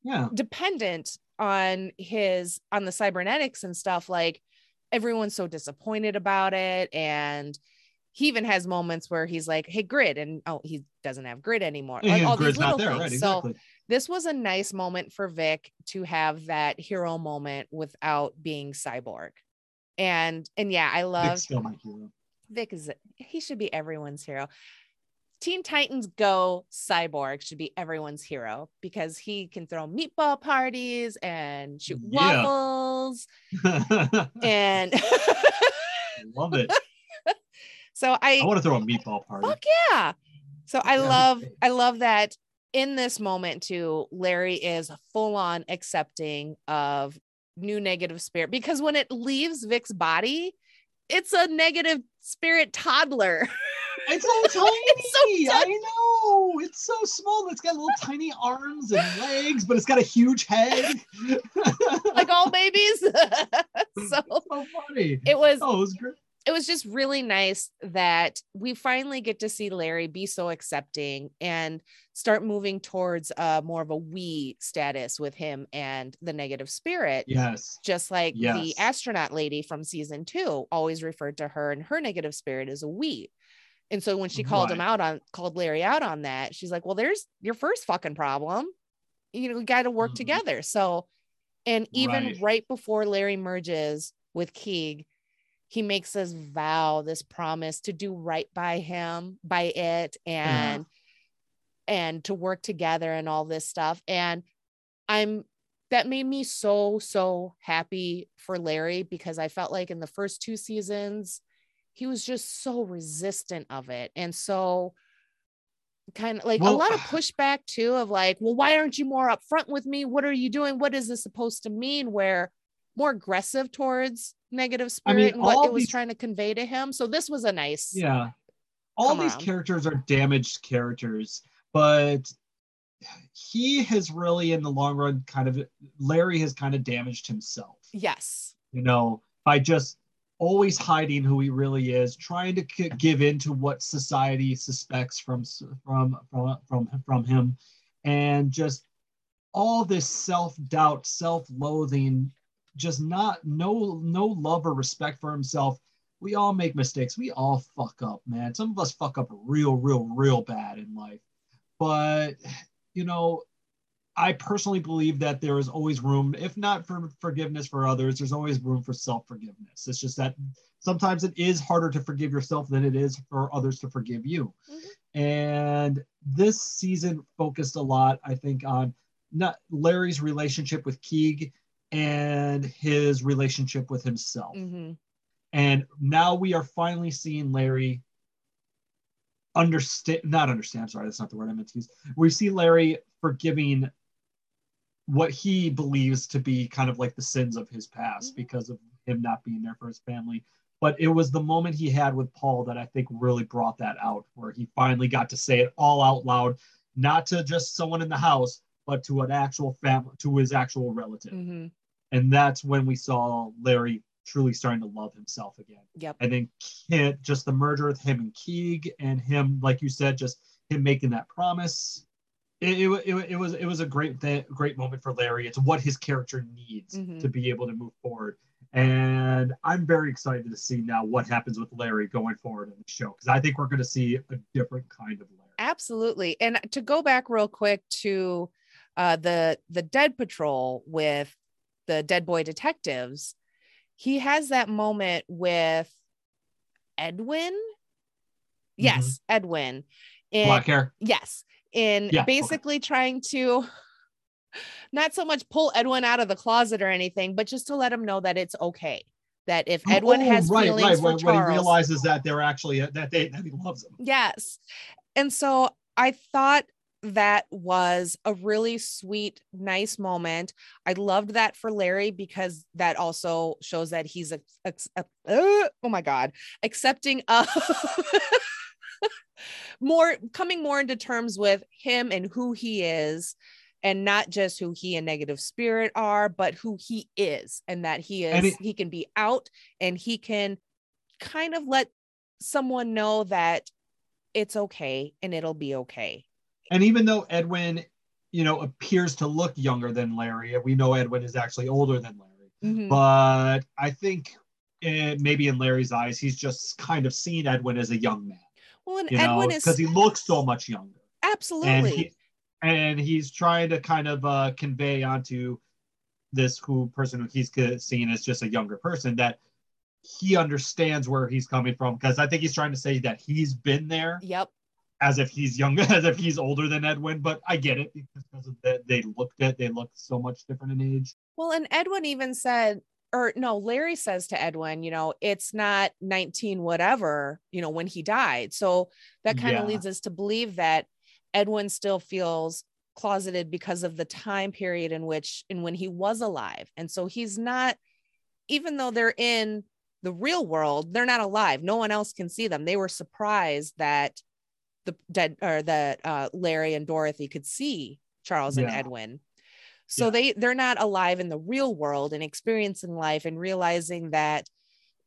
Yeah, dependent on his on the cybernetics and stuff like everyone's so disappointed about it and he even has moments where he's like hey grid and oh he doesn't have grid anymore like all Grid's these little not there, things right? so this was a nice moment for Vic to have that hero moment without being cyborg. And and yeah, I love still my hero. Vic is he should be everyone's hero. Teen Titans Go Cyborg should be everyone's hero because he can throw meatball parties and shoot Yeah. waffles [LAUGHS] and Love it. [LAUGHS] so I, I want to throw a meatball party. fuck yeah. So I That'd love. I love that in this moment too, Larry is full on accepting of new negative spirit because when it leaves Vic's body, it's a negative spirit toddler. [LAUGHS] It's so tiny. It's so I know. It's so small. It's got little tiny arms and legs, but it's got a huge head. like all [LAUGHS] babies. [LAUGHS] so so funny. it was Oh, it was great. It was just really nice that we finally get to see Larry be so accepting and start moving towards uh, more of a we status with him and the negative spirit. Yes. Just like Yes. the astronaut lady from season two always referred to her and her negative spirit as a we. And so when she called him out on, called Larry out on that, she's like, well, there's your first fucking problem. You know, we got to work Mhm. together. So, and even Right. right before Larry merges with Keeg, he makes us vow this promise to do right by him, by it, and and to work together and all this stuff. And I'm that made me so so happy for Larry because I felt like in the first two seasons he was just so resistant of it and so kind of like a lot of [SIGHS] pushback too of like well why aren't you more upfront with me? What are you doing? What is this supposed to mean? Where more aggressive towards negative spirit I mean, and what it was these- trying to convey to him so this was a nice Yeah. All these around. characters are damaged characters, but he has really, in the long run, kind of Larry has kind of damaged himself, yes you know, by just always hiding who he really is, trying to k- give in to what society suspects from from from from from him, and just all this self-doubt, self-loathing, just not no no love or respect for himself we all make mistakes. We all fuck up, man. Some of us fuck up real, real, real bad in life. But, you know, I personally believe that there is always room, if not for forgiveness for others, there's always room for self forgiveness. It's just that sometimes it is harder to forgive yourself than it is for others to forgive you. Mhm. And this season focused a lot, I think, on not Larry's relationship with Keeg and his relationship with himself. hmm And now we are finally seeing Larry understand, not understand, I'm sorry, that's not the word I meant to use. We see Larry forgiving what he believes to be kind of like the sins of his past Mhm. because of him not being there for his family. But it was the moment he had with Paul that I think really brought that out, where he finally got to say it all out loud, not to just someone in the house, but to an actual family, to his actual relative. hmm And that's when we saw Larry truly starting to love himself again. Yep. And then Kit, just the merger with him and Keeg and him, like you said, just him making that promise. It, it, it, it was it was a great th- great moment for Larry. It's what his character needs Mhm. to be able to move forward. And I'm very excited to see now what happens with Larry going forward in the show because I think we're going to see a different kind of Larry. Absolutely. And to go back real quick to uh, the the Dead Patrol with the Dead Boy detectives, he has that moment with Edwin. Yes, Edwin. And Black hair. yes, in Yeah, okay. basically trying to [LAUGHS] not so much pull Edwin out of the closet or anything, but just to let him know that it's okay. That if Edwin Oh, has right, feelings right, for when, when Charles, he realizes that they're actually that they that he loves him. Yes. And so I thought that was a really sweet, nice moment. I loved that for Larry because that also shows that he's a, ex- uh, oh my God, accepting of [LAUGHS] more, coming more into terms with him and who he is. And not just who he and negative spirit are, but who he is, and that he is, it- he can be out and he can kind of let someone know that it's okay and it'll be okay. And even though Edwin, you know, appears to look younger than Larry, we know Edwin is actually older than Larry. Mhm. But I think eh, maybe in Larry's eyes, he's just kind of seen Edwin as a young man, well, and you know, Edwin is because he looks so much younger. And absolutely he, and he's trying to kind of uh, convey onto this who person who he's seeing as just a younger person that he understands where he's coming from because I think he's trying to say that he's been there yep. As if he's younger, [LAUGHS] as if he's older than Edwin. But I get it because of that they looked at they look so much different in age. Well, and Edwin even said, or no, Larry says to Edwin, you know, it's not 19 whatever, you know, when he died. So that kind of Yeah. leads us to believe that Edwin still feels closeted because of the time period in which in when he was alive. And so he's not even though they're in the real world, they're not alive. No one else can see them. They were surprised that the dead or that uh, Larry and Dorothy could see Charles and Edwin. So Yeah. they they're not alive in the real world and experiencing life and realizing that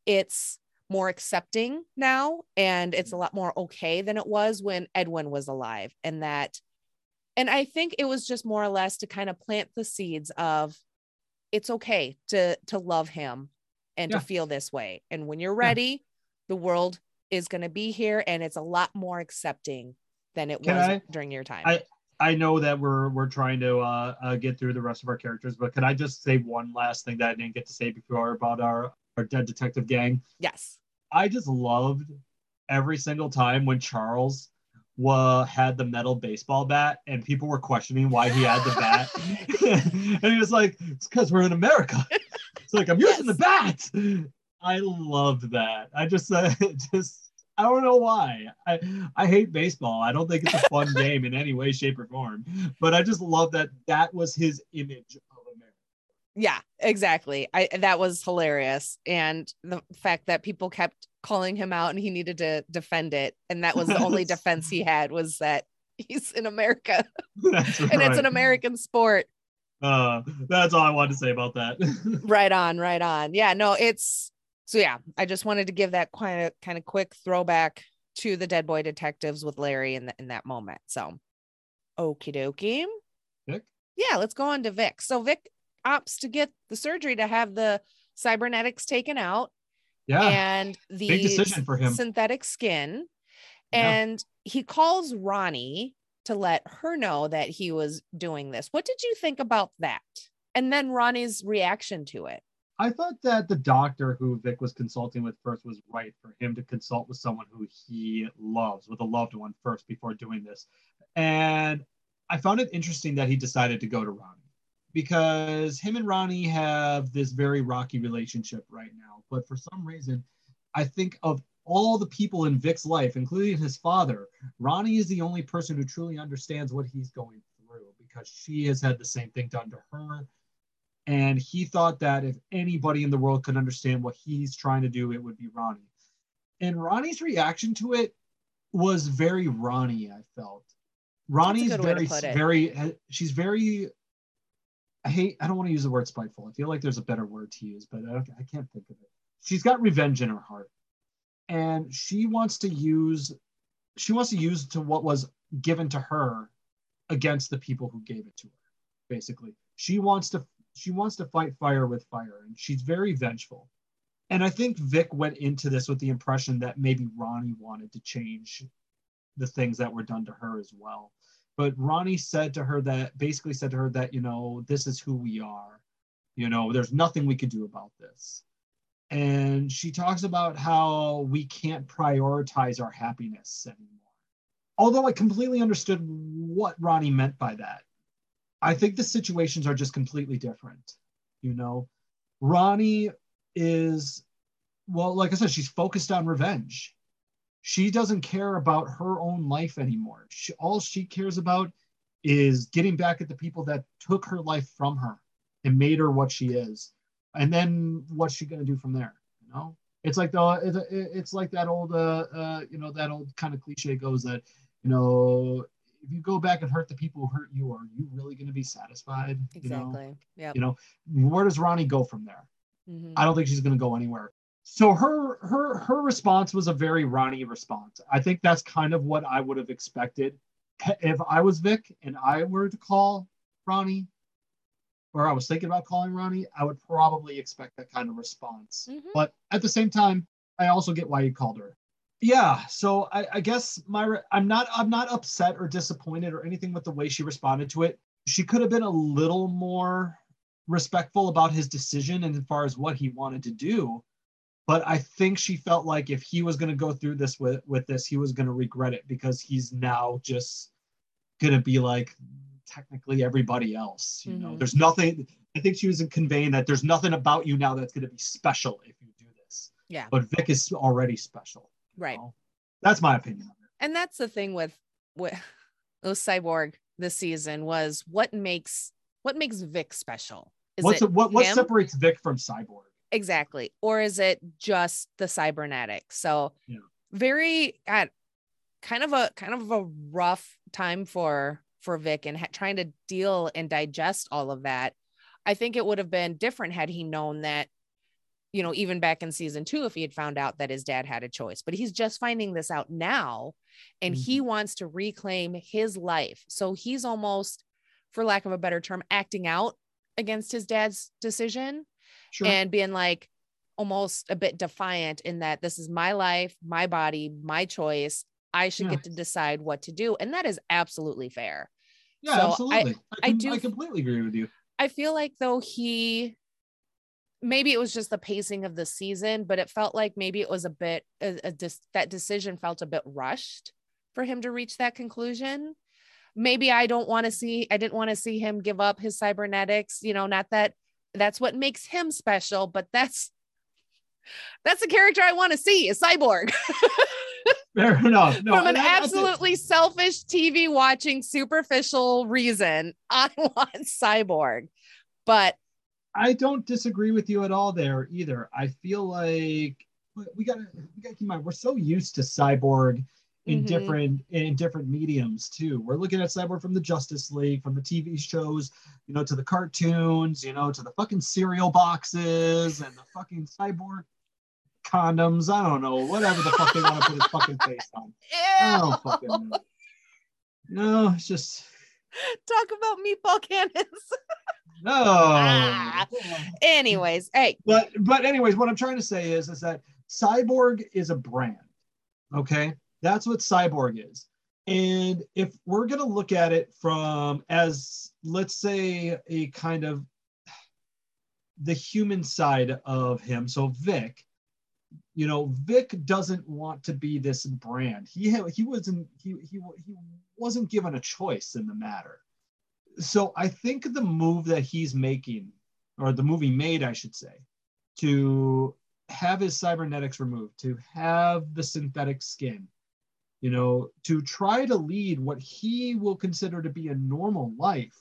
it's more accepting now and it's a lot more okay than it was when Edwin was alive and that and I think it was just more or less to kind of plant the seeds of it's okay to to love him and yeah. to feel this way and when you're ready yeah. the world is going to be here and it's a lot more accepting than it Can was I, during your time. I I know that we're we're trying to uh, uh, get through the rest of our characters, but can I just say one last thing that I didn't get to say before about our our dead detective gang? Yes. I just loved every single time when Charles wa- had the metal baseball bat and people were questioning why he had the bat. [LAUGHS] [LAUGHS] and he was like, it's because we're in America. [LAUGHS] It's like, I'm using yes. the bat. I loved that. I just, uh, [LAUGHS] just, I don't know why. I, I hate baseball. I don't think it's a fun [LAUGHS] game in any way, shape, or form. But I just love that that was his image of America. yeah, exactly. I that was hilarious. And the fact that people kept calling him out and he needed to defend it. And that was the only [LAUGHS] defense he had was that he's in America. Right. and it's an American sport. Uh that's all I wanted to say about that. right on, right on. Yeah, no, it's so yeah, I just wanted to give that kind of kind of quick throwback to the dead boy detectives with Larry in the, in that moment. So okie dokie. Vic? Yeah, let's go on to Vic. So Vic opts to get the surgery to have the cybernetics taken out. Yeah. And the big decision for him. synthetic skin. And yeah. he calls Ronnie to let her know that he was doing this. What did you think about that? And then Ronnie's reaction to it. I thought that the doctor who Vic was consulting with first was right for him to consult with someone who he loves, with a loved one first before doing this. And I found it interesting that he decided to go to Ronnie because him and Ronnie have this very rocky relationship right now. But for some reason, I think of all the people in Vic's life, including his father, Ronnie is the only person who truly understands what he's going through because she has had the same thing done to her. And he thought that if anybody in the world could understand what he's trying to do, it would be Ronnie. And Ronnie's reaction to it was very Ronnie, I felt. Ronnie's very, very, she's very I hate, I don't want to use the word spiteful. I feel like there's a better word to use, but I, I can't think of it. She's got revenge in her heart. And she wants to use, she wants to use to what was given to her against the people who gave it to her, basically. She wants to, she wants to fight fire with fire, and she's very vengeful. And I think Vic went into this with the impression that maybe Ronnie wanted to change the things that were done to her as well but Ronnie said to her that basically said to her that, you know, this is who we are. You know, there's nothing we could do about this. And she talks about how we can't prioritize our happiness anymore. Although I completely understood what Ronnie meant by that. I think the situations are just completely different. You know, Ronnie is, well, like I said, she's focused on revenge she doesn't care about her own life anymore. She, all she cares about is getting back at the people that took her life from her and made her what she is. And then what's she going to do from there? You know, it's like the it's like that old uh, uh you know that old kind of cliche goes that you know if you go back and hurt the people who hurt you, are you really going to be satisfied? Exactly. Yeah. You know, where does Ronnie go from there? Mm-hmm. I don't think she's going to go anywhere so her her her response was a very Ronnie response. I think that's kind of what I would have expected if I was Vic and I were to call Ronnie, or I was thinking about calling Ronnie. I would probably expect that kind of response. Mm-hmm. But at the same time, I also get why you called her. Yeah, so I, I guess my I'm not I'm not upset or disappointed or anything with the way she responded to it. She could have been a little more respectful about his decision and as far as what he wanted to do but I think she felt like if he was going to go through this with with this, he was going to regret it because he's now just going to be like technically everybody else. You mm-hmm. know, there's nothing. I think she was conveying that there's nothing about you now that's going to be special if you do this. Yeah. But Vic is already special. Right. Know? That's my opinion. And that's the thing with with [LAUGHS] those cyborg this season was what makes what makes Vic special. Is What's it what what separates Vic from cyborg? Exactly. Or is it just the cybernetic? So yeah. very at kind of a kind of a rough time for for Vic and ha- trying to deal and digest all of that. I think it would have been different had he known that you know, even back in season two, if he had found out that his dad had a choice, but he's just finding this out now and mm-hmm. he wants to reclaim his life. So he's almost, for lack of a better term, acting out against his dad's decision sure. and being like almost a bit defiant in that this is my life, my body, my choice. I should yeah. get to decide what to do. And that is absolutely fair. Yeah, so absolutely. I, I, I do I completely agree with you. I feel like though he maybe it was just the pacing of the season, but it felt like maybe it was a bit a, a dis, that decision felt a bit rushed for him to reach that conclusion. Maybe I don't want to see I didn't want to see him give up his cybernetics, you know, not that that's what makes him special, but that's that's the character I want to see, a cyborg. [LAUGHS] Fair enough. No, From an absolutely selfish TV watching superficial reason, I [LAUGHS] want cyborg. But I don't disagree with you at all there either. I feel like we gotta we gotta keep in mind we're so used to cyborg in mm-hmm. different in different mediums too. We're looking at cyborg from the Justice League, from the TV shows, you know, to the cartoons, you know, to the fucking cereal boxes and the fucking cyborg condoms. I don't know, whatever the fuck they want to put his fucking face on. [LAUGHS] Ew. I don't fucking know. No, it's just talk about meatball cannons. [LAUGHS] No. Ah. Anyways, hey. But but anyways, what I'm trying to say is is that Cyborg is a brand. Okay? That's what Cyborg is. And if we're going to look at it from as let's say a kind of the human side of him, so Vic, you know, Vic doesn't want to be this brand. He he wasn't he, he he wasn't given a choice in the matter so I think the move that he's making, or the movie made, I should say, to have his cybernetics removed, to have the synthetic skin, you know, to try to lead what he will consider to be a normal life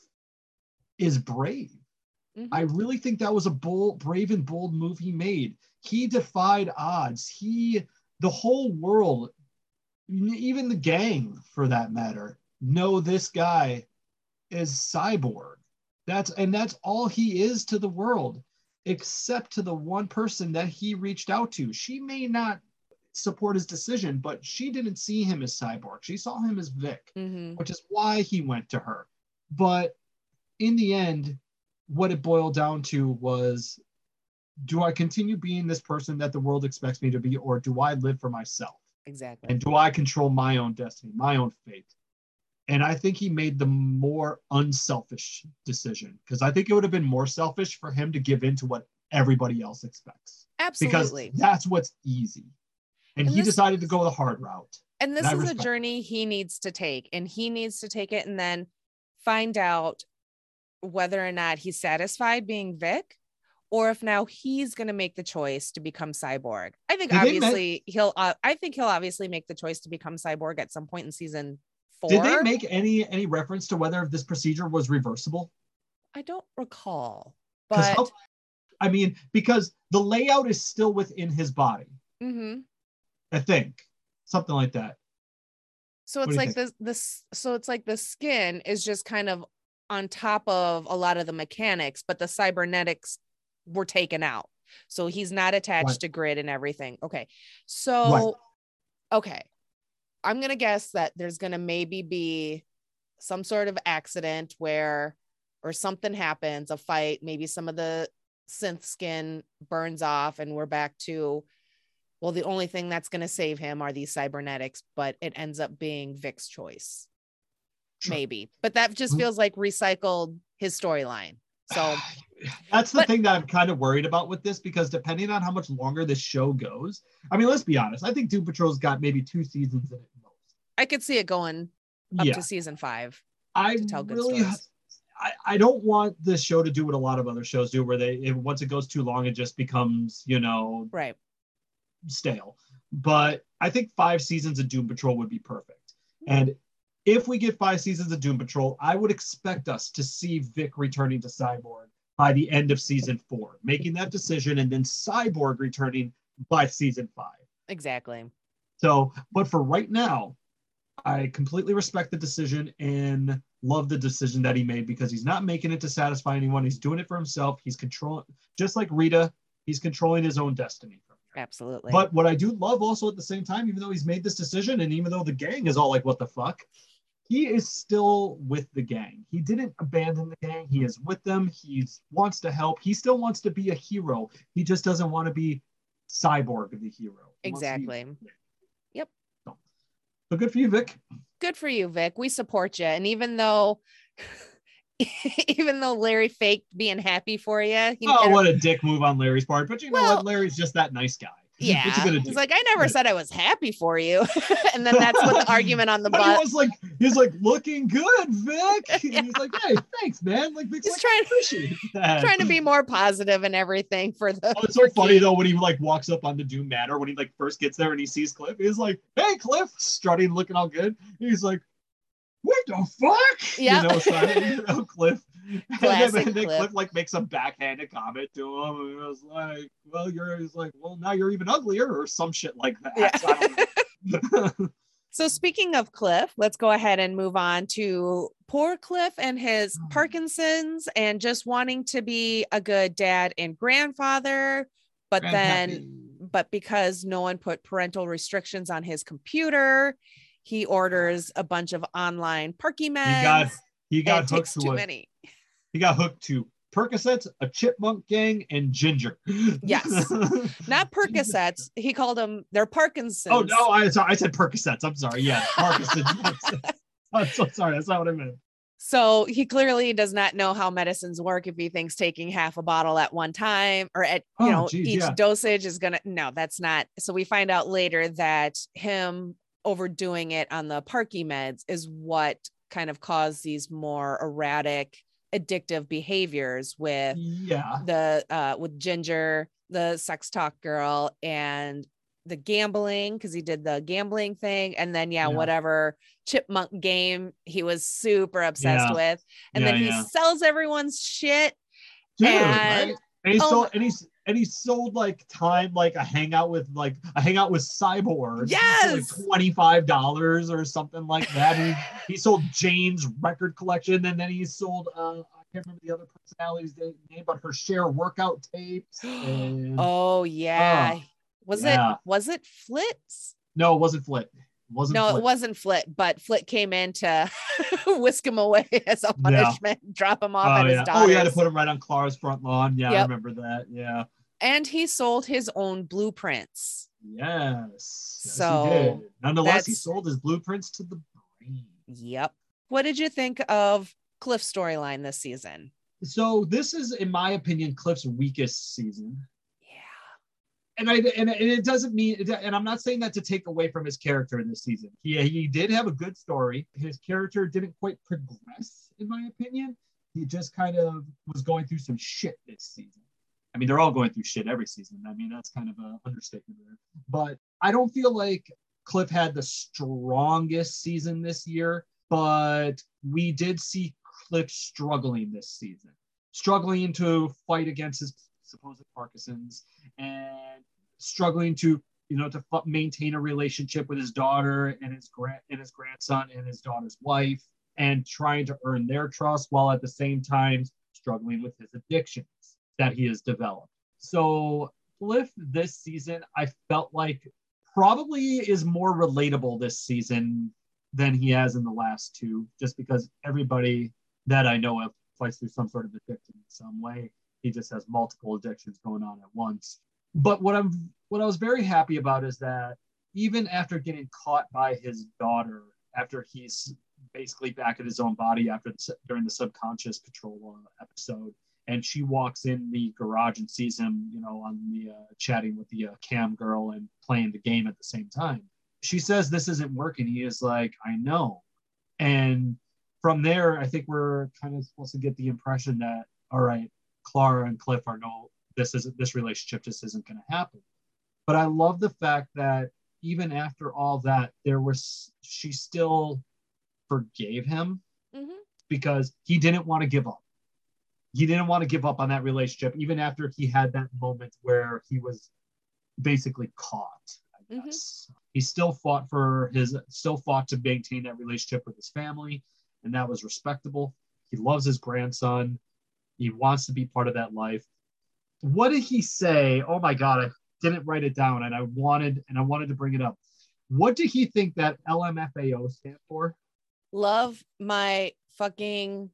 is brave. Mm-hmm. I really think that was a bold, brave and bold move he made. He defied odds. He, the whole world, even the gang for that matter, know this guy is cyborg. That's and that's all he is to the world, except to the one person that he reached out to. She may not support his decision, but she didn't see him as cyborg. She saw him as Vic, mm-hmm. which is why he went to her. But in the end, what it boiled down to was do I continue being this person that the world expects me to be, or do I live for myself? Exactly. And do I control my own destiny, my own fate? And I think he made the more unselfish decision because I think it would have been more selfish for him to give in to what everybody else expects. Absolutely. Because that's what's easy. And, and he this, decided to go the hard route. And this and is a journey he needs to take. And he needs to take it and then find out whether or not he's satisfied being Vic or if now he's going to make the choice to become cyborg. I think obviously he'll uh, I think he'll obviously make the choice to become cyborg at some point in season four. Did they make any any reference to whether this procedure was reversible? I don't recall. But how, I mean, because the layout is still within his body. Mm-hmm. I think something like that. So it's like this this so it's like the skin is just kind of on top of a lot of the mechanics, but the cybernetics were taken out. So he's not attached right. to grid and everything. Okay. So right. okay. I'm going to guess that there's going to maybe be some sort of accident where or something happens, a fight, maybe some of the synth skin burns off and we're back to well the only thing that's going to save him are these cybernetics, but it ends up being Vic's choice. Sure. Maybe. But that just mm-hmm. feels like recycled his storyline. So [SIGHS] [SIGHS] that's the but, thing that I'm kind of worried about with this because depending on how much longer this show goes, I mean, let's be honest. I think Doom Patrol's got maybe two seasons in it most. I could see it going up yeah. to season five. I really, I, I don't want this show to do what a lot of other shows do, where they if, once it goes too long, it just becomes you know right stale. But I think five seasons of Doom Patrol would be perfect. And if we get five seasons of Doom Patrol, I would expect us to see Vic returning to Cyborg by the end of season four, making that decision, and then Cyborg returning by season five. Exactly. So, but for right now, I completely respect the decision and love the decision that he made because he's not making it to satisfy anyone. He's doing it for himself. He's controlling, just like Rita He's controlling his own destiny. Absolutely. But what I do love also at the same time, even though he's made this decision and even though the gang is all like, what the fuck? He is still with the gang. He didn't abandon the gang. He is with them. He wants to help. He still wants to be a hero. He just doesn't want to be Cyborg the hero. He be- Exactly. Yep. So, so good for you, Vic. Good for you, Vic. We support you. And even though [LAUGHS] even though Larry faked being happy for you, he Oh, what a dick move on Larry's part. But you know Well- what? Larry's just that nice guy. Yeah. What you gonna do? He's like, I never said I was happy for you. [LAUGHS] and then that's what the [LAUGHS] argument on the But he was like, he's like looking good, Vic. Yeah. [LAUGHS] And he's like, hey, thanks, man. Like Vic's He's like, trying- appreciate that. trying to be more positive and everything for the Oh, it's so funny Keith. though when he like walks up on the Doom Manor when he like first gets there and he sees Cliff. He's like, "Hey, Cliff," strutting, looking all good. He's like, "What the fuck?" Yeah. you know, sorry, you know, Cliff. [LAUGHS] Classic and then Cliff. Cliff like makes a backhanded comment to him, and it was like, "Well, you're," he's like, "Well, now you're even uglier," or some shit like that. Yeah. So I don't know. [LAUGHS] [LAUGHS] So speaking of Cliff, let's go ahead and move on to poor Cliff and his Oh. Parkinson's and just wanting to be a good dad and grandfather, but then Grandpappy. but because no one put parental restrictions on his computer, he orders a bunch of online parky he got he got hooked to too many. he got hooked to Percocets, a chipmunk gang, and ginger. Yes. [LAUGHS] Not Percocets. He called them they're Parkinson's. Oh no, I sorry, I said Percocets. I'm sorry. Yeah, Parkinson's. [LAUGHS] I'm so sorry. That's not what I meant. So he clearly does not know how medicines work if he thinks taking half a bottle at one time or at you Oh, know geez, each yeah. dosage is gonna no, that's not. So we find out later that him overdoing it on the parky meds is what kind of caused these more erratic addictive behaviors with Yeah. the uh with Ginger, the sex talk girl, and the gambling because he did the gambling thing, and then yeah, Yeah. whatever chipmunk game he was super obsessed Yeah. with, and Yeah, then he sells everyone's shit. Dude, And- right? And he oh sold and he and he sold like time like a hangout with like a hangout with cyborg. Yes! Like twenty five dollars or something like that. he, [LAUGHS] he sold Jane's record collection and then he sold uh I can't remember the other personality's name, but her share workout tapes. [GASPS] And Oh yeah, Oh, was yeah. it was it Flitz? no, it wasn't Flit. It wasn't No, Flit. it wasn't Flit, but Flit came in to [LAUGHS] whisk him away [LAUGHS] as a punishment, drop him off Oh at his yeah. daughter's. oh, yeah, to put him right on Clara's front lawn. Yeah, I remember that. Yeah. And he sold his own blueprints. Yes. yes So, he did. nonetheless, he sold his blueprints to the brain. Yep. What did you think of Cliff's storyline this season? So this is, in my opinion, Cliff's weakest season. Yeah. And I and, and it doesn't mean and I'm not saying that to take away from his character in this season. He he did have a good story. His character didn't quite progress, in my opinion. He just kind of was going through some shit this season. I mean, they're all going through shit every season. I mean, that's kind of an understatement there. But I don't feel like Cliff had the strongest season this year, but we did see Cliff struggling this season, struggling to fight against his supposed Parkinson's and struggling to you know to fu- maintain a relationship with his daughter and his grand and his grandson and his daughter's wife and trying to earn their trust while at the same time struggling with his addictions that he has developed. So Cliff this season, I felt like probably is more relatable this season than he has in the last two, just because everybody that I know of fights through some sort of addiction in some way. He just has multiple addictions going on at once. But what I'm what I was very happy about is that even after getting caught by his daughter, after he's basically back in his own body after the, during the subconscious patrol episode, and she walks in the garage and sees him, you know, on the uh, chatting with the uh, cam girl and playing the game at the same time. She says this isn't working. He is like, I know, and from there, I think we're kind of supposed to get the impression that all right, Clara and Cliff are no, this isn't this relationship just isn't going to happen. But I love the fact that even after all that, there was she still forgave him Mhm. because he didn't want to give up. He didn't want to give up on that relationship, even after he had that moment where he was basically caught. I Mhm. guess he still fought for his, still fought to maintain that relationship with his family, and that was respectable. He loves his grandson. He wants to be part of that life. what did he say? Oh my god, I didn't write it down, and I wanted and I wanted to bring it up. What did he think that LMFAO stand for? Love my fucking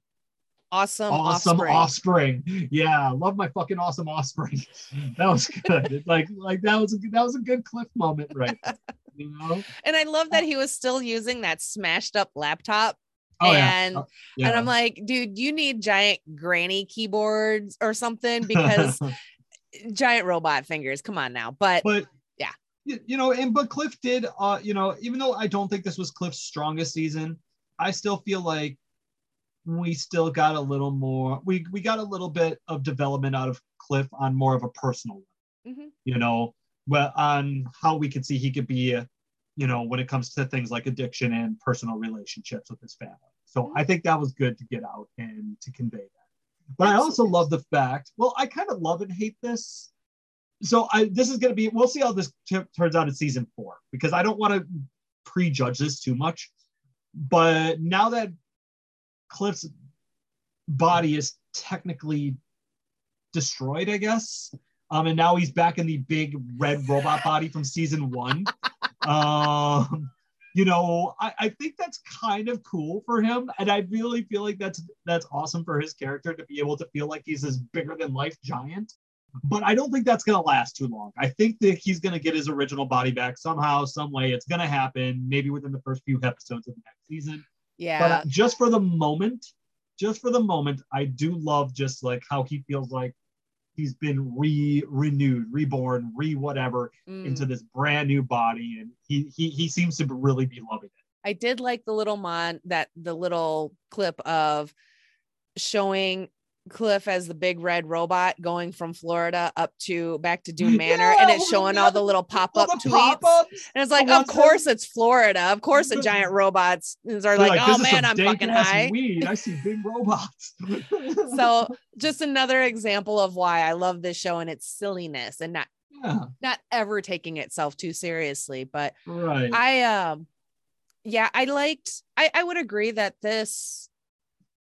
awesome awesome offspring. offspring. Yeah, love my fucking awesome offspring. [LAUGHS] That was good. like like that was a that was a good cliff moment, right? [LAUGHS] You know. and I love that he was still using that smashed up laptop. Oh yeah. and Oh, yeah. and I'm like, dude, you need giant granny keyboards or something because [LAUGHS] giant robot fingers. Come on now. But but Yeah. you, you know and but cliff did uh you know even though i don't think this was cliff's strongest season i still feel like we still got a little more we we got a little bit of development out of cliff on more of a personal level. Mhm. you know well on how we could see he could be you know when it comes to things like addiction and personal relationships with his family. So i think that was good to get out and to convey that. But i also love the fact well i kind of love and hate this. So I this is going to be we'll see how this t- turns out in season four because I don't want to prejudge this too much. But now that Cliff's body is technically destroyed, I guess, um, and now he's back in the big red robot body from season one. [LAUGHS] um, you know, I, I think that's kind of cool for him, and I really feel like that's that's awesome for his character to be able to feel like he's this bigger than life giant but I don't think that's going to last too long. I think that he's going to get his original body back somehow, some way. It's going to happen, maybe within the first few episodes of the next season. Yeah, But just for the moment, just for the moment, I do love just like how he feels like he's been re renewed, reborn, re whatever Mm. into this brand new body, and he he he seems to really be loving it. I did like the little mon that the little clip of showing Cliff as the big red robot going from Florida up to back to Doom Manor, and it's showing all the little pop up tweets. pop-ups. And it's like, of course it's Florida. Of course the giant robots are They're like, oh man, I'm fucking high. Weed. I see big robots. [LAUGHS] So [LAUGHS] just another example of why I love this show and its silliness and not yeah, not ever taking itself too seriously. But right. I um yeah, I liked I, I would agree that this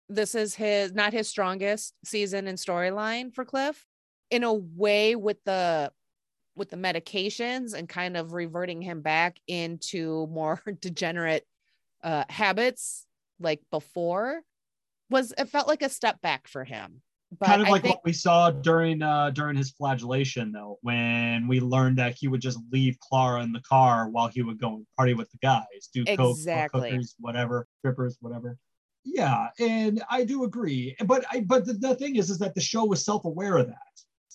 this is his not his strongest season and storyline for Cliff. In a way with the with the medications and kind of reverting him back into more [LAUGHS] degenerate uh habits like before was it felt like a step back for him. But kind of I like think what we saw during uh during his flagellation though when we learned that he would just leave clara in the car while he would go and party with the guys do coke Exactly. cookers whatever strippers whatever yeah and i do agree but i but the, the thing is is that the show was self-aware of that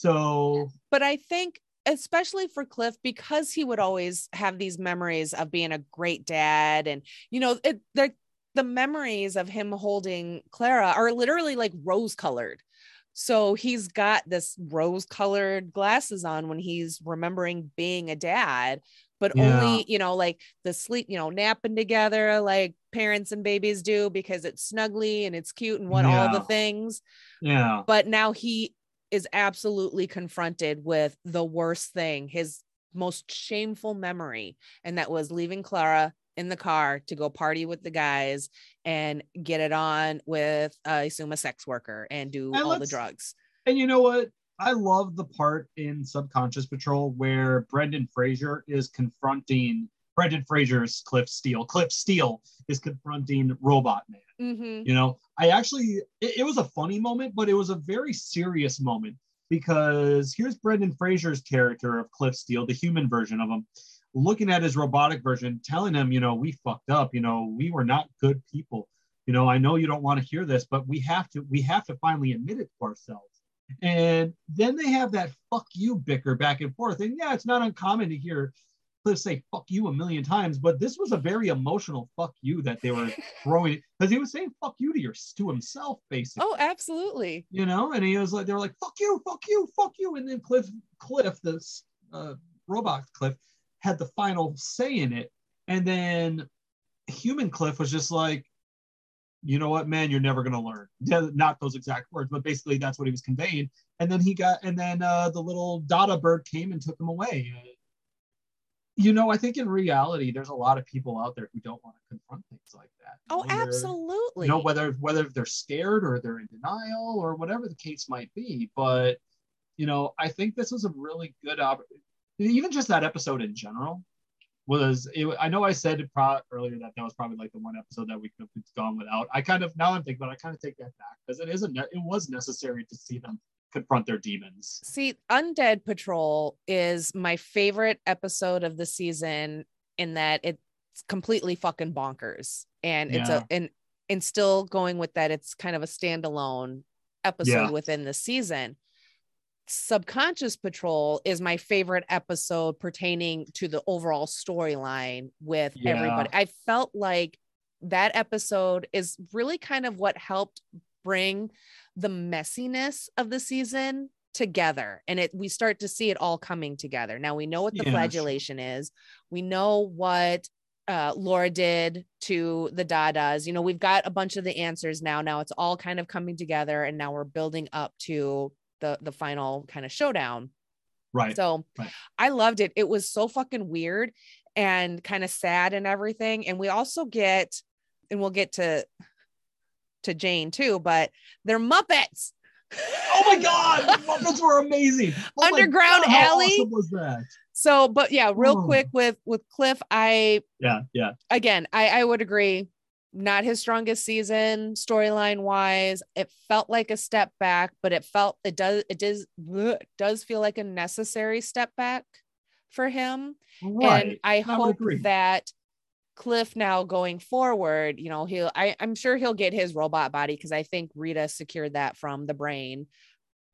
so but I think especially for Cliff because he would always have these memories of being a great dad and you know it the the memories of him holding Clara are literally like rose colored. So he's got this rose colored glasses on when he's remembering being a dad, but Yeah. only, you know, like the sleep, you know, napping together like parents and babies do because it's snuggly and it's cute and what all the things. Yeah. But now he is absolutely confronted with the worst thing his most shameful memory and that was leaving clara in the car to go party with the guys and get it on with uh, i assume a sex worker and do And all the drugs. and you know what i love the part in subconscious patrol where brendan fraser is confronting brendan fraser's cliff steele. Cliff steele is confronting robot man. Mm-hmm. you know i actually it, it was a funny moment but it was a very serious moment because here's brendan fraser's character of cliff steele the human version of him looking at his robotic version telling him you know we fucked up. You know we were not good people. You know i know you don't want to hear this but we have to we have to finally admit it to ourselves and then they have that fuck you bicker back and forth and yeah it's not uncommon to hear Cliff say fuck you a million times, but this was a very emotional fuck you that they were [LAUGHS] throwing because he was saying fuck you to your to himself basically. oh absolutely You know, and he was like they were like fuck you, fuck you, fuck you, and then Cliff Cliff the uh, robot Cliff had the final say in it, and then human Cliff was just like. You know what, man? You're never gonna learn. Not those exact words, but basically that's what he was conveying. And then he got, and then uh, the little Dada bird came and took him away you know, I think in reality, there's a lot of people out there who don't want to confront things like that. Oh they're- absolutely You know, whether whether they're scared or they're in denial or whatever the case might be, but you know, I think this was a really good opportunity. Even just that episode in general was. It, I know I said pro- earlier that that was probably like the one episode that we could have gone without. I kind of now I'm thinking, but I kind of take that back because it isn't. It was necessary to see them confront their demons. See, Undead Patrol is my favorite episode of the season in that it's completely fucking bonkers. And it's Yeah. a and and still going with that, it's kind of a standalone episode Yeah. within the season. Subconscious Patrol is my favorite episode pertaining to the overall storyline with Yeah. everybody. I felt like that episode is really kind of what helped bring the messiness of the season together and it we start to see it all coming together now we know what the sure. flagellation is we know what uh, Laura did to the Dadas. You know, we've got a bunch of the answers now. Now it's all kind of coming together, and now we're building up to the the final kind of showdown. Right. So right. I loved it. It was so fucking weird and kind of sad and everything. And we also get, and we'll get to to Jane too, but they're Muppets. [LAUGHS] oh my god, the Muppets were amazing. Oh Underground God, Alley? awesome was that? So, but yeah, real Oh. quick with with Cliff, I Yeah, yeah. again, I, I would agree. Not his strongest season storyline wise. It felt like a step back, but it felt it does it does does feel like a necessary step back for him. Right. And I would hope that Cliff now going forward, you know, he'll I, I'm sure he'll get his robot body because I think Rita secured that from the brain.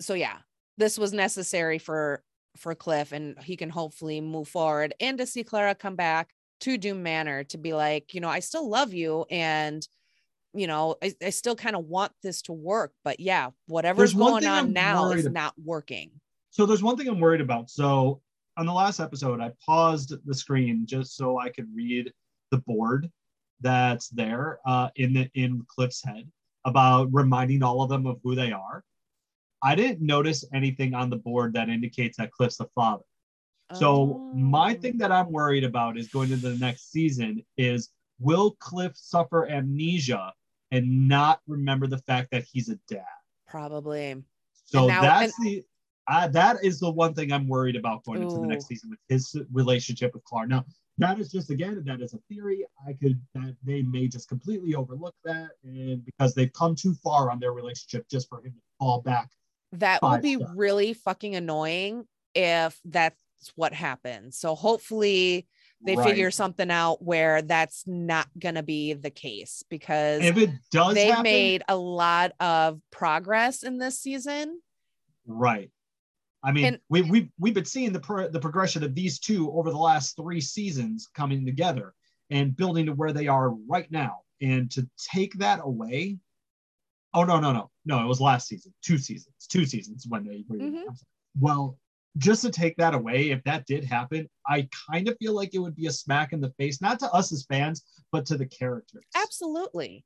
So yeah, this was necessary for for Cliff, and he can hopefully move forward and to see Clara come back to Doom Manor to be like, you know, I still love you and you know, I, I still kind of want this to work, but yeah, whatever's There's going on I'm now is worried ab- not working. So there's one thing I'm worried about. So on the last episode, I paused the screen just so I could read the board that's there uh, in the in Cliff's head about reminding all of them of who they are. I didn't notice anything on the board that indicates that Cliff's the father. So my Oh. thing that I'm worried about is going into the next season is will Cliff suffer amnesia and not remember the fact that he's a dad? probably. So now- that's the uh, that is the one thing I'm worried about going into the next season with his relationship with Clara. Now that is just again that is a theory. I could that they may just completely overlook that and because they've come too far on their relationship just for him to fall back. That will be stars. really fucking annoying if that's what happens. So hopefully they Right. figure something out where that's not gonna be the case because If it does they happen, made a lot of progress in this season. Right. I mean, And- we, we, we've been seeing the, pro- the progression of these two over the last three seasons coming together and building to where they are right now. And to take that away, oh, no, no, no. No, it was last season, two seasons, two seasons when they. Mhm. Well, just to take that away, if that did happen, I kind of feel like it would be a smack in the face, not to us as fans, but to the characters. Absolutely.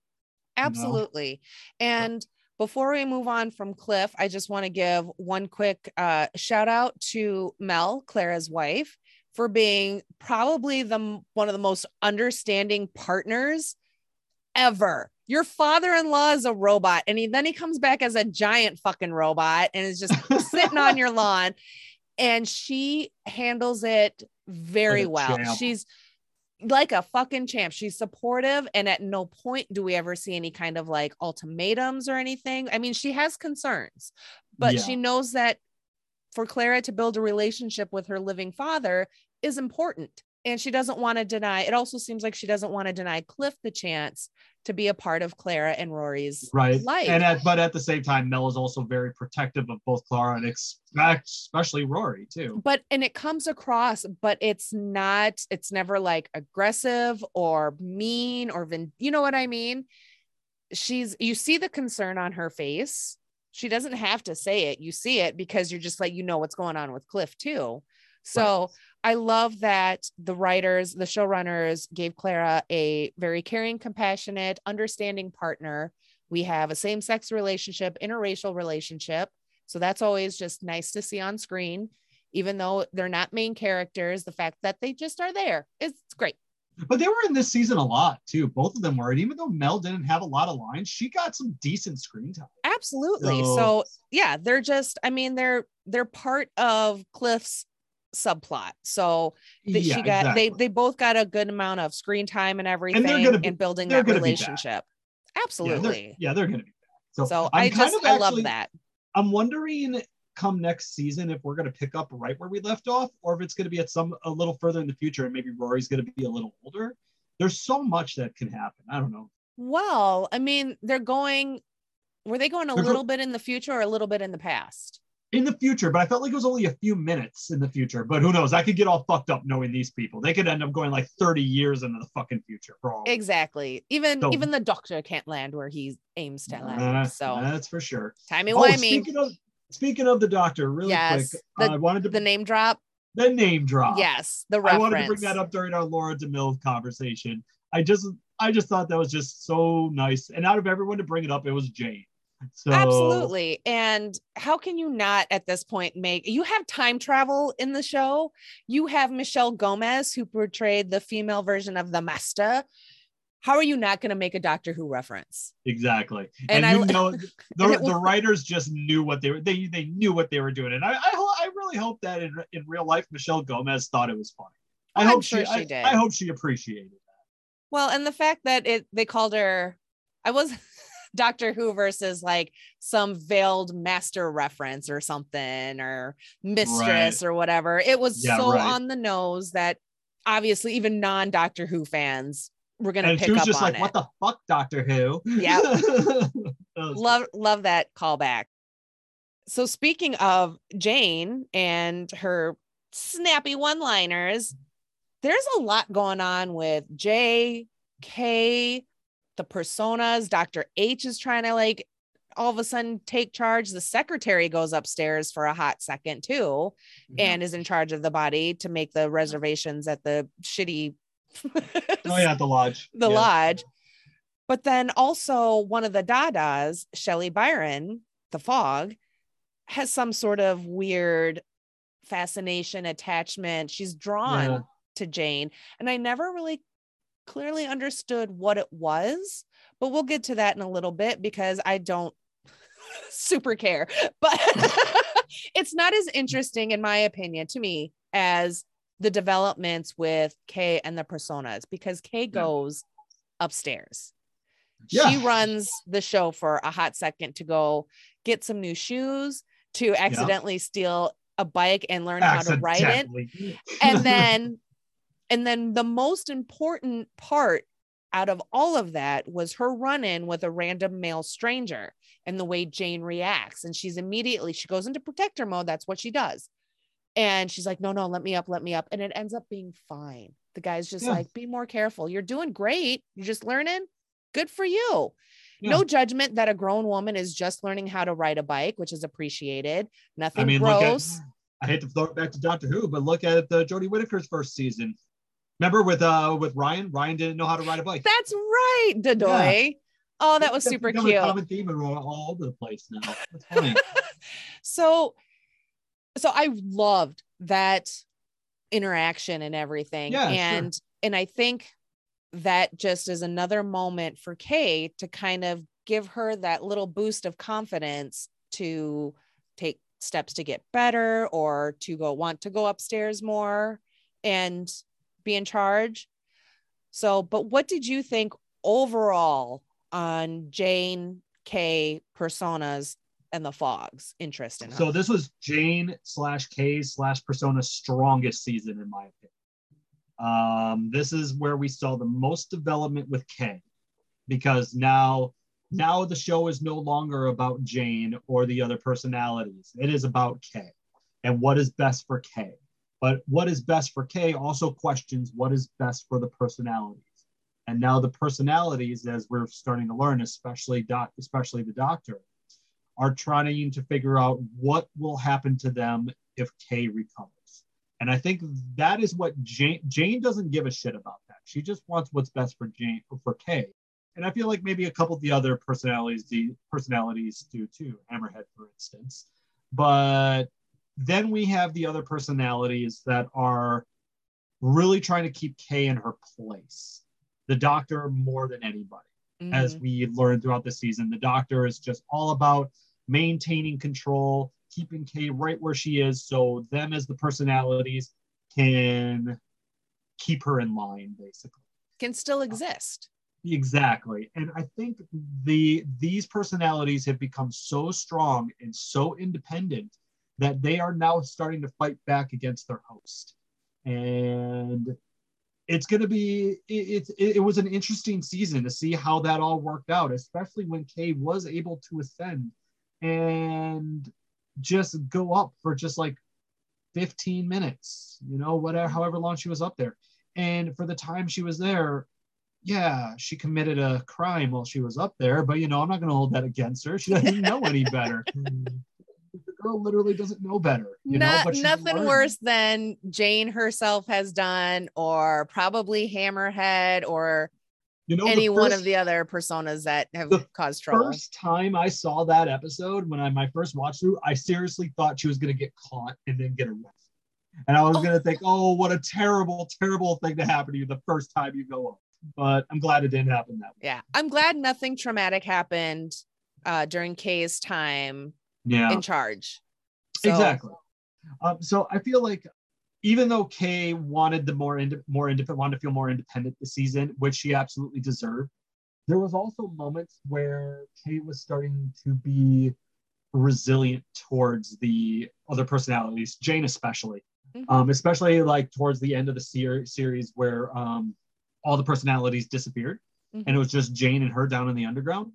know? Absolutely. And before we move on from Cliff, I just want to give one quick uh, shout out to Mel, Clara's wife, for being probably the one of the most understanding partners ever. Your father-in-law is a robot, and he, then he comes back as a giant fucking robot and is just [LAUGHS] sitting on your lawn. And she handles it very Like well. champ. She's like a fucking champ. She's supportive, and at no point do we ever see any kind of like ultimatums or anything. I mean, she has concerns, but Yeah. she knows that for Clara to build a relationship with her living father is important. And she doesn't want to deny, it also seems like she doesn't want to deny Cliff the chance to be a part of Clara and Rory's right life. and at but at the same time mel is also very protective of both clara and expect especially rory too. But and it comes across but it's not it's never like aggressive or mean or vin- you know what i mean? She's you see the concern on her face. She doesn't have to say it you see it because you're just like you know what's going on with cliff too so i love that the writers the showrunners gave clara a very caring compassionate understanding partner. We have a same-sex relationship interracial relationship. So that's always just nice to see on screen even though they're not main characters, the fact that they just are there is great. but they were in this season a lot too. Both of them were. And even though mel didn't have a lot of lines she got some decent screen time. Absolutely. So- So, yeah, they're just, I mean, they're they're part of Cliff's subplot. So that Yeah, she got they exactly. they both got a good amount of screen time and everything and, be- building they're that gonna be back. relationship. Yeah, they're, Absolutely. yeah, they're gonna be back. So, so I'm I kind just of I love actually- that. I'm wondering come next season if we're gonna pick up right where we left off, or if it's gonna be at some a little further in the future, and maybe Rory's gonna be a little older. There's so much that can happen. I don't know. Well, I mean, they're going were they going a They're go- little bit in the future or a little bit in the past? In the future, but I felt like it was only a few minutes in the future. But who knows? I could get all fucked up knowing these people. They could end up going like 30 years into the fucking future for all. Exactly. Even So- even the doctor can't land where he aims to land. Uh, so that's for sure. timey Oh, wimey. speaking of speaking of the doctor, really Yes, quick, the- I wanted to The name drop. the name drop. Yes, the reference. I wanted to bring that up during our Laura DeMille conversation. I just I just thought that was just so nice. And out of everyone to bring it up, it was Jane. [LAUGHS] So Absolutely. And how can you not at this point make you have time travel in the show? You have Michelle Gomez who portrayed the female version of the master. How are you not going to make a Doctor Who reference? Exactly. And And, I- you know [LAUGHS] [LAUGHS] the, the writers just knew what they were they they knew what they were doing. And I I, I really hope that in, in real life Michelle Gomez thought it was funny. I oh, I'm hope sure she, she I, did. I hope she appreciated that. Well, and the fact that it they called her I was Doctor Who versus like some veiled master reference or something or mistress or whatever. It was Yeah, so right. on the nose that obviously even non Doctor Who fans were going to And pick she was up just on like, it. "What the fuck, Doctor Who?" Yeah, [LAUGHS] love love that callback. So speaking of Jane and her snappy one-liners, there's a lot going on with J, K, the personas. Dr. H is trying to like all of a sudden take charge. The secretary goes upstairs for a hot second too, and is in charge of the body to make the reservations at the shitty [LAUGHS] oh yeah, the lodge. the Yeah. lodge. But then also one of the Dadas, Shelley Byron, the fog, has some sort of weird fascination, attachment. She's drawn Yeah. to Jane. And I never really clearly understood what it was, but we'll get to that in a little bit because I don't [LAUGHS] super care. But [LAUGHS] it's not as interesting, in my opinion, to me, as the developments with Kay and the personas because Kay goes upstairs. Yeah. She runs the show for a hot second to go get some new shoes, to accidentally steal a bike and learn how to ride it and then [LAUGHS] and then the most important part out of all of that was her run in with a random male stranger and the way Jane reacts. And she's immediately she goes into protector mode. That's what she does. And she's like no no let me up let me up. And it ends up being fine. The guy's just Yeah. like be more careful. You're doing great. You're just learning. Good for you. Yeah. no judgment that a grown woman is just learning how to ride a bike which is appreciated. Nothing I mean, gross at. I hate to throw it back to Doctor Who, but look at the Jodie Whittaker's first season. Remember with uh with Ryan? Ryan didn't know how to ride a bike. That's right, Dodoy. Oh, that was That's super become a cute. common theme all, over the place now. That's funny. [LAUGHS] So, so I loved that interaction and everything, Yeah, sure. and and I think that just is another moment for Kay to kind of give her that little boost of confidence to take steps to get better or to go want to go upstairs more and be in charge. So, but what did you think overall on Jane Kay personas and the fogs interest in her? So this was Jane slash Kay slash Persona's strongest season, in my opinion. Um, this is where we saw the most development with Kay, because now now the show is no longer about Jane or the other personalities. It is about Kay and what is best for Kay. But what is best for Kay also questions what is best for the personalities. And now the personalities, as we're starting to learn, especially doc, especially the Doctor, are trying to figure out what will happen to them if Kay recovers. And I think that is what Jane Jane doesn't give a shit about that. She just wants what's best for Jane for Kay. And I feel like maybe a couple of the other personalities the personalities do too, Hammerhead, for instance. But then we have the other personalities that are really trying to keep Kay in her place. The doctor more than anybody as Mhm. we learned throughout the season. The doctor is just all about maintaining control, keeping Kay right where she is so them as the personalities can keep her in line basically can still exist exactly and i think the these personalities have become so strong and so independent that they are now starting to fight back against their host. And it's going to be it, it, it was an interesting season to see how that all worked out especially when kay was able to ascend and just go up for just like 15 minutes you know whatever mm-hmm. however long she was up there. And for the time she was there yeah she committed a crime while she was up there but you know i'm not going to hold that against her. She doesn't know any better. The [LAUGHS] mm-hmm. Girl literally doesn't know better. You Not, know, nothing learned. worse than Jane herself has done, or probably Hammerhead, or you know, any first, one of the other personas that have caused trouble. First time I saw that episode, when I my first watch through, I seriously thought she was going to get caught and then get arrested. And I was oh. going to think, oh, what a terrible, terrible thing to happen to you the first time you go up. But I'm glad it didn't happen that way. Yeah, I'm glad nothing traumatic happened uh, during Kay's time yeah. in charge. So. Exactly. Um, so I feel like even though Kay wanted the more ind- more independent, wanted to feel more independent this season, which she absolutely deserved, there was also moments where Kay was starting to be resilient towards the other personalities, Jane especially, mm-hmm. um, especially like towards the end of the ser- series where um, all the personalities disappeared, mm-hmm. and it was just Jane and her down in the underground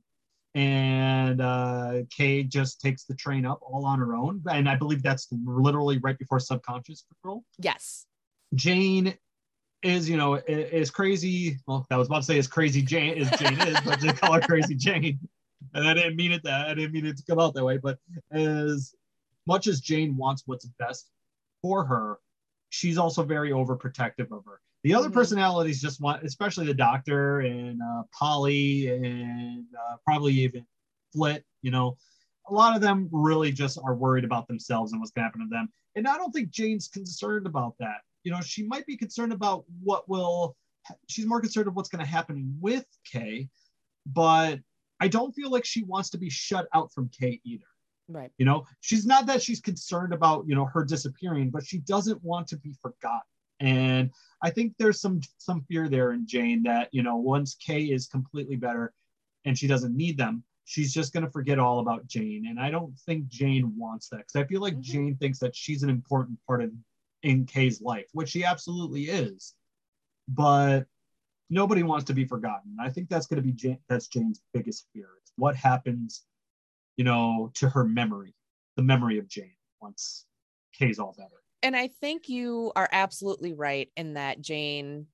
and uh, Kay just takes the train up all on her own. And I believe that's literally right before Subconscious Patrol. Yes. Jane is, you know, is crazy. Well, I was about to say is crazy Jane is Jane is, but they call her Crazy [LAUGHS] Jane. And I didn't mean it that I didn't mean it to come out that way. But as much as Jane wants what's best for her, she's also very overprotective of her. The other mm-hmm. personalities just want, especially the doctor and uh, Polly and uh, probably even Flit, you know, a lot of them really just are worried about themselves and what's going to happen to them. And I don't think Jane's concerned about that. You know, she might be concerned about what will, she's more concerned of what's going to happen with Kay, but I don't feel like she wants to be shut out from Kay either. Right. You know, she's not that she's concerned about, you know, her disappearing, but she doesn't want to be forgotten. And I think there's some some fear there in Jane that you know once Kay is completely better and she doesn't need them, she's just going to forget all about Jane. And I don't think Jane wants that because I feel like mm-hmm. Jane thinks that she's an important part of in Kay's life, which she absolutely is. But nobody wants to be forgotten. I think that's going to be Jane, that's Jane's biggest fear. It's what happens, you know, to her memory, the memory of Jane once Kay's all better and I think you are absolutely right in that Jane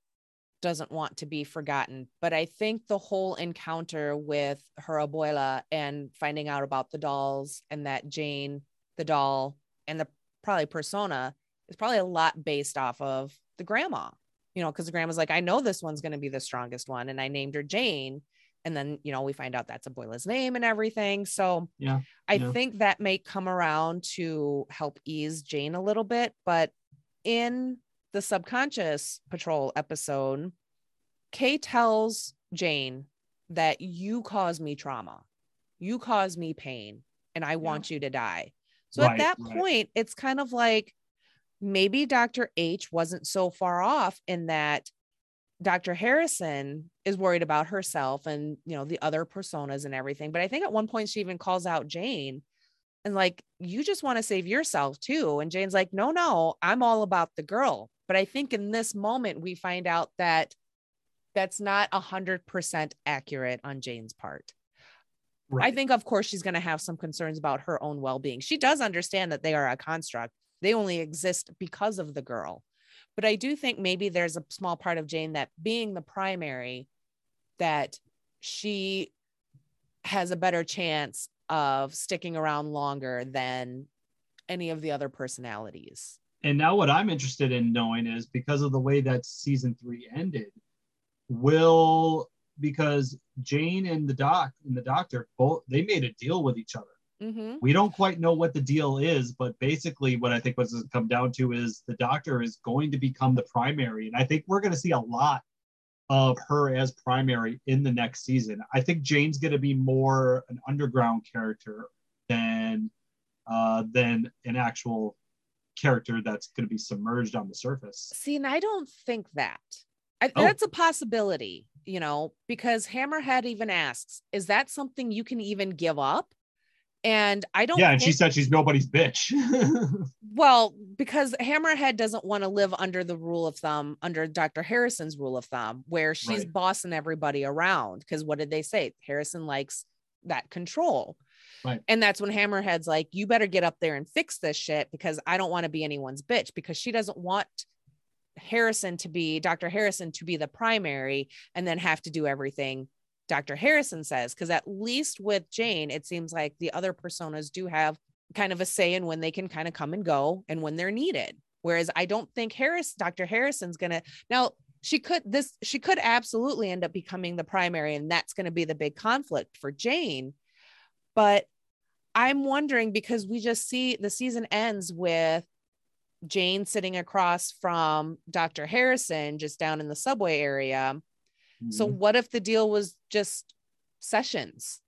doesn't want to be forgotten. But I think the whole encounter with her abuela and finding out about the dolls and that Jane, the doll, and the probably persona is probably a lot based off of the grandma, you know, because the grandma's like, I know this one's going to be the strongest one. And I named her Jane and then you know we find out that's abuela's name and everything so yeah i yeah. think that may come around to help ease jane a little bit but in the subconscious patrol episode kay tells jane that you cause me trauma you cause me pain and i want you to die so right, at that right. point it's kind of like maybe dr h wasn't so far off in that Dr. Harrison is worried about herself and you know the other personas and everything. But I think at one point she even calls out Jane and like, you just want to save yourself too. And Jane's like, no, no, I'm all about the girl. But I think in this moment we find out that that's not a hundred percent accurate on Jane's part. Right. I think, of course, she's going to have some concerns about her own well being. She does understand that they are a construct, they only exist because of the girl. But I do think maybe there's a small part of Jane that being the primary, that she has a better chance of sticking around longer than any of the other personalities. And now, what I'm interested in knowing is because of the way that season three ended, will because Jane and the doc and the doctor both they made a deal with each other. Mm-hmm. We don't quite know what the deal is, but basically, what I think what's come down to is the doctor is going to become the primary, and I think we're going to see a lot of her as primary in the next season. I think Jane's going to be more an underground character than uh, than an actual character that's going to be submerged on the surface. See, and I don't think that. I, Oh. That's a possibility, you know, because Hammerhead even asks, "Is that something you can even give up?" And I don't. Yeah, and she said she's nobody's bitch. [LAUGHS] Well, because Hammerhead doesn't want to live under the rule of thumb, under Dr. Harrison's rule of thumb, where she's Right. bossing everybody around. Because what did they say? Harrison likes that control. Right. And that's when Hammerhead's like, you better get up there and fix this shit because I don't want to be anyone's bitch because she doesn't want Harrison to be Dr. Harrison to be the primary and then have to do everything Dr. Harrison says. Because at least with Jane, it seems like the other personas do have kind of a say in when they can kind of come and go and when they're needed. Whereas I don't think Harris, Dr. Harrison's gonna now she could this she could absolutely end up becoming the primary, and that's gonna be the big conflict for Jane. But I'm wondering because we just see the season ends with Jane sitting across from Dr. Harrison just down in the subway area. So Mhm. what if the deal was just sessions?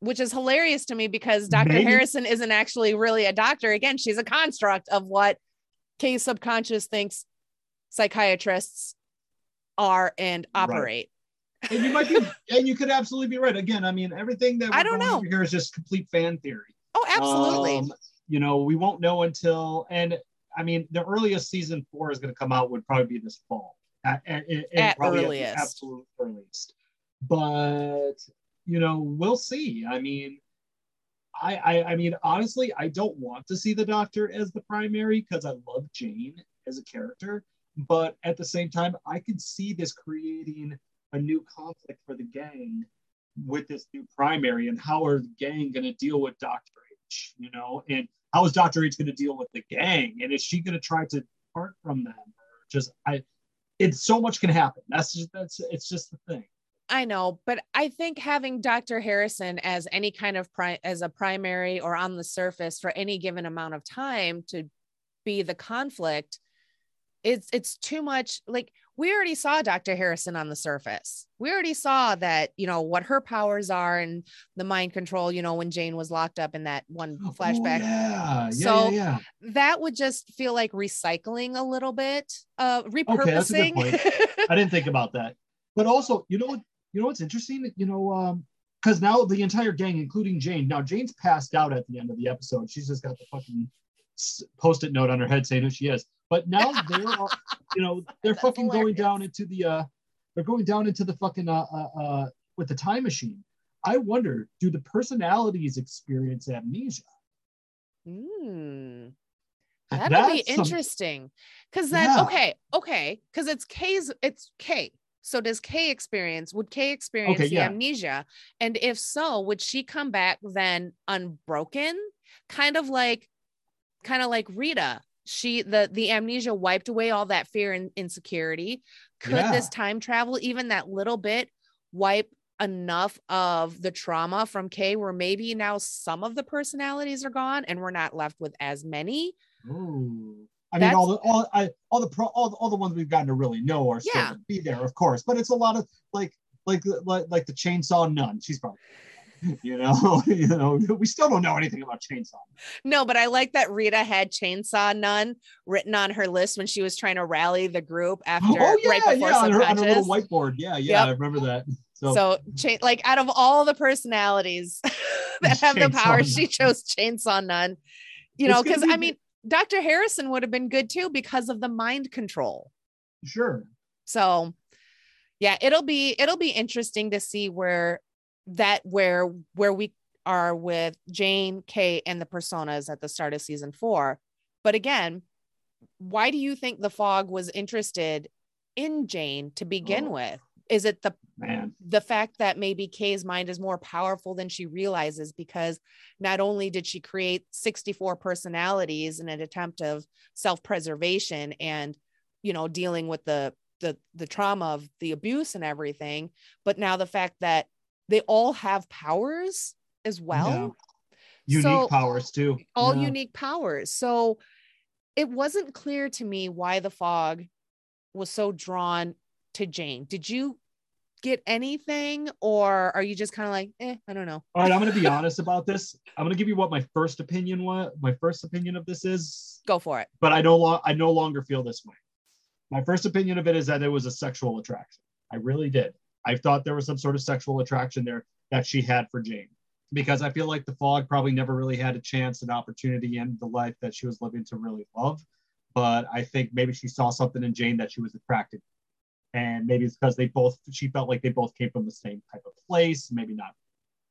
Which is hilarious to me because Dr. Maybe. Harrison isn't actually really a doctor. Again, she's a construct of what Kay subconscious thinks psychiatrists are and Right. operate. and you might be, and you could absolutely be right. Again, I mean, everything that I don't know. here is just complete fan theory. Oh, absolutely. Um, you know, we won't know until, and I mean, the earliest season four is going to come out would probably be this fall, at, at, at- At earliest. absolute earliest. But you know, we'll see. I mean, I, I, I mean, honestly, I don't want to see the Doctor as the primary because I love Jane as a character. But at the same time, I could see this creating a new conflict for the gang with this new primary and how are the gang going to deal with Dr. H, you know, and how is Dr. H going to deal with the gang? And is she going to try to part from them? Or just, I, it's so much can happen. That's just, that's, it's just the thing. I know, but I think having Dr. Harrison as any kind of pri- as a primary or on the surface for any given amount of time to be the conflict, it's it's too much. Like we already saw Dr. Harrison on the surface. We already saw that, you know, what her powers are and the mind control, you know, when Jane was locked up in that one [GASPS] flashback. yeah, yeah, So- yeah, yeah. That would just feel like recycling a little bit, uh repurposing. that's a good point. [LAUGHS] I didn't think about that. But also, you know what? You know what's interesting? You know, um, because now the entire gang, including Jane, now Jane's passed out at the end of the episode. She's just got the fucking post-it note on her head saying who she is. But now [LAUGHS] they're, you know, they're That's fucking going down into the, uh, they're going down into the fucking, uh, uh, uh, with the time machine. I wonder, do the personalities experience amnesia? Hmm. That'll be That's some- interesting. Cause then Yeah. okay, okay, because it's Kay's it's Kay. So does Kay experience? Would Kay experience Okay, the yeah. amnesia? And if so, would she come back then unbroken? Kind of like kind of like Rita. She the the amnesia wiped away all that fear and insecurity. Could this time travel, even that little bit, wipe enough of the trauma from Kay where maybe now some of the personalities are gone and we're not left with as many? Ooh. I mean, all the all I all the pro all, all the ones we've gotten to really know are still Yeah. be there, of course. But it's a lot of like like like like the chainsaw nun. She's probably [LAUGHS] you know [LAUGHS] you know we still don't know anything about chainsaw. No, but I like that Rita had chainsaw nun written on her list when she was trying to rally the group after oh yeah, right before yeah, on her, on her little whiteboard. Yeah, yeah, Yep. I remember that. So, So, chain like out of all the personalities [LAUGHS] that have the power, she chose chainsaw nun. You It's know, because be I mean, Dr. Harrison would have been good too because of the mind control. sure. So yeah, it'll be it'll be interesting to see where that where where we are with Jane, Kay, and the personas at the start of season four. But again, why do you think the fog was interested in Jane to begin Oh. with? Is it the Man, the fact that maybe Kay's mind is more powerful than she realizes because not only did she create 64 personalities in an attempt of self-preservation and you know dealing with the the the trauma of the abuse and everything but now the fact that they all have powers as well unique So- powers too. all Yeah. unique powers. So it wasn't clear to me why the fog was so drawn to Jane. Did you get anything, or are you just kind of like, eh, I don't know? All right, I'm going to be honest about this. I'm going to give you what my first opinion was. My first opinion of this is. Go for it. But I no lo- I no longer feel this way. My first opinion of it is that it was a sexual attraction. I really did. I thought there was some sort of sexual attraction there that she had for Jane because I feel like the fog probably never really had a chance, an opportunity in the life that she was living to really love. But I think maybe she saw something in Jane that she was attracted to. And maybe it's because they both, she felt like they both came from the same type of place, maybe not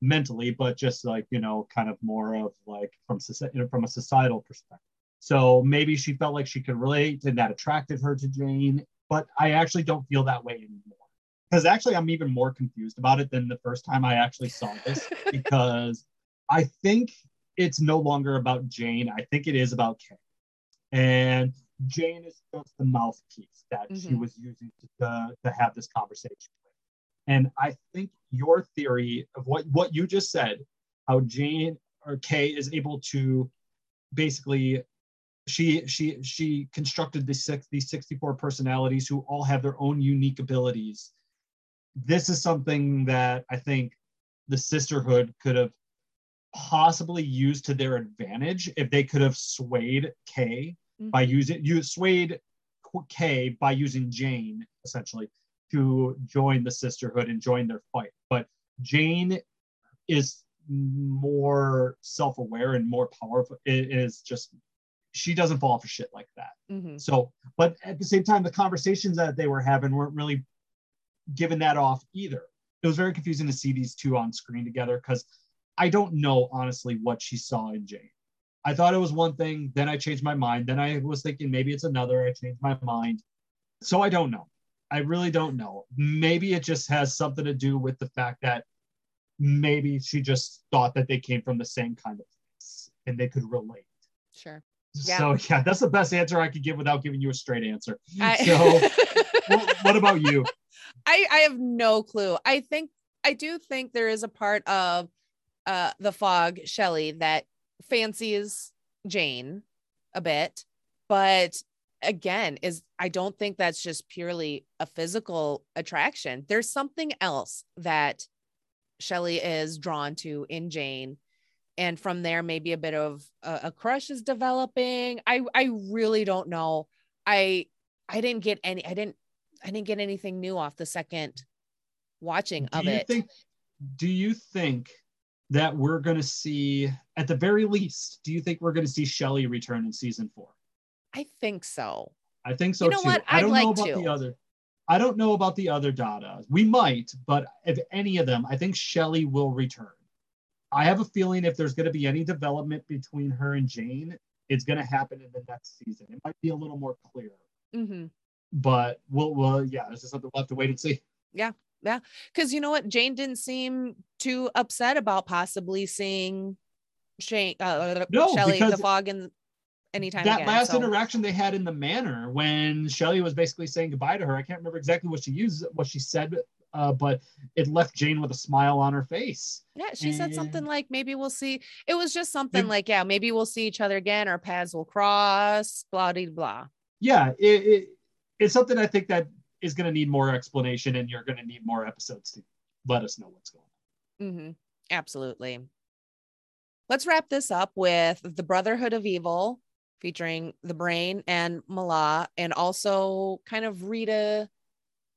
mentally, but just like, you know, kind of more of like from, you know, from a societal perspective. So maybe she felt like she could relate and that attracted her to Jane. But I actually don't feel that way anymore because actually I'm even more confused about it than the first time I actually saw this [LAUGHS] because I think it's no longer about Jane. I think it is about Kay. And Jane is just the mouthpiece that mm-hmm. she was using to, uh, to have this conversation with. And I think your theory of what, what you just said, how Jane or Kay is able to basically she she she constructed these six these 64 personalities who all have their own unique abilities this is something that I think the sisterhood could have possibly used to their advantage if they could have swayed Kay mm-hmm. by using you swayed Kay by using Jane essentially to join the sisterhood and join their fight. But Jane is more self-aware and more powerful. It is just she doesn't fall for shit like that. Mm-hmm. So, but at the same time, the conversations that they were having weren't really given that off either. It was very confusing to see these two on screen together because I don't know honestly what she saw in Jane. I thought it was one thing, then I changed my mind. Then I was thinking maybe it's another. I changed my mind. So I don't know. I really don't know. Maybe it just has something to do with the fact that maybe she just thought that they came from the same kind of place and they could relate. Sure. Yeah. So yeah, that's the best answer I could give without giving you a straight answer. I... So [LAUGHS] what, what about you? I I have no clue. I think I do think there is a part of uh the fog Shelley that fancies Jane a bit, but again is I don't think that's just purely a physical attraction. There's something else that Shelley is drawn to in Jane and from there maybe a bit of a, a crush is developing. I I really don't know. I I didn't get any I didn't I didn't get anything new off the second watching do of it. Think, do you think that we're going to see, at the very least, do you think we're going to see Shelley return in season four? I think so. I think so you know too. What? I don't like know about to. the other. I don't know about the other Dadas. We might, but if any of them, I think Shelley will return. I have a feeling if there's going to be any development between her and Jane, it's going to happen in the next season. It might be a little more clear. Mm-hmm but we'll, we'll yeah, this is something we'll have to wait and see. Yeah, yeah, because you know what, Jane didn't seem too upset about possibly seeing Shane, uh, no, Shelley the fog and anytime that again, last so. interaction they had in the manor when Shelley was basically saying goodbye to her. I can't remember exactly what she used, what she said, uh, but it left Jane with a smile on her face. Yeah, she and... said something like, "Maybe we'll see." It was just something it, like, "Yeah, maybe we'll see each other again. Our paths will cross." Blah blah blah. Yeah, it, it it's something I think that is going to need more explanation, and you're going to need more episodes to let us know what's going on. Mm-hmm. Absolutely. Let's wrap this up with the Brotherhood of Evil, featuring the Brain and Mallah, and also kind of Rita,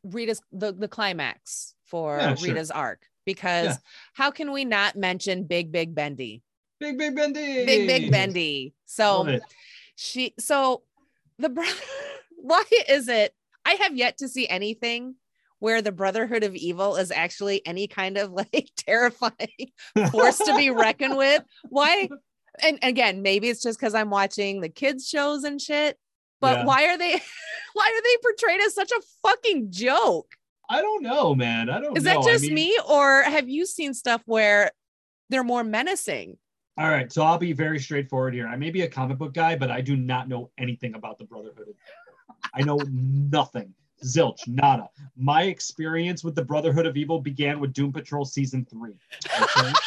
Rita's the the climax for yeah, Rita's sure. arc. Because yeah. how can we not mention Big Big Bendy? Big Big Bendy. Big Big Bendy. So she so the brother why is it I have yet to see anything where the Brotherhood of Evil is actually any kind of [LAUGHS] like terrifying force to be reckoned with? Why? And again, maybe it's just because I'm watching the kids' shows and shit. But yeah. why are they [LAUGHS] why are they portrayed as such a fucking joke? I don't know, man. I don't Is know. that just I mean, me or have you seen stuff where they're more menacing? All right, so I'll be very straightforward here. I may be a comic book guy, but I do not know anything about the Brotherhood of I know nothing. Zilch, nada. My experience with the Brotherhood of Evil began with Doom Patrol season three. Okay? [LAUGHS]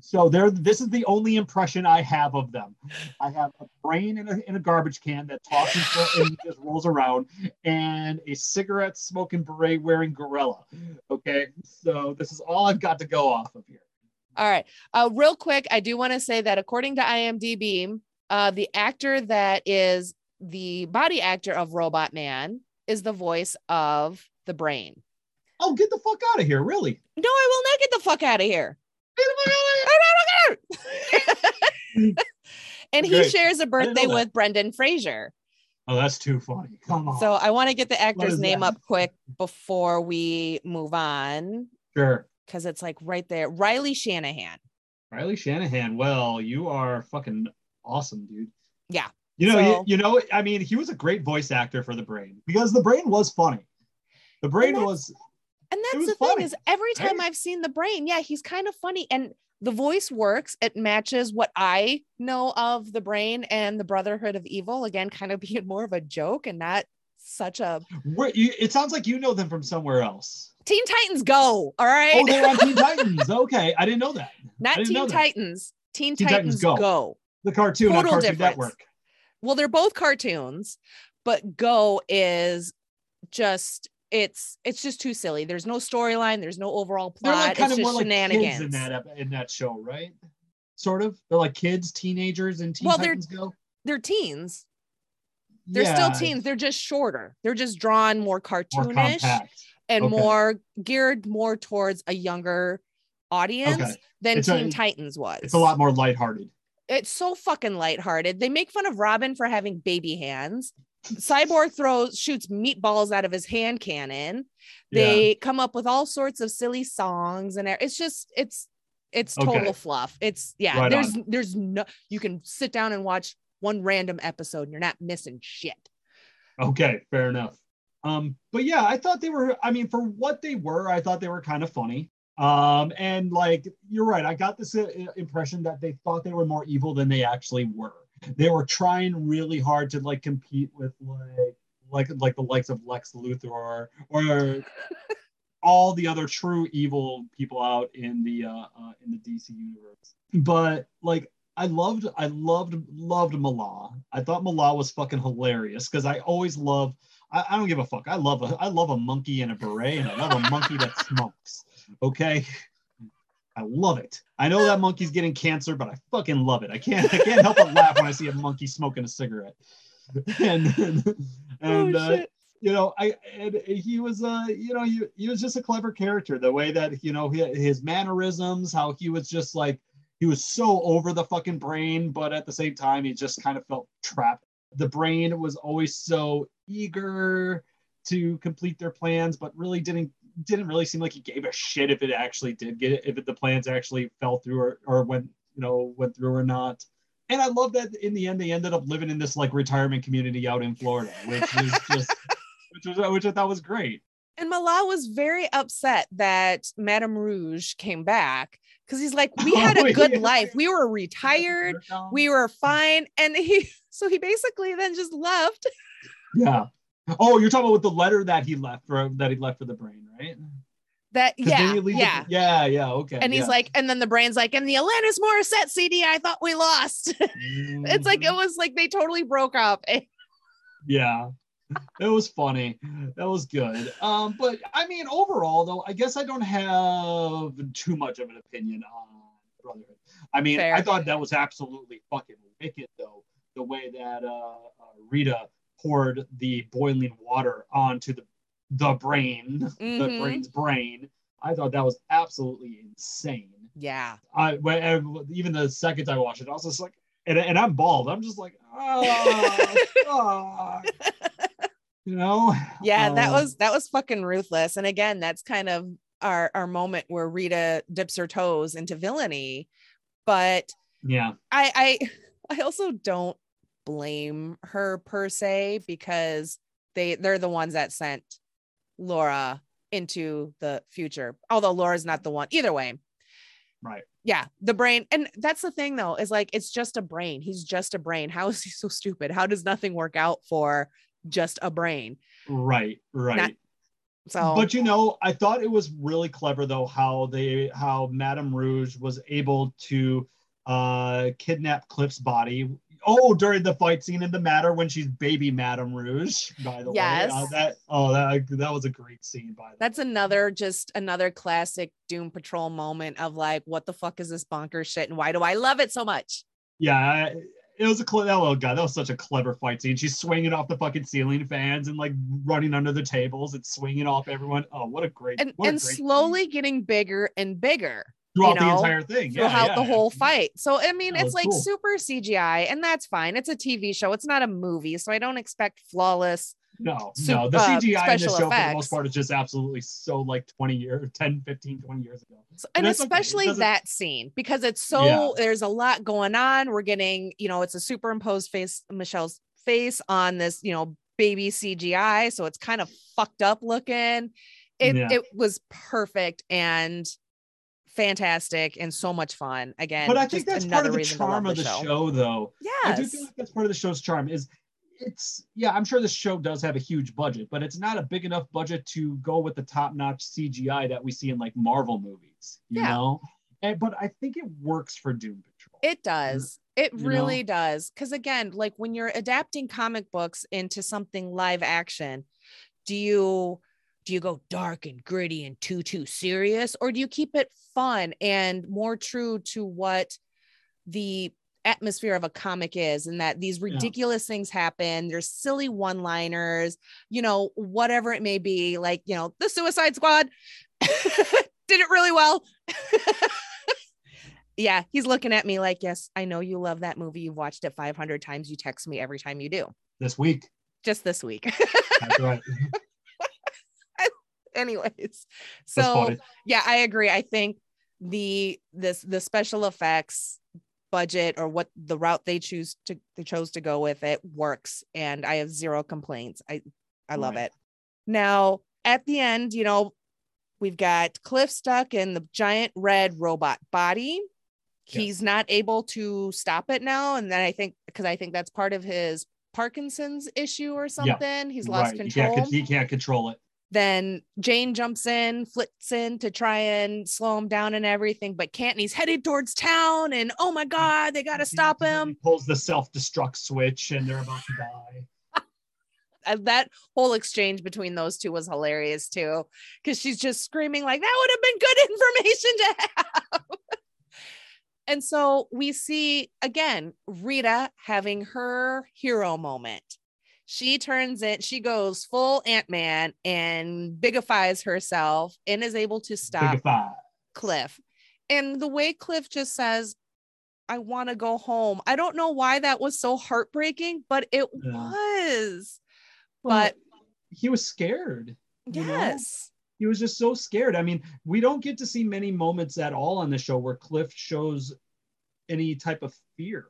So there, this is the only impression I have of them. I have a brain in a, in a garbage can that talks and, and just rolls around, and a cigarette smoking beret wearing gorilla. Okay, so this is all I've got to go off of here. All right. Uh, real quick, I do want to say that according to IMDb, uh, the actor that is the body actor of Robot Man is the voice of the brain. Oh, get the fuck out of here! Really? No, I will not get the fuck out of here. [LAUGHS] and he Great. shares a birthday with Brendan Fraser. Oh, that's too funny. Come on. So I want to get the actor's name that? up quick before we move on sure. because it's like right there. Riley Shanahan. Riley Shanahan. Well, you are fucking awesome, dude. Yeah. You know, So- you, you know, I mean, he was a great voice actor for the brain because the brain was funny. The brain was And that's the thing is every time right? I've seen the brain, yeah, he's kind of funny and the voice works. It matches what I know of the brain and the Brotherhood of Evil. Again, kind of [LAUGHS] being more of a joke and not such a where you, it sounds like you know them from somewhere else. Teen Titans Go. All right. Oh, they're on Teen Titans. Okay, I didn't know that. [LAUGHS] not Teen that. Titans. Teen, Teen Titans, Titans Go. Go. The cartoon on Cartoon difference. Network. Well, they're both cartoons, but Go is just it's it's just too silly. There's no storyline, there's no overall plot They're like kind it's of more like kids in that in that show, right? Sort of. They're like kids, teenagers, and Teen Well, they're- Go. They're teens. They're Yeah, still teens. They're just shorter. They're just drawn more More cartoonish compact. and Okay. more geared more towards a younger audience Okay. than It's a- Teen Titans was. It's a lot more lighthearted. It's so fucking lighthearted. They make fun of Robin for having baby hands. Cyborg throws shoots meatballs out of his hand cannon. They come up with all sorts of silly songs and it's just it's it's total Okay. fluff. It's yeah, Right there's there's no you can sit down and watch one random episode and you're not missing shit. Okay, fair enough. Um, but yeah, I thought they were. I mean, for what they were, I thought they were kind of funny. Um, and like you're right, I got this uh, impression that they thought they were more evil than they actually were. They were trying really hard to like compete with like like like the likes of Lex Luthor or, or [LAUGHS] all the other true evil people out in the uh, uh in the DC universe. But like I loved I loved loved Mallah. I thought Mallah was fucking hilarious because I always love I, I don't give a fuck. I love a I love a monkey in a beret and I love a monkey that smokes. Okay. I love it. I know that monkey's getting cancer, but I fucking love it. I can't I can't help but laugh when I see a monkey smoking a cigarette. And and oh uh, you know i and he was uh you know he, he was just a clever character the way that you know hi- his mannerisms how he was just like he was so over the fucking brain but at the same time he just kind of felt trapped the brain was always so eager to complete their plans but really didn't didn't really seem like he gave a shit if it actually did get it if it, the plans actually fell through or, or went you know went through or not and i love that in the end they ended up living in this like retirement community out in florida which is [LAUGHS] just which was which I thought was great. And Mallah was very upset that Madame Rouge came back because he's like, we [LAUGHS] oh, had a Oh, good life. We were retired. We were fine. And he, [LAUGHS] so he basically then just left. yeah. Oh, you're talking about with the letter that he left for that he left for the brain, right? That then yeah, the- yeah. yeah, yeah, okay. And he's yeah. like, and then the brain's like, and the Alanis Morissette CD, I thought we lost. [LAUGHS] it's like, it Mhm. was like they totally broke up. [LAUGHS] yeah. It was funny. That was good. Um, but I mean, overall, though, I guess I don't have too much of an opinion on Brotherhood. I mean, Fair. I thought that was absolutely fucking wicked, though, the way that uh, uh, Rita poured the boiling water onto the the brain, the Mhm. brain's brain. I thought that was absolutely insane. Yeah. I when, even the second I watched it, I was just like, and, and I'm bald. I'm just like, oh, fuck. [LAUGHS] you know? Yeah, that Um, was that was fucking ruthless. And again, that's kind of our our moment where Rita dips her toes into villainy. But yeah, I I [LAUGHS] I also don't blame her per se because they they're the ones that sent Laura into the future. Although Laura's not the one. Either way. right. Yeah, the brain. And that's the thing though, is like it's just a brain. He's just a brain. How is he so stupid? How does nothing work out for just a brain? Right, right. So, but you know, I thought it was really clever though how they how Madame Rouge was able to uh kidnap Cliff's body. Oh, during the fight scene in the Matter when she's baby Madame Rouge, by the Yes. way. Uh, that oh that that was a great scene by the way. that's another just another classic Doom Patrol moment of like, what the fuck is this bonkers shit, and why do I love it so much? Yeah, it was a cle- that little guy. That was such a clever fight scene. She's swinging off the fucking ceiling fans and like running under the tables and swinging off everyone. Oh, what a great And what a and great scene. slowly getting bigger and bigger. Throughout you the know, entire thing. Yeah, throughout yeah. the whole fight. So I mean, That it's like cool. super CGI, and that's fine. It's a TV show. It's not a movie, so I don't expect flawless. No, Sup- no, the uh, CGI in this special show for the most part is just absolutely so like 20 years, 10, 15, 20 years ago. So- and okay. It especially doesn't- that scene because it's so there's a lot going on. We're getting, you know, it's a superimposed face, Michelle's face on this, you know, baby CGI, so it's kind of fucked up looking. It it was perfect and fantastic and so much fun. Again, But I think that's part of the reason to love charm of the show. though. Yeah, I do feel like that's part of the show's charm is it's yeah, I'm sure the show does have a huge budget, but it's not a big enough budget to go with the top-notch CGI that we see in like Marvel movies, you Yeah. know? And but I think it works for Doom Patrol. It does. It you really does. Because again, like when you're adapting comic books into something live action, do you do you go dark and gritty and too too serious, or do you keep it fun and more true to what the atmosphere of a comic is and that these ridiculous things happen there's silly one liners you know whatever it may be like you know the suicide squad [LAUGHS] did it really well [LAUGHS] yeah, he's looking at me like, yes, I know you love that movie. You've watched it 500 times. You text me every time you do. This week. Just this week. That's right. [LAUGHS] Anyways, [LAUGHS] so yeah, I agree. I think the this the special effects budget or what the route they choose to they chose to go with it works, and I have zero complaints. I I love Right. it. Now at the end, you know, we've got Cliff stuck in the giant red robot body. Yes. He's not able to stop it now, and then I think because I think that's part of his Parkinson's issue or something. yeah. He's lost right. control He can't, he can't control it. Then Jane jumps in, flits in to try and slow him down and everything, but can't. He's headed towards town. And oh my God, they got to stop He him. pulls the self-destruct switch and they're about to die. [LAUGHS] That whole exchange between those two was hilarious too, because she's just screaming, like, that would have been good [LAUGHS] information to have. and so we see again Rita having her hero moment. She turns it, she goes full Ant Man and bigifies herself and is able to stop Big five. Cliff. And the way Cliff just says, I want to go home. I don't know why that was so heartbreaking, but it Yeah. was. Well, But he was scared. you know? yes. He was just so scared. I mean, we don't get to see many moments at all on the show where Cliff shows any type of fear.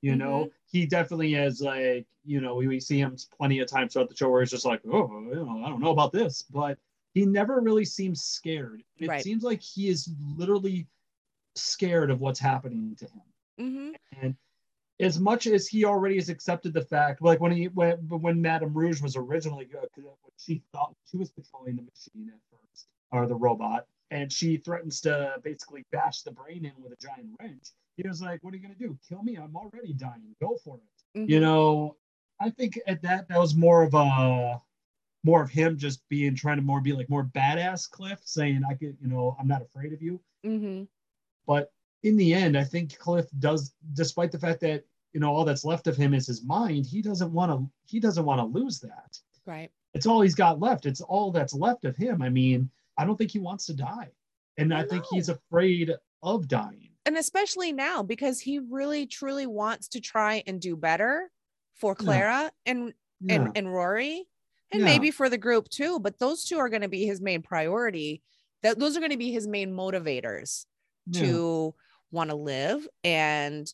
You know, Mm-hmm. He definitely has like, you know, we, we see him plenty of times throughout the show where he's just like, oh, you know, I don't know about this, but he never really seems scared. It Right. seems like he is literally scared of what's happening to him. hmm And as much as he already has accepted the fact, like when he when when Madame Rouge was originally good, she thought she was controlling the machine at first, or the robot, and she threatens to basically bash the brain in with a giant wrench. He was like, "What are you gonna do? Kill me? I'm already dying. Go for it." Mm-hmm. You know, I think at that that was more of a more of him just being trying to more be like more badass Cliff, saying, "I could, you know, I'm not afraid of you." hmm But in the end, I think Cliff does, despite the fact that you know all that's left of him is his mind. He doesn't want to. He doesn't want to lose that. Right. It's all he's got left. It's all that's left of him. I mean, I don't think he wants to die, and I, I think he's afraid of dying. And especially now because he really truly wants to try and do better for Clara and Yeah. and, and Rory and Yeah. maybe for the group too. But those two are going to be his main priority. That those are going to be his main motivators Yeah. to want to live and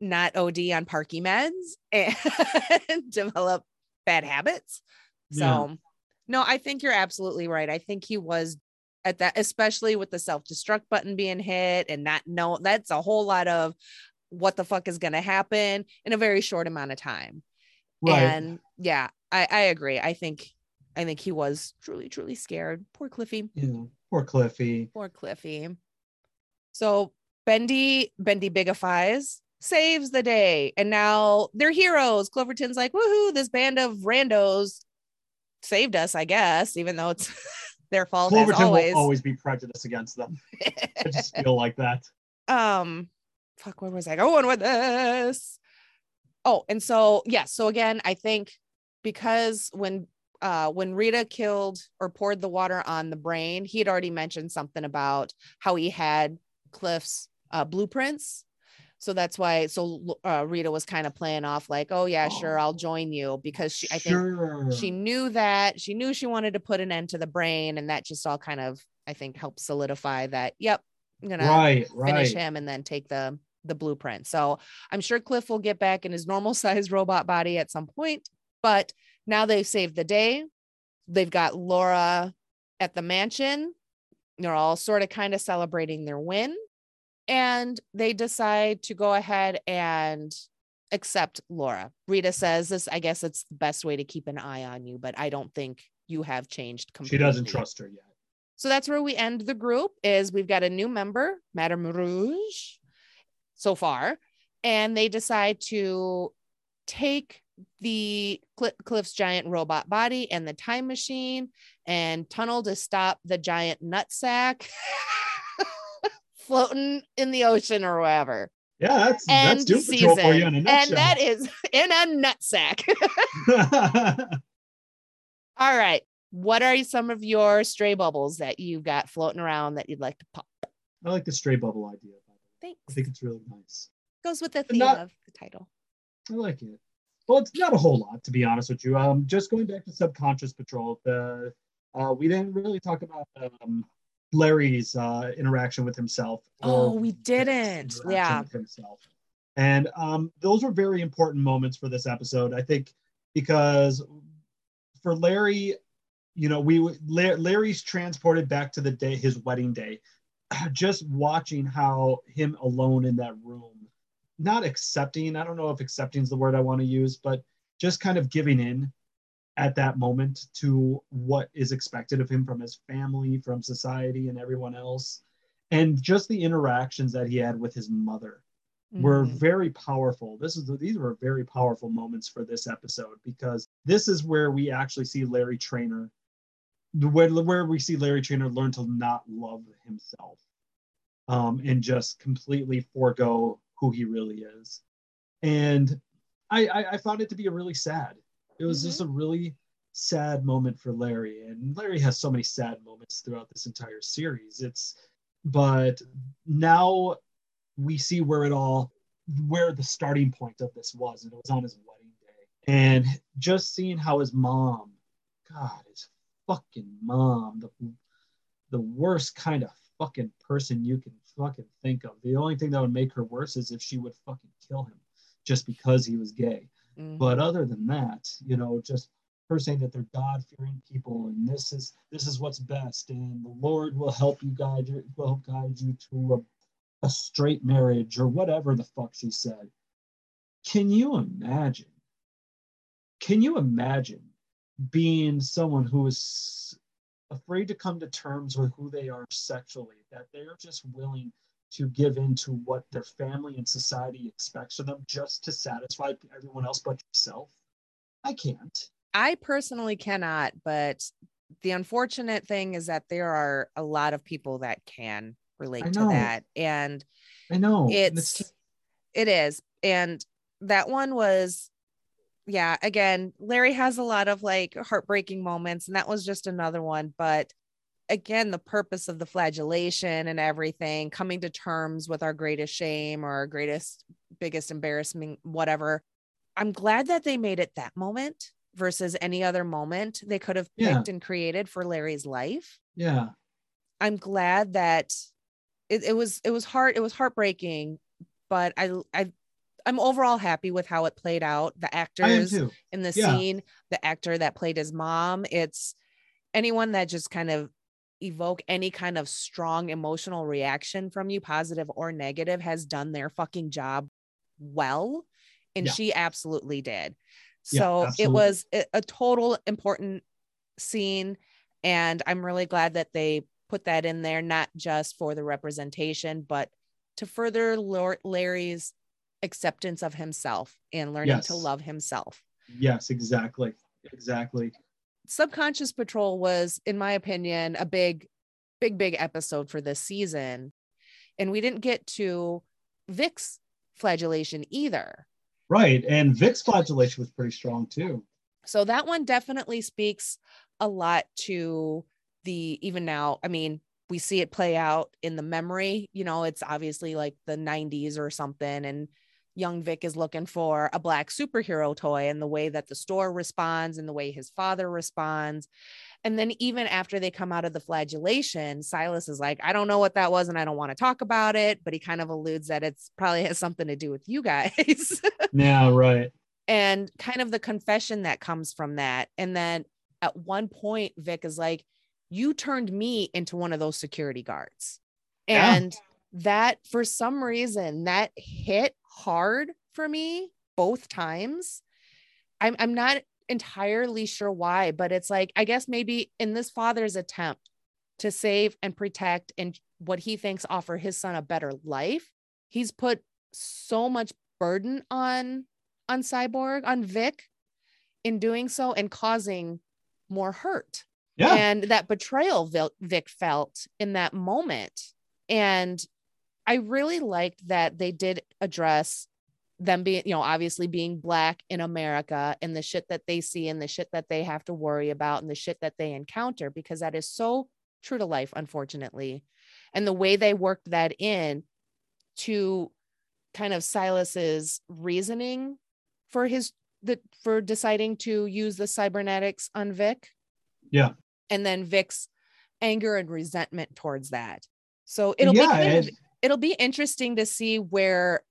not OD on parky meds [LAUGHS] and develop bad habits. So Yeah. no, I think you're absolutely right. I think he was at that, especially with the self-destruct button being hit and not know that's a whole lot of what the fuck is gonna happen in a very short amount of time. right. And yeah, I, I agree. I think I think he was truly, truly scared. Poor Cliffy. Yeah. Poor Cliffy. Poor Cliffy. So Bendy, Bendy bigifies, saves the day. And now they're heroes. Cloverton's like, woohoo, this band of randos saved us, I guess, even though it's [LAUGHS] their fault Cloverton always. will always be prejudiced against them. I just feel like that. [LAUGHS] um fuck where was i going with this oh and so yeah so again i think because when uh when rita killed or poured the water on the brain he had already mentioned something about how he had cliff's uh blueprints so that's why so uh, rita was kind of playing off like oh yeah sure i'll join you because she i think sure. she knew that she knew she wanted to put an end to the brain and that just all kind of i think helped solidify that yep i'm gonna right, finish right. him and then take the the blueprint. So I'm sure Cliff will get back in his normal [LAUGHS] size robot body at some point, but now they've saved the day. They've got Laura at the mansion. They're all sort of kind of celebrating their win. And they decide to go ahead and accept Laura. Rita says this, I guess it's the best way to keep an eye on you, but I don't think you have changed She doesn't trust her yet. So that's where we end the group is we've got a new member, Madame Rouge, so far, and they decide to take the Cl- Cliff's giant robot body and the time machine and tunnel to stop the giant nutsack [LAUGHS] floating in the ocean or wherever. Yeah, that's and that's Doom Patrol season. for you in a and nutshell. that is [LAUGHS] in a nutsack. [LAUGHS] All right. What are some of your stray bubbles that you've got floating around that you'd like to pop? I like the stray bubble idea. By the way. Thanks. I think it's really nice. Goes with the theme not- of the title. I like it. Well, it's not a whole lot, to be honest with you. Um, just going back to subconscious patrol, the uh, we didn't really talk about um, Larry's uh, interaction with himself. Oh, we didn't. Yeah. himself. And um, those were very important moments for this episode, I think, because for Larry, you know, we Larry's transported back to the day his wedding day. [CLEARS THROAT] Just watching how him alone in that room, not accepting. I don't know if accepting is the word I want to use, but just kind of giving in at that moment to what is expected of him from his family, from society, and everyone else, and just the interactions that he had with his mother were Mhm. very powerful. This is these were very powerful moments for this episode because this is where we actually see Larry Trainer, where where we see Larry Trainer learn to not love himself, um, and just completely forego who he really is. And I I, I found it to be a really sad. It was just mm-hmm. a really sad moment for Larry, and Larry has so many sad moments throughout this entire series. It's but now we see where it all where the starting point of this was and it was on his wedding day. And just seeing how his mom god his fucking mom the, the worst kind of fucking person you can fucking think of. The only thing that would make her worse is if she would fucking kill him just because he was gay Mhm. but other than that you know just her saying that they're god-fearing people and this is this is what's best and the lord will help you guide you will help guide you to a, a straight marriage or whatever the fuck she said can you imagine can you imagine being someone who is afraid to come to terms with who they are sexually that they're just willing to give in to what their family and society expects of them just to satisfy everyone else but yourself i can't I personally cannot, but the unfortunate thing is that there are a lot of people that can relate to that. And i know and it's it is and that one was yeah again larry has a lot of like heartbreaking moments and that was just another one but again the purpose of the flagellation and everything coming to terms with our greatest shame or our greatest biggest embarrassment whatever i'm glad that they made it that moment versus any other moment they could have Yeah. picked and created for larry's life yeah I'm glad that it, it was it was hard it was heartbreaking, but I I I'm overall happy with how it played out. The actors in the Yeah. scene, the actor that played his mom, it's anyone that just kind of evoke any kind of strong emotional reaction from you, positive or negative, has done their fucking job well. And Yeah. she absolutely did. Yeah, So it was a, a total important scene. And I'm really glad that they put that in there, not just for the representation, but to further Larry's acceptance of himself and learning yes. to love himself. Yes, exactly. Exactly. Subconscious Patrol was, in my opinion, a big, big, big episode for this season. And we didn't get to Vic's flagellation either. Right. And Vic's flagellation was pretty strong too. So that one definitely speaks a lot to the even now. I mean, we see it play out in the memory. You know, it's obviously like the 90s or something. And young Vic is looking for a black superhero toy and the way that the store responds and the way his father responds. And then even after they come out of the flagellation, Silas is like, I don't know what that was and I don't want to talk about it, but he kind of alludes that it's probably [LAUGHS] has something to do with you guys. [LAUGHS] yeah, right. And kind of the confession that comes from that. And then at one point, Vic is like, You turned me into one of those security guards. And yeah. that for some reason that hit hard for me both times. I'm I'm not entirely sure why, but it's like, I guess maybe in this father's attempt to save and protect and what he thinks offer his son a better life, he's put so much burden on on Cyborg, on Vic in doing so and causing more hurt. Yeah. And that betrayal Vic felt in that moment. And I really liked that they did address them being, you know, obviously being black in America and the shit that they see and the shit that they have to worry about and the shit that they encounter, because that is so true to life, unfortunately. And the way they worked that in to kind of Silas's reasoning for his the for deciding to use the cybernetics on Vic. Yeah. And then Vic's anger and resentment towards that. So it'll yeah, be kind of, it'll be interesting to see where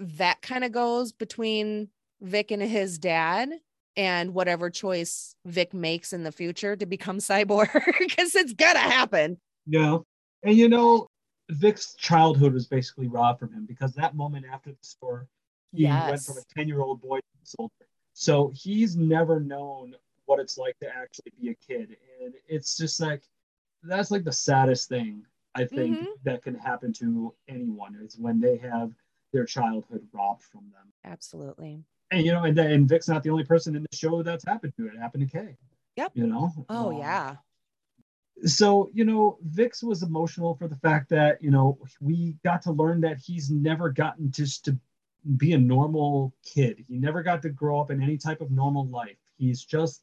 that kind of goes between Vic and his dad and whatever choice Vic makes in the future to become [LAUGHS] cyborg because it's gonna happen. Yeah. And you know, Vic's childhood was basically robbed from him because that moment after the store, he yes. went from a 10 year old boy to a soldier. So he's never known what it's like to actually be a kid. And it's just like, that's like the saddest thing I think mm-hmm. that can happen to anyone is when they have their childhood robbed from them. Absolutely. And you know, and and Vic's not the only person in the show that's happened to it. It happened to Kay. Yep. You know. Oh um, yeah. So you know, Vic's was emotional for the fact that you know we got to learn that he's never gotten just to be a normal kid. He never got to grow up in any type of normal life. He's just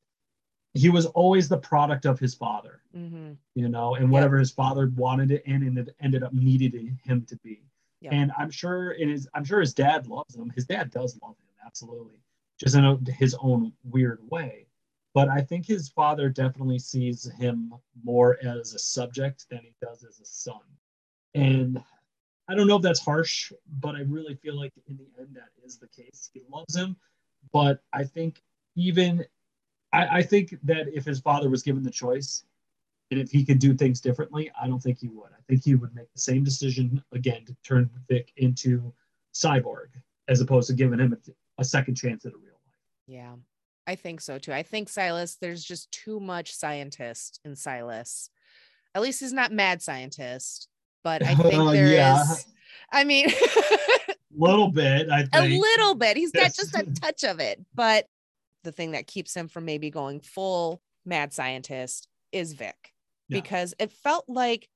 he was always the product of his father, mm-hmm. you know, and whatever yep. his father wanted it and, and it ended up needed him to be. Yep. And I'm sure it is. I'm sure his dad loves him. His dad does love him, absolutely, just in a, his own weird way. But I think his father definitely sees him more as a subject than he does as a son. And I don't know if that's harsh, but I really feel like in the end that is the case. He loves him, but I think even I, I think that if his father was given the choice, and if he could do things differently, I don't think he would. I think he would make the same decision again to turn Vic into Cyborg as opposed to giving him a, a second chance at a real life. Yeah, I think so too. I think Silas, there's just too much scientist in Silas. At least he's not mad scientist, but I think uh, [LAUGHS] there yeah. is. I mean, a [LAUGHS] little bit. I think. a little bit. He's got just a [LAUGHS] touch of it, but the thing that keeps him from maybe going full mad scientist is Vic yeah. because it felt like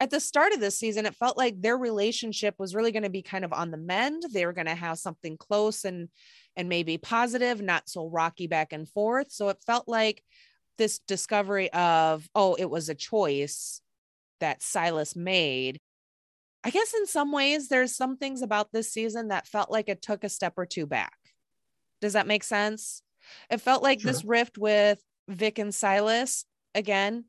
at the start of this season, it felt like their relationship was really going to be kind of on the mend. They were going to have something close and and maybe positive, not so rocky back and forth. So it felt like this discovery of, oh, it was a choice that Silas made. I guess in some ways, there's some things about this season that felt like it took a step or two back. Does that make sense? It felt like sure. this rift with Vic and Silas again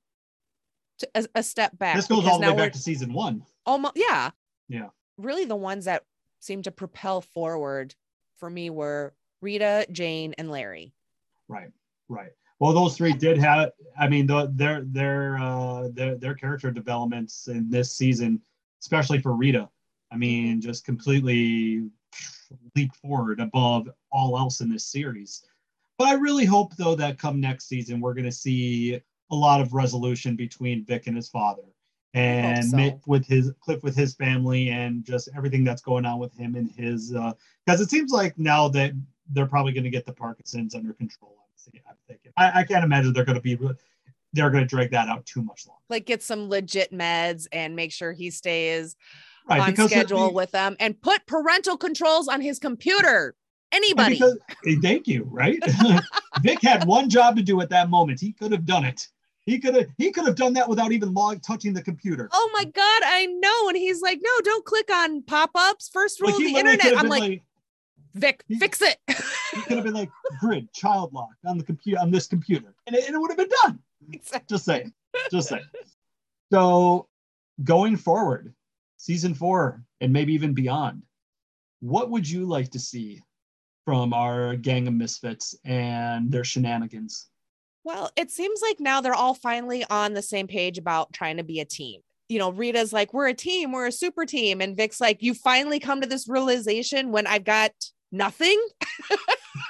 a, a step back. This goes all the way back to season one. Almost, yeah. Yeah. Really, the ones that seemed to propel forward for me were Rita, Jane, and Larry. Right. Right. Well, those three did have. I mean, the, their their uh, their their character developments in this season, especially for Rita. I mean, just completely leaped forward above all else in this series. But I really hope though that come next season we're going to see a lot of resolution between Vic and his father, and so. With his Cliff with his family, and just everything that's going on with him and his. Uh, because it seems like now that they're probably going to get the Parkinson's under control. I'm thinking. I, I can't imagine they're going to be. They're going to drag that out too much longer. Like get some legit meds and make sure he stays Right, on schedule the- with them and put parental controls on his computer. Anybody. Because, eh, thank you. Right, [LAUGHS] Vic had one job to do at that moment. He could have done it. He could have. He could have done that without even log touching the computer. oh my God, I know. And he's like, no, don't click on pop ups. First rule Like, of the internet. I'm been like, Vic, he- fix it. [LAUGHS] he could have been like grid child lock on the computer on this computer, and it, and it would have been done. Exactly. Just saying. Just saying. So going forward, season four and maybe even beyond, what would you like to see from our gang of misfits and their shenanigans? Well, it seems like now they're all finally on the same page about trying to be a team. You know, Rita's like, we're a team, we're a super team. And Vic's like, you finally come to this realization when I've got nothing, [LAUGHS] [LAUGHS]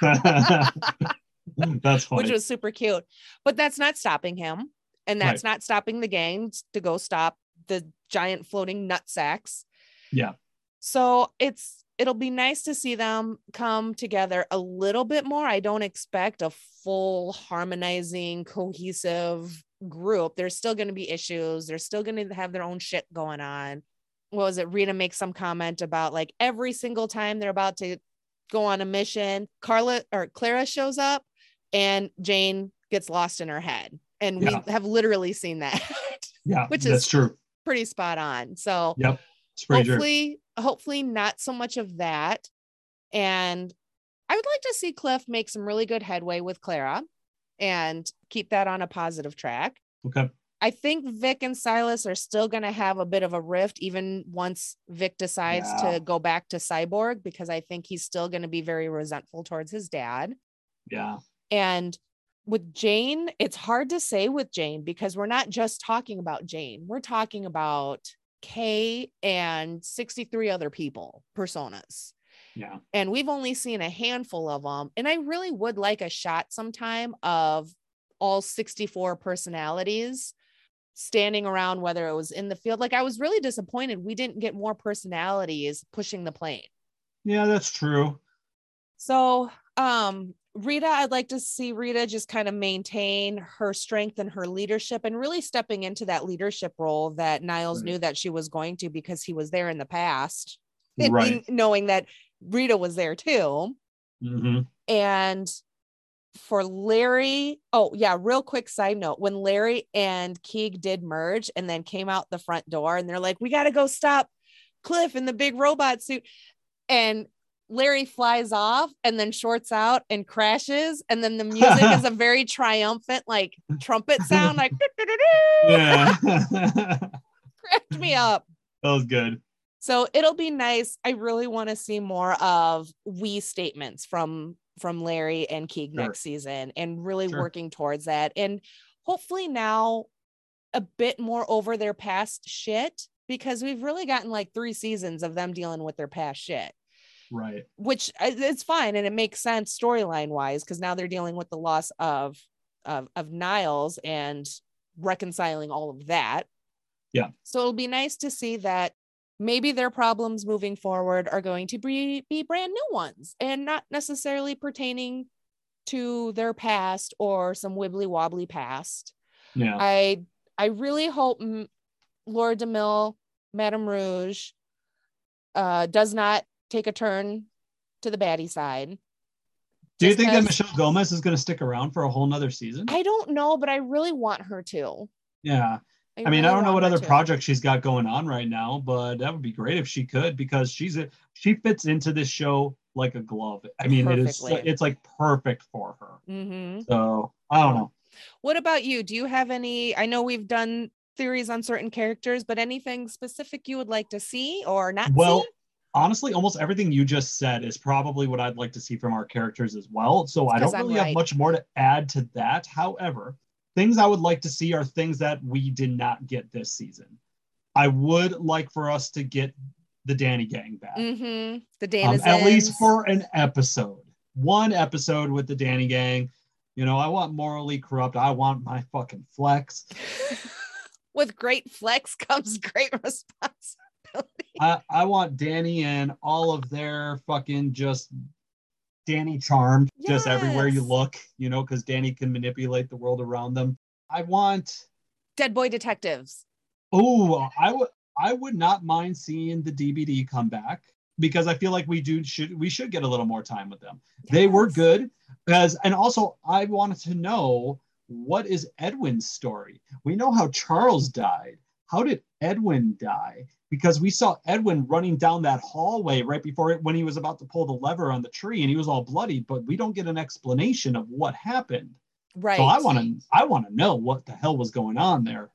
That's funny. which was super cute. But that's not stopping him. And that's not stopping the gang to go stop the giant floating nut sacks. Yeah. So it's it'll be nice to see them come together a little bit more. I don't expect a full harmonizing, cohesive group. There's still going to be issues. They're still going to have their own shit going on. What was it? Rita makes some comment about like every single time they're about to go on a mission, Carla or Clara shows up and Jane gets lost in her head. And Yeah. we have literally seen that. [LAUGHS] yeah, which that's is- true. Pretty spot on. So Yep. It's pretty true. hopefully hopefully not so much of that and i would like to see cliff make some really good headway with clara and keep that on a positive track Okay. i think vic and silas are still going to have a bit of a rift even once vic decides Yeah. to go back to cyborg because i think he's still going to be very resentful towards his dad Yeah. and with Jane, it's hard to say with Jane because we're not just talking about Jane. We're talking about Kay and 63 other people, personas. Yeah. And we've only seen a handful of them. And I really would like a shot sometime of all 64 personalities standing around, whether it was in the field. Like I was really disappointed we didn't get more personalities pushing the plane. Yeah, that's true. So, um, Rita, I'd like to see Rita just kind of maintain her strength and her leadership and really stepping into that leadership role that Niles Right. knew that she was going to because he was there in the past, [LAUGHS] Right. knowing that Rita was there too. hmm And for Larry, oh, yeah, real quick side note when Larry and Keeg did merge and then came out the front door and they're like, we got to go stop Cliff in the big robot suit. And Larry flies off and then shorts out and crashes. And then the music is a [LAUGHS] very triumphant, like trumpet [LAUGHS] sound, like Yeah. [LAUGHS] cracked me up. that was good. So it'll be nice. I really want to see more of we statements from from Larry and Keeg Sure. next season and really Sure. working towards that. And hopefully now a bit more over their past shit because we've really gotten like three seasons of them dealing with their past shit, Right. which uh, it's fine and it makes sense storyline wise because now they're dealing with the loss of of of Niles and reconciling all of that. Yeah. So it'll be nice to see that maybe their problems moving forward are going to be, be brand new ones and not necessarily pertaining to their past or some wibbly wobbly past. Yeah. I I really hope M- Laura DeMille, Madame Rouge, uh, does not take a turn to the baddie side. Do you think that Michelle Gomez is going to stick around for a whole nother season? I don't know, but I really want her to. yeah. I mean, really I don't know what other to. projects she's got going on right now, but that would be great if she could because she's a she fits into this show like a glove. I mean, it is Perfectly. it's like perfect for her. Mm-hmm. So I don't know. What about you? Do you have any? I know we've done theories on certain characters, but anything specific you would like to see or not Well, see? Honestly, almost everything you just said is probably what I'd like to see from our characters as well. So I don't really right. have much more to add to that. However, things I would like to see are things that we did not get this season. I would like for us to get the Danny Gang back, Mm-hmm. The um, at least for an episode. one episode with the Danny gang. You know, I want morally corrupt. I want my fucking flex. [LAUGHS] with great flex comes great [LAUGHS] responsibility. I, I want Danny and all of their fucking just Danny charm just everywhere you look, you know, because Danny can manipulate the world around them. I want Dead boy detectives. oh, I would I would not mind seeing the DVD come back because I feel like we do should we should get a little more time with them. They were good as and also I wanted to know what is Edwin's story. We know how Charles died. How did Edwin die? Because we saw Edwin running down that hallway right before it when he was about to pull the lever on the tree and he was all bloody, but we don't get an explanation of what happened. Right. So I want to I want to know what the hell was going on there.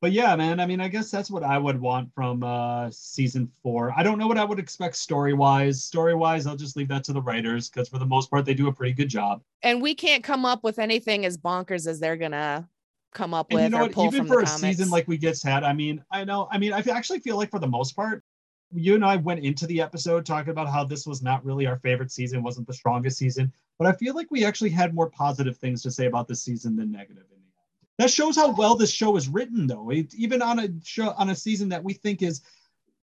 But yeah, man, I mean, I guess that's what I would want from uh season 4. I don't know what I would expect story-wise. Story-wise, I'll just leave that to the writers cuz for the most part they do a pretty good job. and we can't come up with anything as bonkers as they're gonna come up And with you know or what, pull even from for the a comics. season like we just had, I mean, I know, I mean, I actually feel like for the most part you and I went into the episode talking about how this was not really our favorite season, wasn't the strongest season, but I feel like we actually had more positive things to say about this season than negative in the end. That shows how well this show is written, though. It, even on a show on a season that we think is,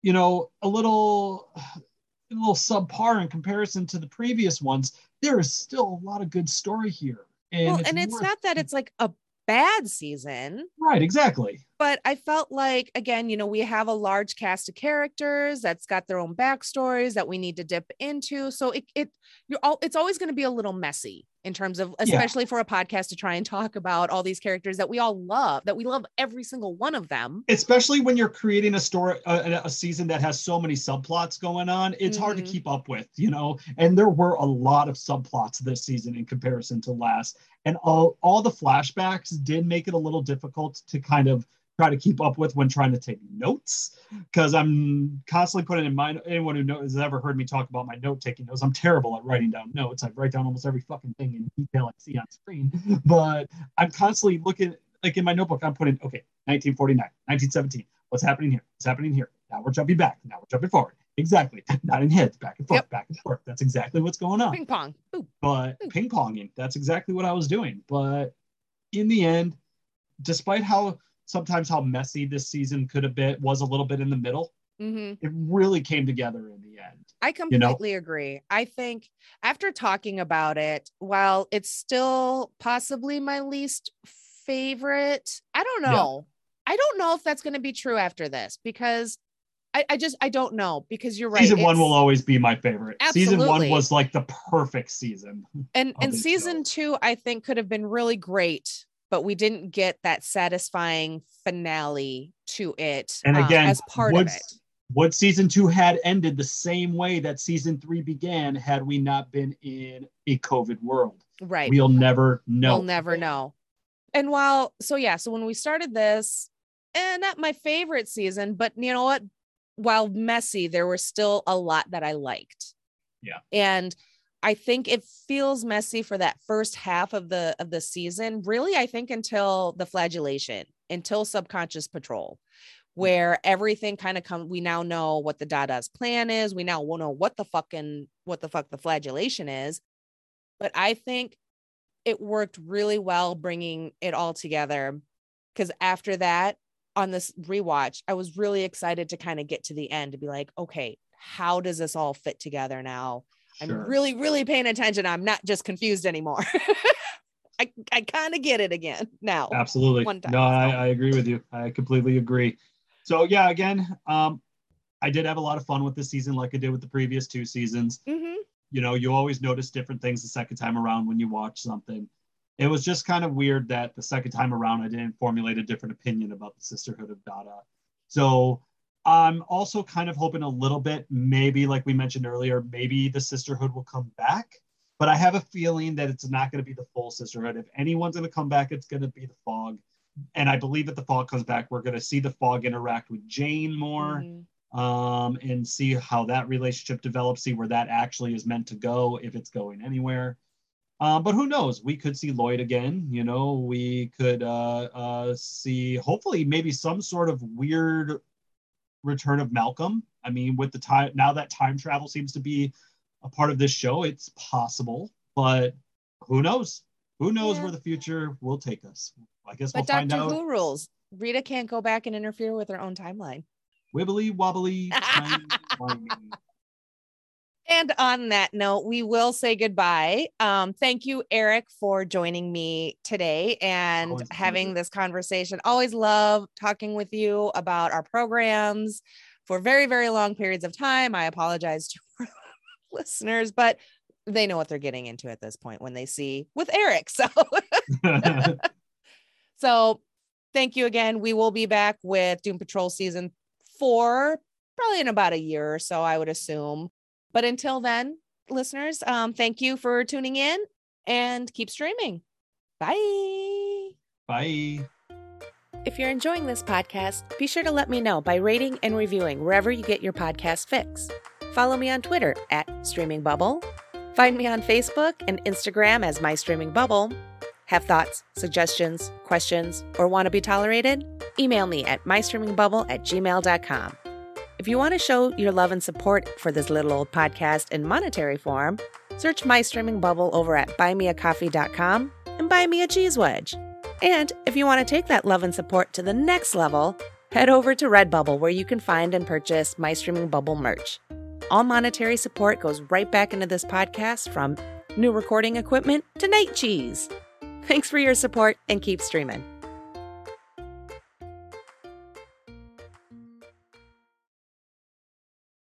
you know, a little, a little subpar in comparison to the previous ones, there is still a lot of good story here. And well, and it's worth- not that it's like a bad season, right, exactly. but I felt like again, you know, we have a large cast of characters that's got their own backstories that we need to dip into. So it it you're all it's always going to be a little messy in terms of Yeah. especially for a podcast to try and talk about all these characters that we all love, that we love every single one of them. especially when you're creating a story a, a season that has so many subplots going on it's hard to Mhm. keep up with you know and there were a lot of subplots this season in comparison to last and all all the flashbacks did make it a little difficult to kind of try to keep up with when trying to take notes because i'm constantly putting in mind anyone who knows has ever heard me talk about my note taking notes i'm terrible at writing down notes. I write down almost every fucking thing in detail i see on screen but i'm constantly looking like in my notebook i'm putting okay 1949 1917 what's happening here? What's happening here? Now we're jumping back now we're jumping forward. Exactly. Not in heads back and forth Yep. back and forth. That's exactly what's going on. Ping pong. Ooh. but ping ponging that's exactly what i was doing. But in the end despite how sometimes how messy this season could have been was a little bit in the middle hmm it really came together in the end I you know? completely agree. I think after talking about it, while it's still possibly my least favorite, I don't Yeah. know. I don't know if that's going to be true after this because I, I just I don't know because you're right. season one will always be my favorite Absolutely. season one was like the perfect season and and season two I think could have been really great, but we didn't get that satisfying finale to it And um, again, as part of it. what season two had ended the same way that season three began had we not been in a covid world Right. we'll never know We'll never know. And while so yeah, so when we started this, and not my favorite season, but you know what? While messy, there were still a lot that I liked. Yeah. And I think it feels messy for that first half of the of the season. Really, I think until the flagellation, until subconscious patrol, mm. where everything kind of come. We now know what the Dada's plan is. We now will know what the fucking what the fuck the flagellation is. But I think it worked really well bringing it all together because after that on this rewatch i was really excited to kind of get to the end to be like okay how does this all fit together now i'm Sure. really really paying attention. I'm not just confused anymore. [LAUGHS] I, I kind of get it again now. Absolutely. One time, no I. I agree with you. I completely agree. So yeah again um i did have a lot of fun with this season like i did with the previous two seasons. Mhm. you know you always notice different things the second time around when you watch something. It was just kind of weird that the second time around i didn't formulate a different opinion about the sisterhood of dada. So i'm also kind of hoping a little bit maybe like we mentioned earlier maybe the sisterhood will come back but i have a feeling that it's not going to be the full sisterhood if anyone's going to come back it's going to be the fog and i believe if the fog comes back we're going to see the fog interact with jane more Mhm. um, and see how that relationship develops, see where that actually is meant to go, if it's going anywhere. Um, but who knows? We could see Lloyd again. You know, we could uh, uh, see hopefully maybe some sort of weird return of Malcolm. I mean, with the time now that time travel seems to be a part of this show, it's possible, but who knows? Who knows Yeah. where the future will take us? I guess But we'll find Doctor. Who rules. Rita can't go back and interfere with her own timeline. Wibbly wobbly. [LAUGHS] And on that note, we will say goodbye. Um, thank you, Eric, for joining me today and Always having this conversation. Always love talking with you about our programs for very, very long periods of time. I apologize to [LAUGHS] our listeners, but they know what they're getting into at this point when they see with Eric. So, [LAUGHS] [LAUGHS] so thank you again. We will be back with Doom Patrol season four, probably in about a year or so, I would assume. But until then, listeners, um, thank you for tuning in and keep streaming. Bye. Bye. If you're enjoying this podcast, be sure to let me know by rating and reviewing wherever you get your podcast fix. Follow me on Twitter at Streaming Bubble. Find me on Facebook and Instagram as My Streaming Bubble. Have thoughts, suggestions, questions, or want to be tolerated? Email me at mystreamingbubble at gmail.com. If you want to show your love and support for this little old podcast in monetary form, search My Streaming Bubble over at buymeacoffee.com and buy me a cheese wedge. And if you want to take that love and support to the next level, head over to Redbubble where you can find and purchase My Streaming Bubble merch. All monetary support goes right back into this podcast from new recording equipment to night cheese. Thanks for your support and keep streaming.